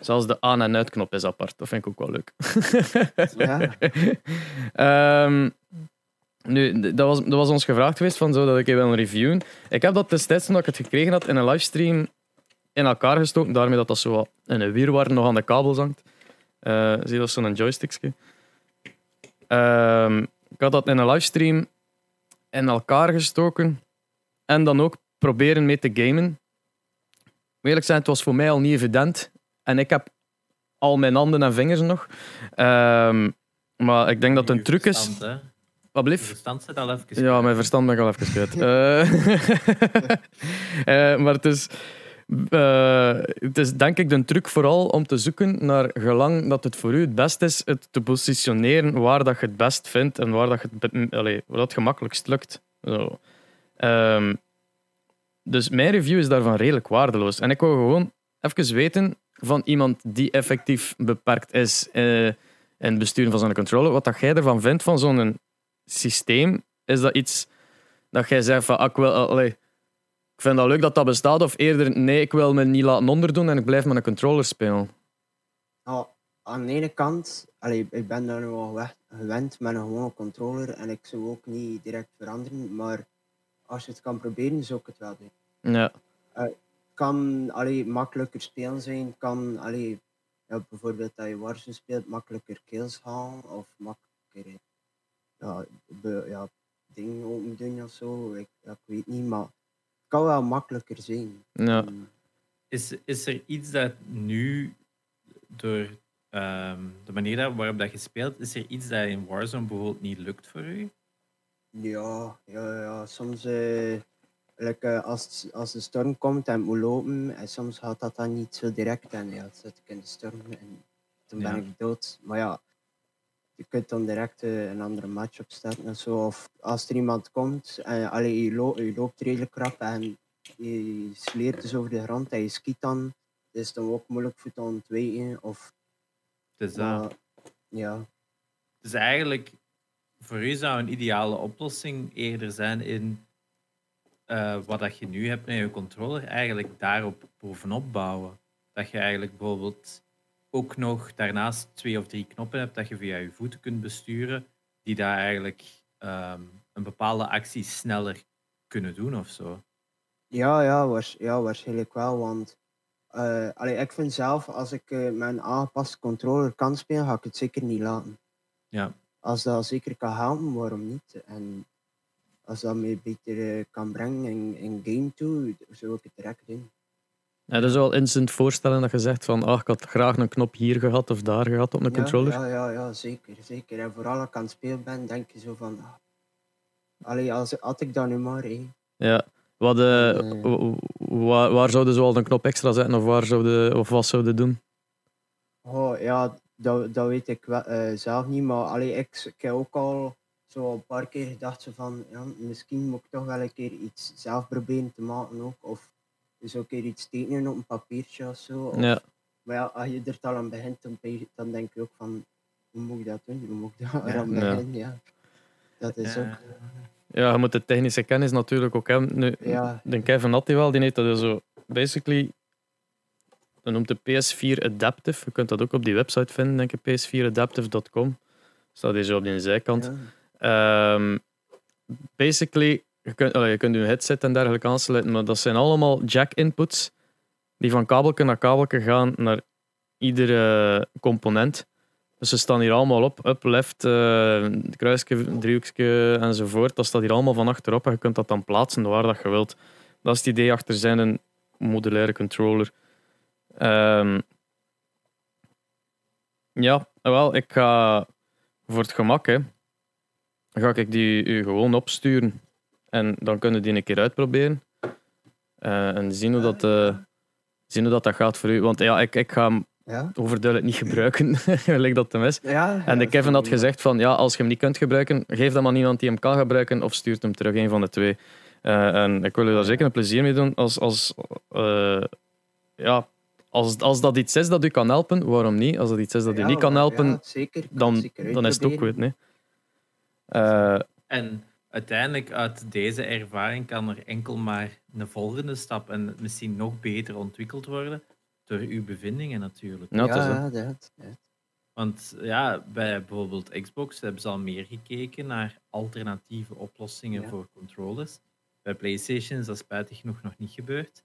Zelfs de aan- en uitknop is apart. Dat vind ik ook wel leuk. Ja, Ehm, nu, dat was, dat was ons gevraagd geweest van zo dat ik je wil reviewen. Ik heb dat destijds toen ik het gekregen had in een livestream in elkaar gestoken, daarmee dat dat zo wat in een wierwar nog aan de kabels hangt. Eh zie je dat zo'n joystickje? Ehm, ik had dat in een livestream in elkaar gestoken en dan ook proberen mee te gamen. Eerlijk zijn, het was voor mij al niet evident. En ik heb al mijn handen en vingers nog. Ehm, maar ik denk dat het een truc is. Wat blieft? verstand zit al even. Ja, mijn verstand ben ik al even kwijt. Eh, eh, maar het is, eh, het is denk ik de truc vooral om te zoeken naar gelang dat het voor u het best is, het te positioneren waar dat je het best vindt en waar dat je het, dat gemakkelijkst lukt. Zo. Ehm, dus mijn review is daarvan redelijk waardeloos. En ik wil gewoon even weten van iemand die effectief beperkt is eh, in het besturen van zo'n controller, wat dat jij ervan vindt van zo'n systeem. Is dat iets dat jij zegt van, ah, ik, wil, allee, ik vind dat leuk dat dat bestaat, of eerder, nee, ik wil me niet laten onderdoen en ik blijf met een controller spelen? Nou, aan de ene kant, allee, ik ben daar nu al gewe- gewend met een gewone controller en ik zou ook niet direct veranderen, maar als je het kan proberen, zou ik het wel doen. Ja, kan allee, makkelijker spelen zijn, kan allee, ja, bijvoorbeeld dat je Warzone speelt, makkelijker kills halen of makkelijker ja, be- ja, dingen open doen of zo. Ik, ja, ik weet niet, maar kan wel makkelijker zijn. ja. Mm, Is, is er iets dat nu, door ehm, de manier dat- waarop dat je speelt, is er iets dat in Warzone bijvoorbeeld niet lukt voor u? Ja, ja, ja, soms eh, like, eh, als, als de storm komt en moet lopen, en soms gaat dat dan niet zo direct en ja, dan zit ik in de storm en dan ben Ja. ik dood. Maar ja, je kunt dan direct eh, een andere match opstarten en zo. Of als er iemand komt en allee, je, lo- je loopt redelijk krap en je sleert dus over de grond en je skiet dan, is het dan ook moeilijk voor te ontwijken. Of, Dus, dat- maar, ja, dus eigenlijk, voor u zou een ideale oplossing eerder zijn in eh, wat dat je nu hebt met je controller, eigenlijk daarop bovenop bouwen. Dat je eigenlijk bijvoorbeeld ook nog daarnaast twee of drie knoppen hebt dat je via je voeten kunt besturen, die daar eigenlijk ehm, een bepaalde actie sneller kunnen doen of zo. Ja, ja, waars- ja waarschijnlijk wel. Want allee, ik vind zelf, als ik eh, een aangepaste controller kan spelen, ga ik het zeker niet laten. Ja. Als dat zeker kan helpen, waarom niet? En als dat me beter eh, kan brengen in, in game toe, zou ik het direct doen. Ja, dat is wel instant voorstellen dat je zegt van ah, ik had graag een knop hier gehad of daar gehad op Ja, controller. Ja, ja, ja, zeker, zeker. En vooral als ik aan het spelen ben, denk je zo van... ah, allee, als, had ik dat nu maar, hé. Ja. Wat, w- waar, waar zouden ze wel een knop extra zetten of, waar zouden, of wat zouden doen? Oh, ja, dat, dat weet ik wel, eh, zelf niet, maar allee, ik, ik heb ook al zo een paar keer gedacht van, ja, misschien moet ik toch wel een keer iets zelf proberen te maken ook, of zo een keer iets tekenen op een papiertje of zo. Of- Ja. Maar ja, als je er al aan begint, dan, je- dan denk je ook van, hoe moet ik dat doen? Hoe moet ik daar Ja. aan beginnen? Ja. Dat is ook, ja, je moet de technische kennis natuurlijk ook hebben. Nu, ja, de Kevin had die wel, die heeft dat dus zo basically. Dat noemt de PS4 Adaptive. Je kunt dat ook op die website vinden, denk ik, ps4adaptive.com. Staat hier zo op die zijkant. ja. Ehm, basically, je kunt, allee, je kunt je headset en dergelijke aansluiten, maar dat zijn allemaal jack-inputs die van kabelke naar kabelke gaan naar iedere component. Dus ze staan hier allemaal op, up, left, eh, kruisje, driehoekje enzovoort. Dat staat hier allemaal van achterop en je kunt dat dan plaatsen waar dat je wilt. Dat is het idee achter zijn een modulaire controller. Ehm, ja, wel, ik ga voor het gemak, hè, ga ik die u gewoon opsturen. En dan kunnen die een keer uitproberen. Eh, en zien hoe, dat, eh, zien hoe dat, dat gaat voor u. Want ja, ik, ik ga hem Ja, overduidelijk niet gebruiken, gelijk dat hem is. ja, En de Kevin had gezegd van, ja, als je hem niet kunt gebruiken, geef dat maar iemand die hem kan gebruiken of stuurt hem terug, een van de twee. Eh, en ik wil u daar zeker een plezier mee doen. Als, als, eh, ja, als, als dat iets is dat u kan helpen, waarom niet? Als dat iets is dat u Ja, niet kan helpen, zeker, kan dan, dan is het ook goed. Nee? Eh, En uiteindelijk uit deze ervaring kan er enkel maar een volgende stap en misschien nog beter ontwikkeld worden door uw bevindingen natuurlijk. ja, dat. dat. Want ja, bij bijvoorbeeld Xbox hebben ze al meer gekeken naar alternatieve oplossingen Ja. voor controllers. Bij PlayStation is dat spijtig genoeg nog niet gebeurd.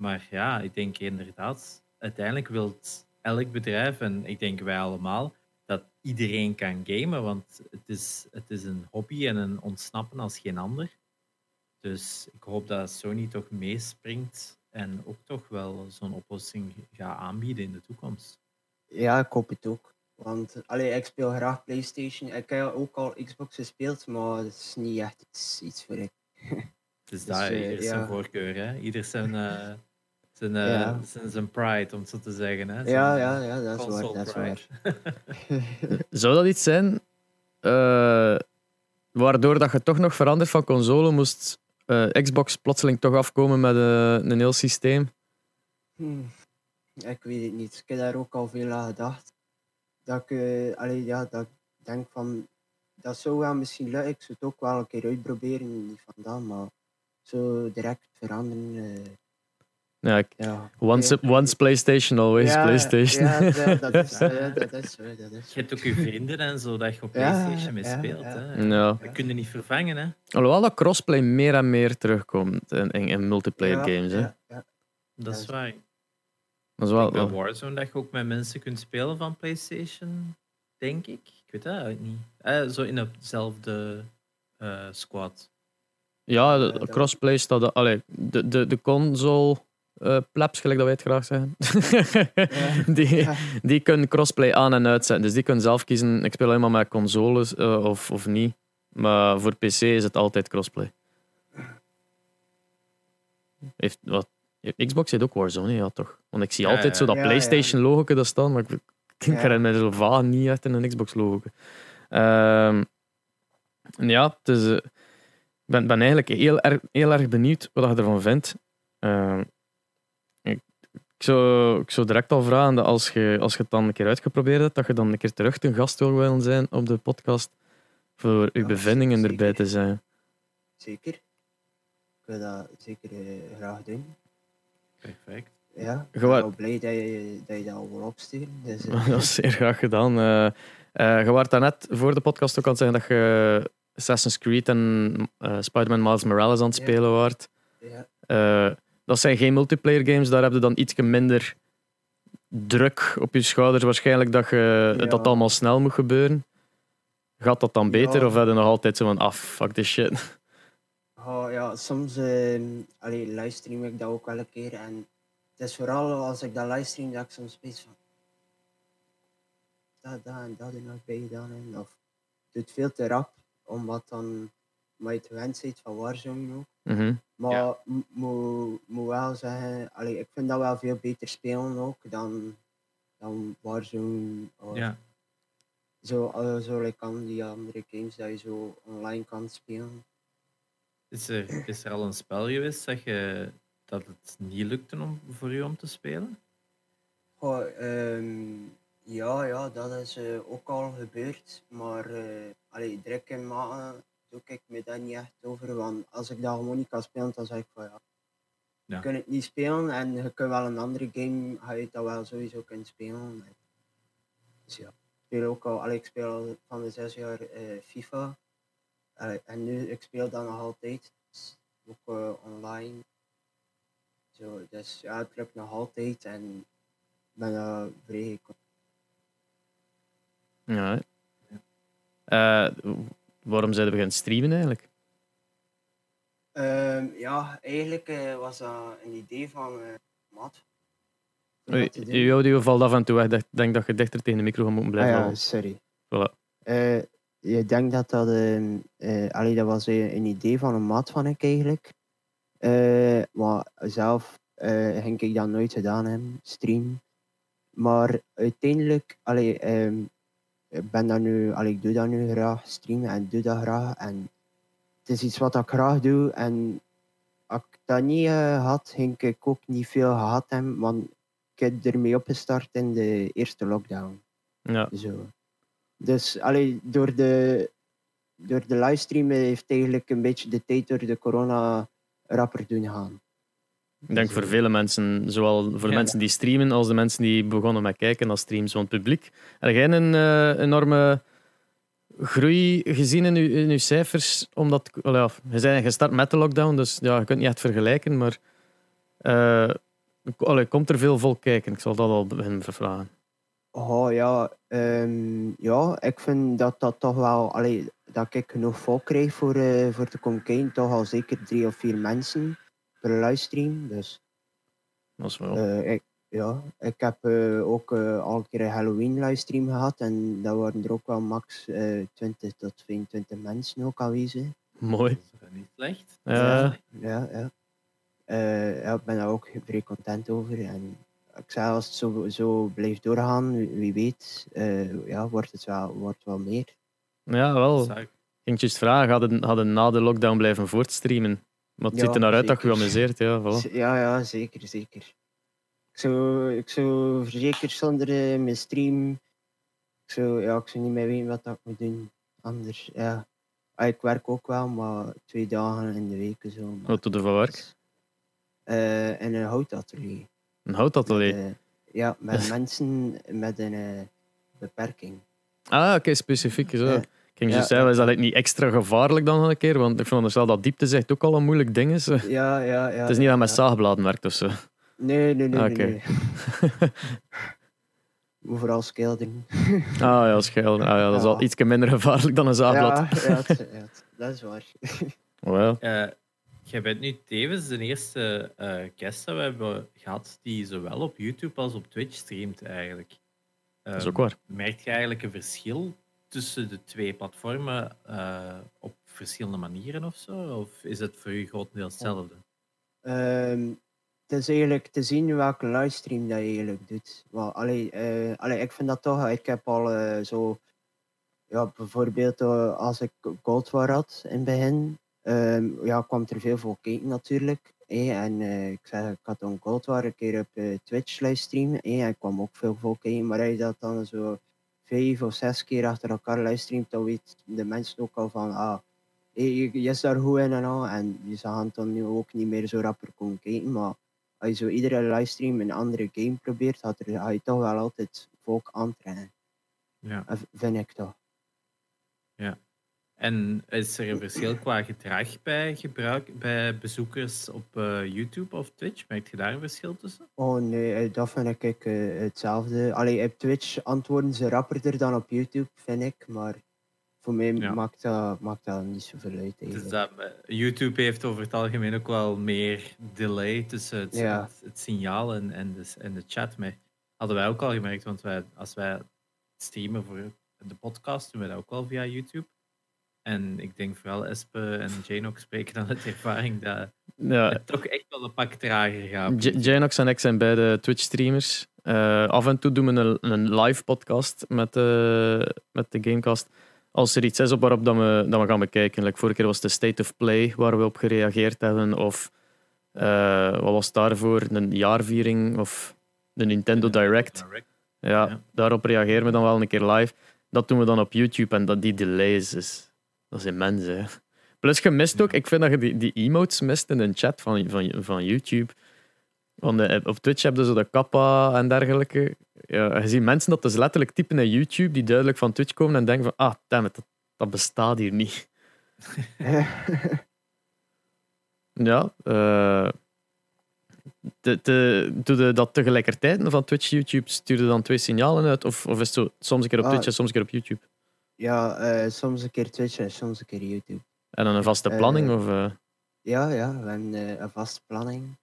Maar ja, ik denk inderdaad, uiteindelijk wil elk bedrijf, en ik denk wij allemaal, dat iedereen kan gamen, want het is, het is een hobby en een ontsnappen als geen ander. Dus ik hoop dat Sony toch meespringt en ook toch wel zo'n oplossing gaat aanbieden in de toekomst. Ja, ik hoop het ook. Want allee, ik speel graag PlayStation. Ik heb ook al Xbox gespeeld, maar het is niet echt iets, iets voor ik. Dus Dus, daar eh, ieder zijn ja. voorkeur, hè? Ieder zijn, eh, zijn, eh, Ja. zijn, zijn pride, om het zo te zeggen. Hè? Ja, Zijn, ja, ja, dat is waar. Dat is waar. Zou dat iets zijn eh, waardoor dat je toch nog verandert van console? Moest eh, Xbox plotseling toch afkomen met een heel systeem? Hmm. Ik weet het niet. Ik heb daar ook al veel aan gedacht. Dat ik, eh, allee, ja, dat ik denk van, dat zou wel misschien lukken. Ik zou het ook wel een keer uitproberen, niet vandaan, maar zo direct veranderen. Ja, ik- ja. once, once PlayStation, always Ja, PlayStation. Ja, dat, dat is, ja, dat is zo. Dat is Je hebt ook je vrienden en zo dat je op Ja, PlayStation mee speelt. ja. Hè? Ja. Je kunt je niet vervangen, hè? Alhoewel dat crossplay meer en meer terugkomt in, in, in multiplayer Ja, games. Hè. ja, ja. Dat is waar. Dat is wel, Ik bij Warzone dat je ook met mensen kunt spelen van PlayStation, denk ik. Ik weet dat eigenlijk niet. Eh, zo in hetzelfde eh, squad. ja, de, Ja, de dat- crossplay staat... Allee, de, de, de console... eh plebs, gelijk dat wij het graag zeggen. die, Ja. die kunnen crossplay aan en uitzetten. Dus die kunnen zelf kiezen, ik speel alleen maar met consoles eh, of, of niet. Maar voor PC is het altijd crossplay. Heeft, wat, Xbox heeft ook Warzone, ja toch? Want ik zie Ja, altijd ja. zo dat Ja, ja. PlayStation-logo dat staan, maar ik, ik Ja. herinner me zo vaag niet echt in een Xbox-logo. Ehm, ja, eh, ik ben, ben eigenlijk heel erg, heel erg benieuwd wat je ervan vindt. Ehm, zou, ik zou direct al vragen dat als je, als je het dan een keer uitgeprobeerd hebt, dat je dan een keer terug ten gast wil willen zijn op de podcast voor je Ja, bevindingen zeker. erbij te zijn. Zeker. Ik wil dat zeker eh, graag doen. Perfect. Ja, ik ben wel blij dat je dat, je dat al wil opsturen. Dus, eh, Dat is zeer graag gedaan. Eh eh je was daarnet voor de podcast ook aan het zeggen dat je Assassin's Creed en eh, Spider-Man Miles Morales aan het Ja. spelen waart. ja, Eh, dat zijn geen multiplayer games, daar heb je dan iets minder druk op je schouders. Waarschijnlijk dat je, Ja. dat allemaal snel moet gebeuren. Gaat dat dan beter Ja. of heb je nog altijd zo van, ah, fuck this shit? Oh, ja, soms uh, allee, livestream ik dat ook wel een keer. En het is vooral als ik dat livestream dat ik soms weet van. Dat, dat en dat er nog bij gedaan. En, of het doet veel te rap, omdat dan. Maar je gewend bent van Warzone ook. Mhm. Maar Ja. moet moet wel zeggen, allee, ik vind dat wel veel beter spelen ook dan, dan Warzone. Of Ja. Zo, eh, zo like aan die andere games dat je zo online kan spelen. Is er, is er al een spel geweest dat, je, dat het niet lukte om, voor u om te spelen? Goh, ehm, ja, ja, dat is eh, ook al gebeurd. Maar eh allee, direct in maanden doe ik me daar niet echt over. Want als ik dat gewoon niet kan spelen, dan zeg ik van ja. Ja. Je kunt het niet spelen en je kunt wel een andere game, ga je dat wel sowieso kunnen spelen. Dus ja, ik speel ook al, ik speel al van de zes jaar eh, FIFA. En nu, ik speel dat nog altijd. Ook eh, online. Zo, dus ja, het lukt nog altijd en ik ben daar vrij Ja. hè. Waarom zijn we beginnen streamen eigenlijk? Ehm, ja, eigenlijk eh, was dat een idee van eh Matt. Oei. Je audio valt af en toe weg. Ik denk dat je dichter tegen de micro gaat moeten Ah blijven ja, sorry. Voilà. Eh, ik denk dat dat, ehm, eh, allee, dat was een idee van een maat van ik eigenlijk. Eh, maar zelf eh, ging ik dat nooit gedaan hebben, stream. Maar uiteindelijk, allee, ehm, ik ben dat nu, allee, ik doe dat nu graag, streamen en doe dat graag. En het is iets wat ik graag doe. En als ik dat niet eh, had, ging ik ook niet veel gehad hebben, want ik heb ermee opgestart in de eerste lockdown. Ja. Zo. Dus allee, door, de, door de livestream heeft eigenlijk een beetje de tijd door de corona rapper doen gaan. Ik denk voor vele mensen, zowel voor de mensen die streamen als de mensen die begonnen met kijken naar streams van het publiek. Heb jij een eh, enorme groei gezien in uw, in uw cijfers? Omdat, wel ja, je bent gestart met de lockdown, dus ja, je kunt niet echt vergelijken, maar allee, komt er veel volk kijken? Ik zal dat al beginnen vragen. Oh ja, ehm, ja, ik vind dat dat toch wel, allee, dat ik genoeg volk krijg voor, eh, voor te komen kijken. Toch al zeker drie of vier mensen per livestream. Dus Dat is wel. eh, ik, ja, ik heb eh, ook eh, al een keer een Halloween livestream gehad. En daar waren er ook wel max eh 20 tot 25 mensen ook aanwezig. Mooi. Dat is niet slecht. Ja. Ja, ja. Eh, ja, ik ben daar ook vrij content over. En ik zei, als het zo, zo blijft doorgaan, wie, wie weet, eh, ja, wordt het wel, wordt wel meer. ja, wel. Ik- ging je vragen, hadden, hadden na de lockdown blijven voortstreamen? Maar het Ja, ziet er naar uit dat je zeker. geamuseerd, ja. Voilà. Ja, ja, zeker, zeker. Ik zou, ik zou zeker zonder eh, mijn stream, ik zou, ja, ik zou niet meer weten wat ik moet doen. Anders, ja. Ah, Ik werk ook wel, maar twee dagen in de week zo. maar- Wat doe je van werk? Eh, in een houtatelier. Een houtatelier. Eh, ja, met mensen met een beperking. Ah, oké, specifiek. Zo. Ging Ja, je zeggen, ja, is dat niet extra gevaarlijk dan een keer? Want ik vond wel dat diepte zegt ook al een moeilijk ding is. Het Ja, ja, ja. is niet dat je met ja. zaagbladen werkt of zo. Nee, nee, nee. Ah, nee, oké. nee. Vooral. Ah ja, schil. Ah, ja, dat is al iets minder gevaarlijk dan een zaagblad. Ja, ja, het- ja, het- dat is waar. Wel. Eh, jij bent nu tevens de eerste eh guest dat we hebben gehad die zowel op YouTube als op Twitch streamt eigenlijk. Dat is Ehm, ook waar. Merk je eigenlijk een verschil tussen de twee platformen eh, op verschillende manieren of zo? Of is het voor u grotendeels hetzelfde? Ehm, het is eigenlijk te zien welke livestream dat je eigenlijk doet. Allee, eh, allee, ik vind dat toch, ik heb al eh, zo, ja, bijvoorbeeld als ik Gold War had in het begin, ehm, ja, kwam er veel voor kijken natuurlijk. en ik zeg, ik had dan Gold War een keer op Twitch livestream, en ik kwam ook veel voor kijken, maar als je dat dan zo vijf of zes keer achter elkaar livestreamt, dan weet de mensen ook al van, ah, je, je, is daar goed in en al. En je gaan dan nu ook niet meer zo rapper komen kijken. Maar als je zo iedere livestream een andere game probeert, gaat er, ga je toch wel altijd volk aantrekken. Ja. Vind ik toch. En is er een verschil qua gedrag bij, gebruik, bij bezoekers op eh, YouTube of Twitch? Merk je daar een verschil tussen? Oh nee, eh, dat vind ik eh, hetzelfde. Allee, op Twitch antwoorden ze rapperder dan op YouTube, vind ik. Maar voor mij Ja. maakt, dat, maakt dat niet zoveel uit. Dus dat, YouTube heeft over het algemeen ook wel meer delay tussen het, Ja. het, het signaal en, en, de, en de chat. Maar hadden wij ook al gemerkt, want wij, als wij streamen voor de podcast, doen we dat ook al via YouTube. En ik denk vooral Espe en Jane ook spreken dan uit ervaring dat Ja, het toch echt wel een pak trager gaat. Janox en ik zijn beide Twitch-streamers. Eh, af en toe doen we een, een live podcast met de, met de Gamecast. Als er iets is op waarop dat we, dat we gaan bekijken. Like vorige keer was de State of Play waar we op gereageerd hebben. Of eh, wat was daarvoor? Een jaarviering of de Nintendo Direct. Ja, Ja. daarop reageren we dan wel een keer live. Dat doen we dan op YouTube en dat, die delays is, dat is immens. Hè. Plus je mist ook, ik vind dat je die, die emotes mist in een chat van, van, van YouTube. Want eh, op Twitch heb je zo de kappa en dergelijke. Ja, je ziet mensen dat dus letterlijk typen in YouTube die duidelijk van Twitch komen en denken van ah, damn it, dat, dat bestaat hier niet. Ja, eh de, de, doe je dat tegelijkertijd van Twitch, YouTube? Stuur je dan twee signalen uit? Of, of is het zo soms een keer op Ah. Twitch en soms een keer op YouTube? Ja, eh, soms een keer Twitch en soms een keer YouTube. En dan een vaste Eh, planning? Of, eh, Ja, ja, we hebben een vaste planning.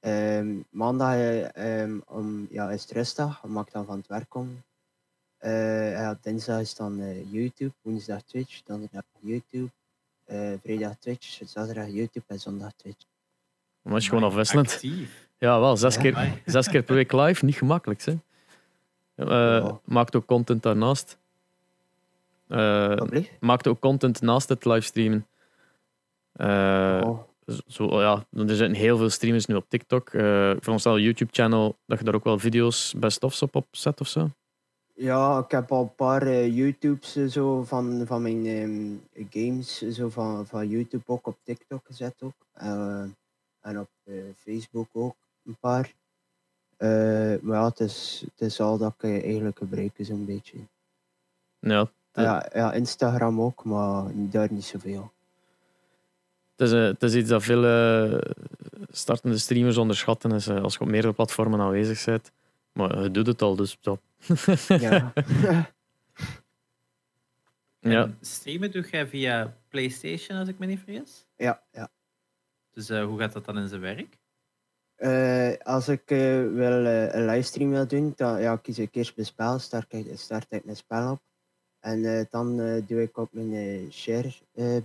Ehm, maandag eh, ehm, om, ja, is het rustig, omdat ik dan van het werk kom. Eh, ja, dinsdag is dan eh, YouTube, woensdag Twitch, donderdag YouTube, eh, vrijdag Twitch, zaterdag YouTube en zondag Twitch. maar is gewoon afwisselend. Ja, wel. Zes, Ja. keer, zes keer per week live, niet gemakkelijk. Hè? Eh. Maakt ook content daarnaast. Eh, Wat blieft? maakt ook content naast het livestreamen. Eh, Oh, zo, ja, er zijn heel veel streamers nu op TikTok. Voor ons al YouTube-channel, dat je daar ook wel video's best ofs op opzet of zo. Ja, ik heb al een paar eh, YouTubes zo van, van mijn ehm, games zo van, van YouTube ook op TikTok gezet ook. En op Facebook ook een paar. Maar ja, het is, het is al dat ik eigenlijk gebruik zo'n beetje. Ja, Ja, ja, Instagram ook, maar daar niet zoveel. het, is, eh, het is iets dat veel eh, startende streamers onderschatten. Is, eh, als je op meerdere platformen aanwezig bent. Maar je doet het al, dus dat Ja. Ja. En streamen doe jij via PlayStation, als ik me niet vergis. ja, ja. Dus eh, hoe gaat dat dan in zijn werk? Eh, als ik wil, eh, een livestream wil doen, dan ja, kies ik eerst mijn spel, start ik, start ik mijn spel op. En eh, dan eh, doe ik op mijn eh, share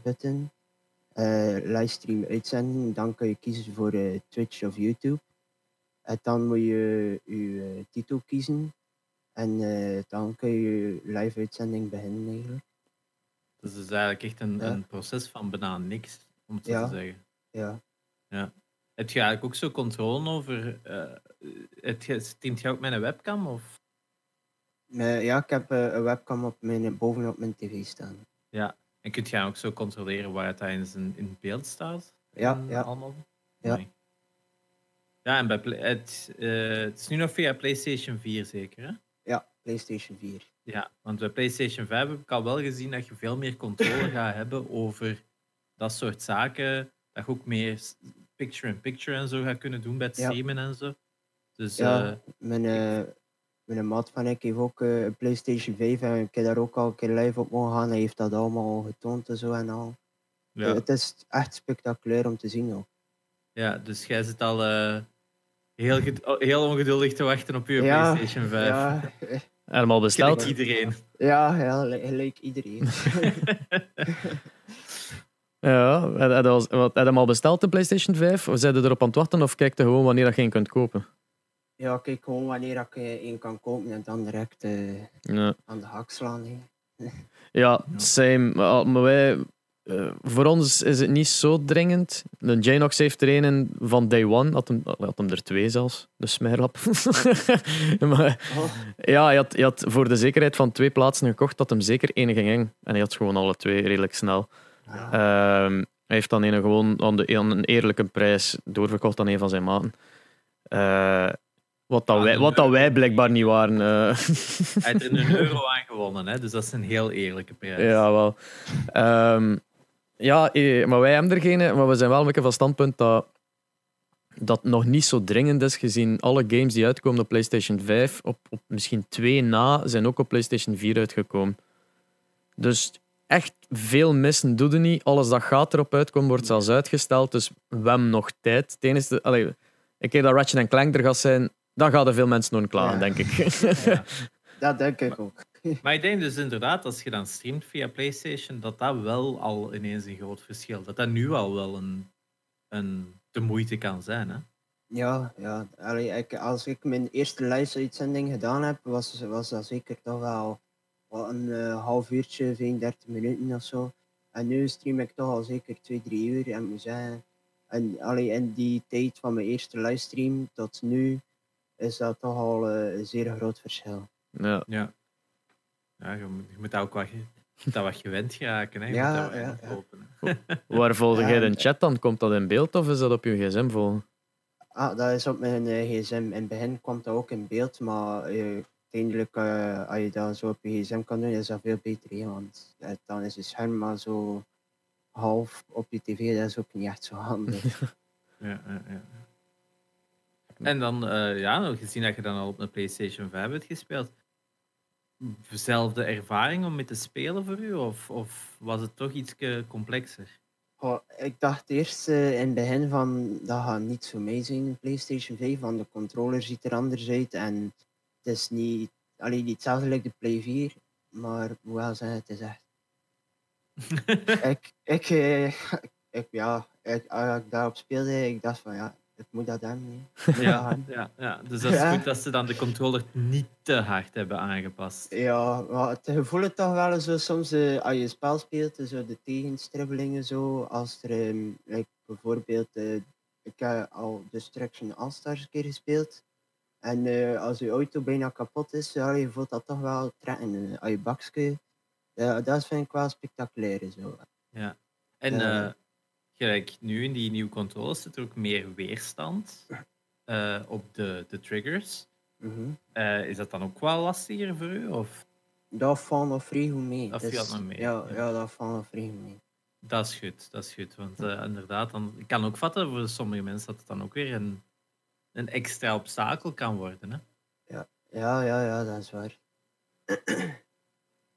button, eh, livestream uitzenden. Dan kun je kiezen voor Twitch of YouTube. En dan moet je je titel kiezen. En dan kun je je live uitzending beginnen eigenlijk. Dat is dus eigenlijk echt een, Ja. een proces van bijna niks, om het zo Ja. te zeggen. Ja. Heb je eigenlijk ook zo controle over... eh het, streamt je ook met een webcam? Of? Ja, ik heb eh, een webcam op mijn, bovenop mijn tv staan. En kun je ook zo controleren waar het tijdens in, in beeld staat? Ja, ja. Allemaal? Ja. Ja, en bij het, eh, het is nu nog via PlayStation 4 zeker, hè? Ja, PlayStation 4. Ja, want bij PlayStation 5 heb ik al wel gezien dat je veel meer controle gaat hebben over dat soort zaken. Dat je ook meer picture-in-picture en zo gaat kunnen doen bij het Ja. streamen en zo. Dus Ja. eh, Mijn, mijn maat van ik heeft ook eh, een PlayStation 5 en ik heb daar ook al een keer live op mogen gaan. Hij heeft dat allemaal al getoond en zo en al. ja. Eh, het is echt spectaculair om te zien ook. ja, dus jij zit al eh, heel, oh, heel ongeduldig te wachten op je Ja, PlayStation 5. Ja, Helemaal besteld. Gelijk iedereen. ja, ja li- gelijk iedereen. Ja, je al- hem besteld, de PlayStation 5? Of zijn je erop aan het wachten of kijk je gewoon wanneer dat je een kunt kopen? Ja, kijk gewoon wanneer ik eh, één kan kopen en dan direct eh, Ja, aan de hak slaan. ja same. Maar wij, eh, voor ons is het niet zo dringend. De Janox heeft er een van day one. Had hem, had hem er twee zelfs, de smerlap. maar Oh, ja, hij had, hij had voor de zekerheid van twee plaatsen gekocht dat hem zeker één ging. En hij had gewoon alle twee redelijk snel. ja. Ehm, hij heeft dan een gewoon aan, de, aan een eerlijke prijs doorverkocht aan een van zijn maten. Eh, wat, dat wij, wat dat wij blijkbaar niet waren. eh. Hij heeft er een euro aan gewonnen, hè? dus dat is een heel eerlijke prijs. ja, wel. Ehm, ja, eh, maar wij hebben er geen. Maar we zijn wel een beetje van standpunt dat dat nog niet zo dringend is, gezien alle games die uitkomen op PlayStation 5, op, op misschien twee na, zijn ook op PlayStation 4 uitgekomen. Dus echt veel missen doe je niet. Alles dat gaat erop uitkomen, wordt zelfs uitgesteld. Dus we hebben nog tijd. Het enige, allee, een keer dat Ratchet Clank er gaat zijn, dan gaan er veel mensen nog Ja. denk ik. Ja. Dat denk ik ook. Maar ik denk dus inderdaad, als je dan streamt via PlayStation, dat dat wel al ineens een groot verschil Dat dat nu al wel een, een de moeite kan zijn. Hè? Ja, ja. Allee, ik, als ik mijn eerste live-uitzending gedaan heb, was, was dat zeker toch wel wel een eh, half uurtje, 35 minuten of zo. En nu stream ik toch al zeker 2, 3 uur. En ik moet zeggen, en, allee, in die tijd van mijn eerste livestream tot nu, is dat toch al eh, een zeer groot verschil. ja. Ja. Ja, je moet, je moet ook wat, je moet dat wat gewend geraken. Hè? Je Ja, moet dat wat ja. Waar volg Ja, jij de chat dan? Komt dat in beeld of is dat op je gsm volgen? Ah, dat is op mijn eh, gsm. In het begin kwam dat ook in beeld, maar eh, uiteindelijk, eh, als je dat zo op je gsm kan doen, is dat veel beter. hè, want dan is je scherm maar zo half op je tv, dat is ook niet echt zo handig. Ja, ja, ja. En dan, eh, ja, gezien dat je dan al op een PlayStation 5 hebt gespeeld, dezelfde ervaring om mee te spelen voor u? Of, of was het toch iets complexer? Goh, ik dacht eerst eh, in het begin van dat gaat niet zo mee zijn in PlayStation 5, want de controller ziet er anders uit en het is niet, alleen niet hetzelfde als de Play 4, maar wel zeggen, het is echt. ik, ik, eh, ik, ja, ik, als ik daarop speelde, ik dacht van ja, ik moet dat moet dat Ja, ja, ja, dus dat is Ja. goed dat ze dan de controller niet te hard hebben aangepast. Ja, maar het gevoel is toch wel zo soms eh, als je spel speelt, zo de tegenstribbelingen zo, als er like, bijvoorbeeld, eh, ik heb al Destruction All-Stars een keer gespeeld. En eh, als je auto bijna kapot is, ja, je voelt dat toch wel trekken. als je bakje, ja, dat vind ik wel spectaculair. Zo. Ja. En eh, gelijk nu in die nieuwe controles zit er ook meer weerstand eh, op de, de triggers. Mhm. Eh, is dat dan ook wel lastiger voor u? Of? Dat valt nog vrij goed mee. Dat Dus, valt nog mee, Ja, ja. ja. dat valt nog vrij goed mee. Dat is goed, dat is goed. Want eh, inderdaad, dan, ik kan ook vatten voor sommige mensen dat het dan ook weer een, een extra obstakel kan worden. Hè? Ja, ja, ja, dat is waar.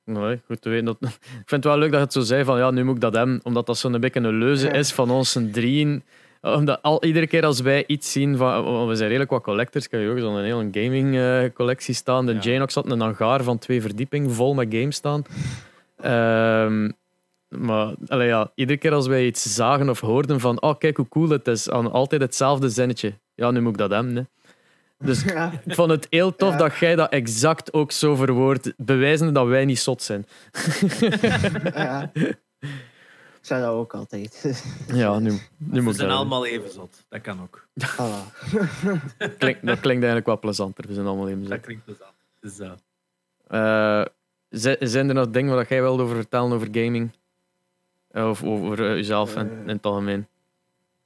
Nee, goed te weten. Dat... Ik vind het wel leuk dat je het zo zei van ja, nu moet ik dat hebben. Omdat dat zo'n beetje een leuze is van ons drieën. Omdat al, iedere keer als wij iets zien van... want We zijn redelijk wat collectors. Ik heb hier ook zo'n hele gaming eh, collectie staan. De Ja. Janox had een hangaar van twee verdiepingen vol met games staan. Ehm, maar allee, ja, iedere keer als wij iets zagen of hoorden van oh, kijk hoe cool het is, aan altijd hetzelfde zinnetje. Ja, nu moet ik dat hebben. Hè. Dus Ja, ik vond het heel tof Ja. dat jij dat exact ook zo verwoordt, bewijzende dat wij niet zot zijn. ja. Ik zei dat ook altijd. Ja, nu, nu We moet ik zijn allemaal even zot. Dat kan ook. Voilà. Klink- dat klinkt eigenlijk wat plezanter. We zijn allemaal even zo. Dat klinkt plezant. Dus, zi- zijn er nog dingen waar jij wilde over vertellen over gaming? Eh, Of over eh, jezelf in, Eh. in het algemeen?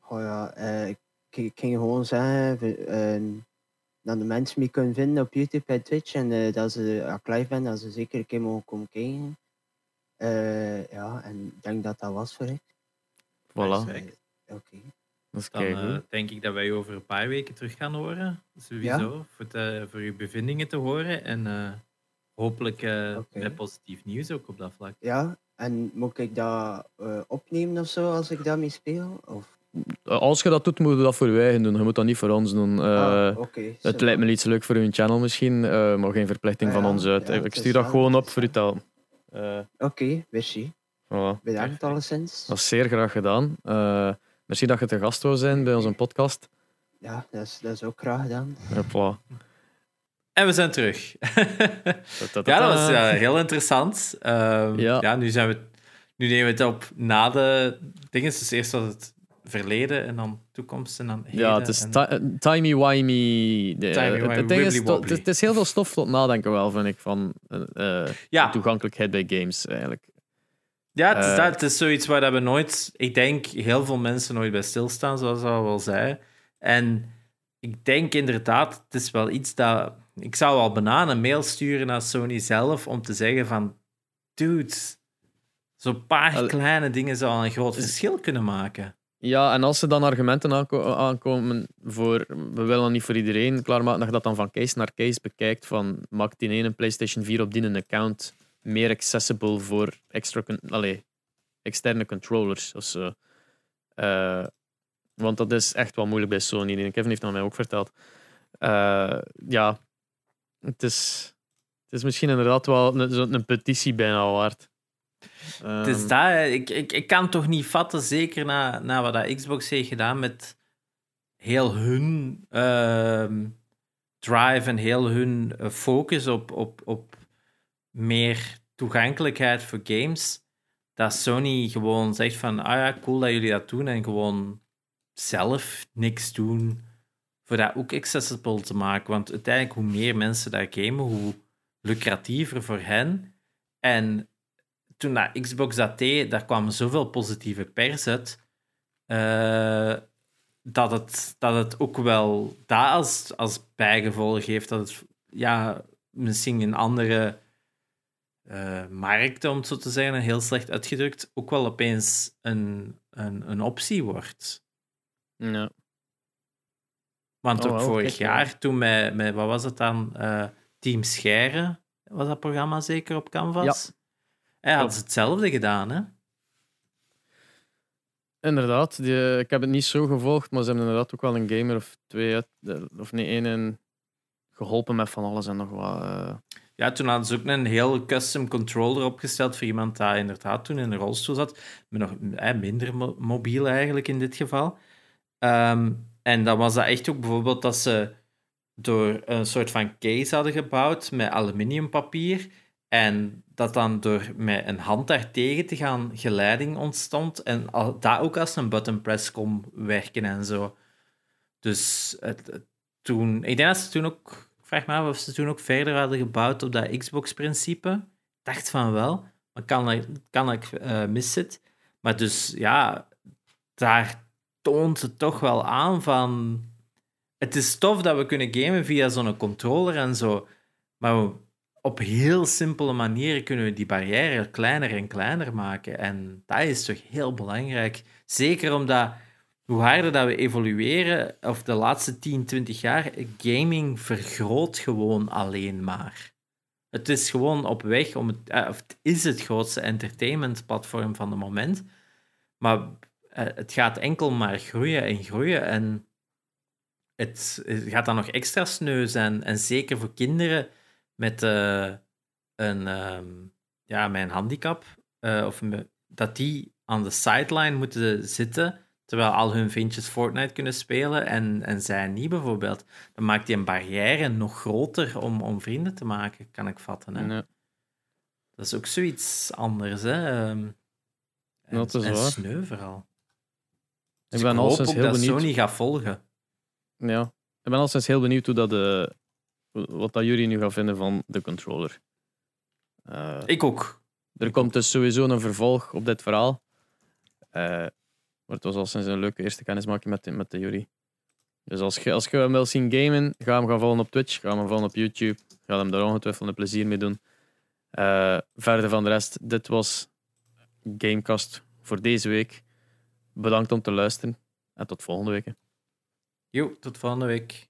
Oh ja, eh, ik, ik ging gewoon zeggen we- dat de mensen me kunnen vinden op YouTube en Twitch. En eh, dat ze, als ik live ben, dat ze zeker een keer mogen komen kijken. Eh, ja, en ik denk dat dat was voor ik. Voilà, Perfect. Oké. is Dan eh, denk ik dat wij over een paar weken terug gaan horen. Sowieso. Voor, te- voor uw bevindingen te horen. En eh, hopelijk eh, met positief nieuws ook op dat vlak. Ja, en moet ik dat eh, opnemen of zo als ik daarmee speel? Of, Eh, Als je dat doet, moet je dat voor je eigen doen. Je moet dat niet voor ons doen. Eh, ah, oké. het lijkt me iets leuk voor uw channel misschien, eh, maar geen verplichting Ah, van ja. ons uit. Ja, ik stuur dat gewoon op voor te helpen. Eh, Oké, merci. voilà. Bedankt alleszins. Dat is zeer graag gedaan. Eh, merci dat je te gast wou zijn bij onze podcast. Ja, dat is, dat is ook graag gedaan. Hopla. En we zijn terug. Ja, dat was ja, heel interessant. Ehm, Ja. ja. nu, zijn we, nu nemen we het op na de dingen. Dus eerst was het verleden en dan toekomst en dan heden. Ja, het is en- eh, timey-wimey. Het, ding is, het, heel veel stof tot nadenken wel, vind ik, van eh, eh, ja, toegankelijkheid bij games, eigenlijk. ja het, is dat, het is zoiets waar we nooit... Ik denk heel veel mensen nooit bij stilstaan, zoals we al wel zei. En ik denk inderdaad, het is wel iets dat... Ik zou al bijna een mail sturen naar Sony zelf om te zeggen van... Dude, zo'n paar kleine dingen zou een groot verschil kunnen maken. Ja, en als er dan argumenten aanko- aankomen voor... We willen dat niet voor iedereen klaarmaken, dat je dat dan van case naar case bekijkt, van maakt die ene PlayStation 4 op die een account meer accessible voor extra, allee, externe controllers of zo. Eh, want dat is echt wel moeilijk bij Sony. En Kevin heeft dat mij ook verteld. Eh, ja, het is, het is misschien inderdaad wel een, een petitie bijna waard. Het is Ehm, dat, ik, ik, ik kan toch niet vatten, zeker na, na wat dat Xbox heeft gedaan met heel hun ehm, drive en heel hun eh, focus op, op, op meer toegankelijkheid voor games. Dat Sony gewoon zegt van, ah ja, cool dat jullie dat doen en gewoon zelf niks doen voor dat ook accessible te maken. Want uiteindelijk, hoe meer mensen daar gamen, hoe lucratiever voor hen. En toen dat Xbox dat deed, daar kwam zoveel positieve pers uit. eh, dat, het, dat het ook wel dat als, als bijgevolg heeft. Dat het ja, misschien in andere eh, markten, om het zo te zeggen, heel slecht uitgedrukt, ook wel opeens een, een, een optie wordt. ja. Want Oh, ook vorig ja. jaar, toen met, met, wat was het dan? Eh, Team Scheren, was dat programma zeker op Canvas? Hij had hetzelfde gedaan, hè? Inderdaad, die, ik heb het niet zo gevolgd, maar ze hebben inderdaad ook wel een gamer of twee, of nee, één in geholpen met van alles en nog wat. eh. Ja, toen hadden ze ook een heel custom controller opgesteld voor iemand die inderdaad toen in een rolstoel zat. Maar nog eh, minder mo- mobiel eigenlijk in dit geval. Ehm, en dan was dat echt ook bijvoorbeeld dat ze door een soort van case hadden gebouwd met aluminiumpapier. En dat dan door met een hand daartegen te gaan geleiding ontstond. En al, dat ook als een button press kon werken en zo. Dus het, toen, ik denk dat ze toen ook vraag me af of ze toen ook verder hadden gebouwd op dat Xbox-principe. Dacht van wel, maar kan ik, kan ik eh mis het. Maar dus ja, daar toont het toch wel aan van. Het is tof dat we kunnen gamen via zo'n controller en zo. Maar we- op heel simpele manieren kunnen we die barrière kleiner en kleiner maken. En dat is toch heel belangrijk. Zeker omdat hoe harder dat we evolueren, of de laatste 10, 20 jaar, gaming vergroot gewoon alleen maar. Het is gewoon op weg om het, eh, of is het grootste entertainmentplatform van het moment. Maar eh, het gaat enkel maar groeien en groeien. En het, het gaat dan nog extra sneu zijn. En zeker voor kinderen met uh, een, ehm, ja, met een handicap, of dat die aan de sideline moeten zitten terwijl al hun vriendjes Fortnite kunnen spelen en, en zij niet bijvoorbeeld. Dan maakt die een barrière nog groter om, om vrienden te maken, kan ik vatten. Hè? Dat is ook zoiets anders. Hè? Um, en, dat is en waar. sneu vooral. Dus ik ben al sinds heel dat benieuwd. Sony gaat volgen. Ja, ik ben al sinds heel benieuwd hoe dat de, wat dat jullie nu gaan vinden van de controller. Uh, ik ook. Er komt dus sowieso een vervolg op dit verhaal. Uh, maar het was al sinds een leuke eerste kennismaking met de, met de jury. Dus als je, als je hem wil zien gamen, ga hem gaan volgen op Twitch, ga hem volgen op YouTube. Ga hem daar ongetwijfeld een plezier mee doen. Uh, verder van de rest, dit was Gamecast voor deze week. Bedankt om te luisteren en tot volgende week. Jo, tot volgende week.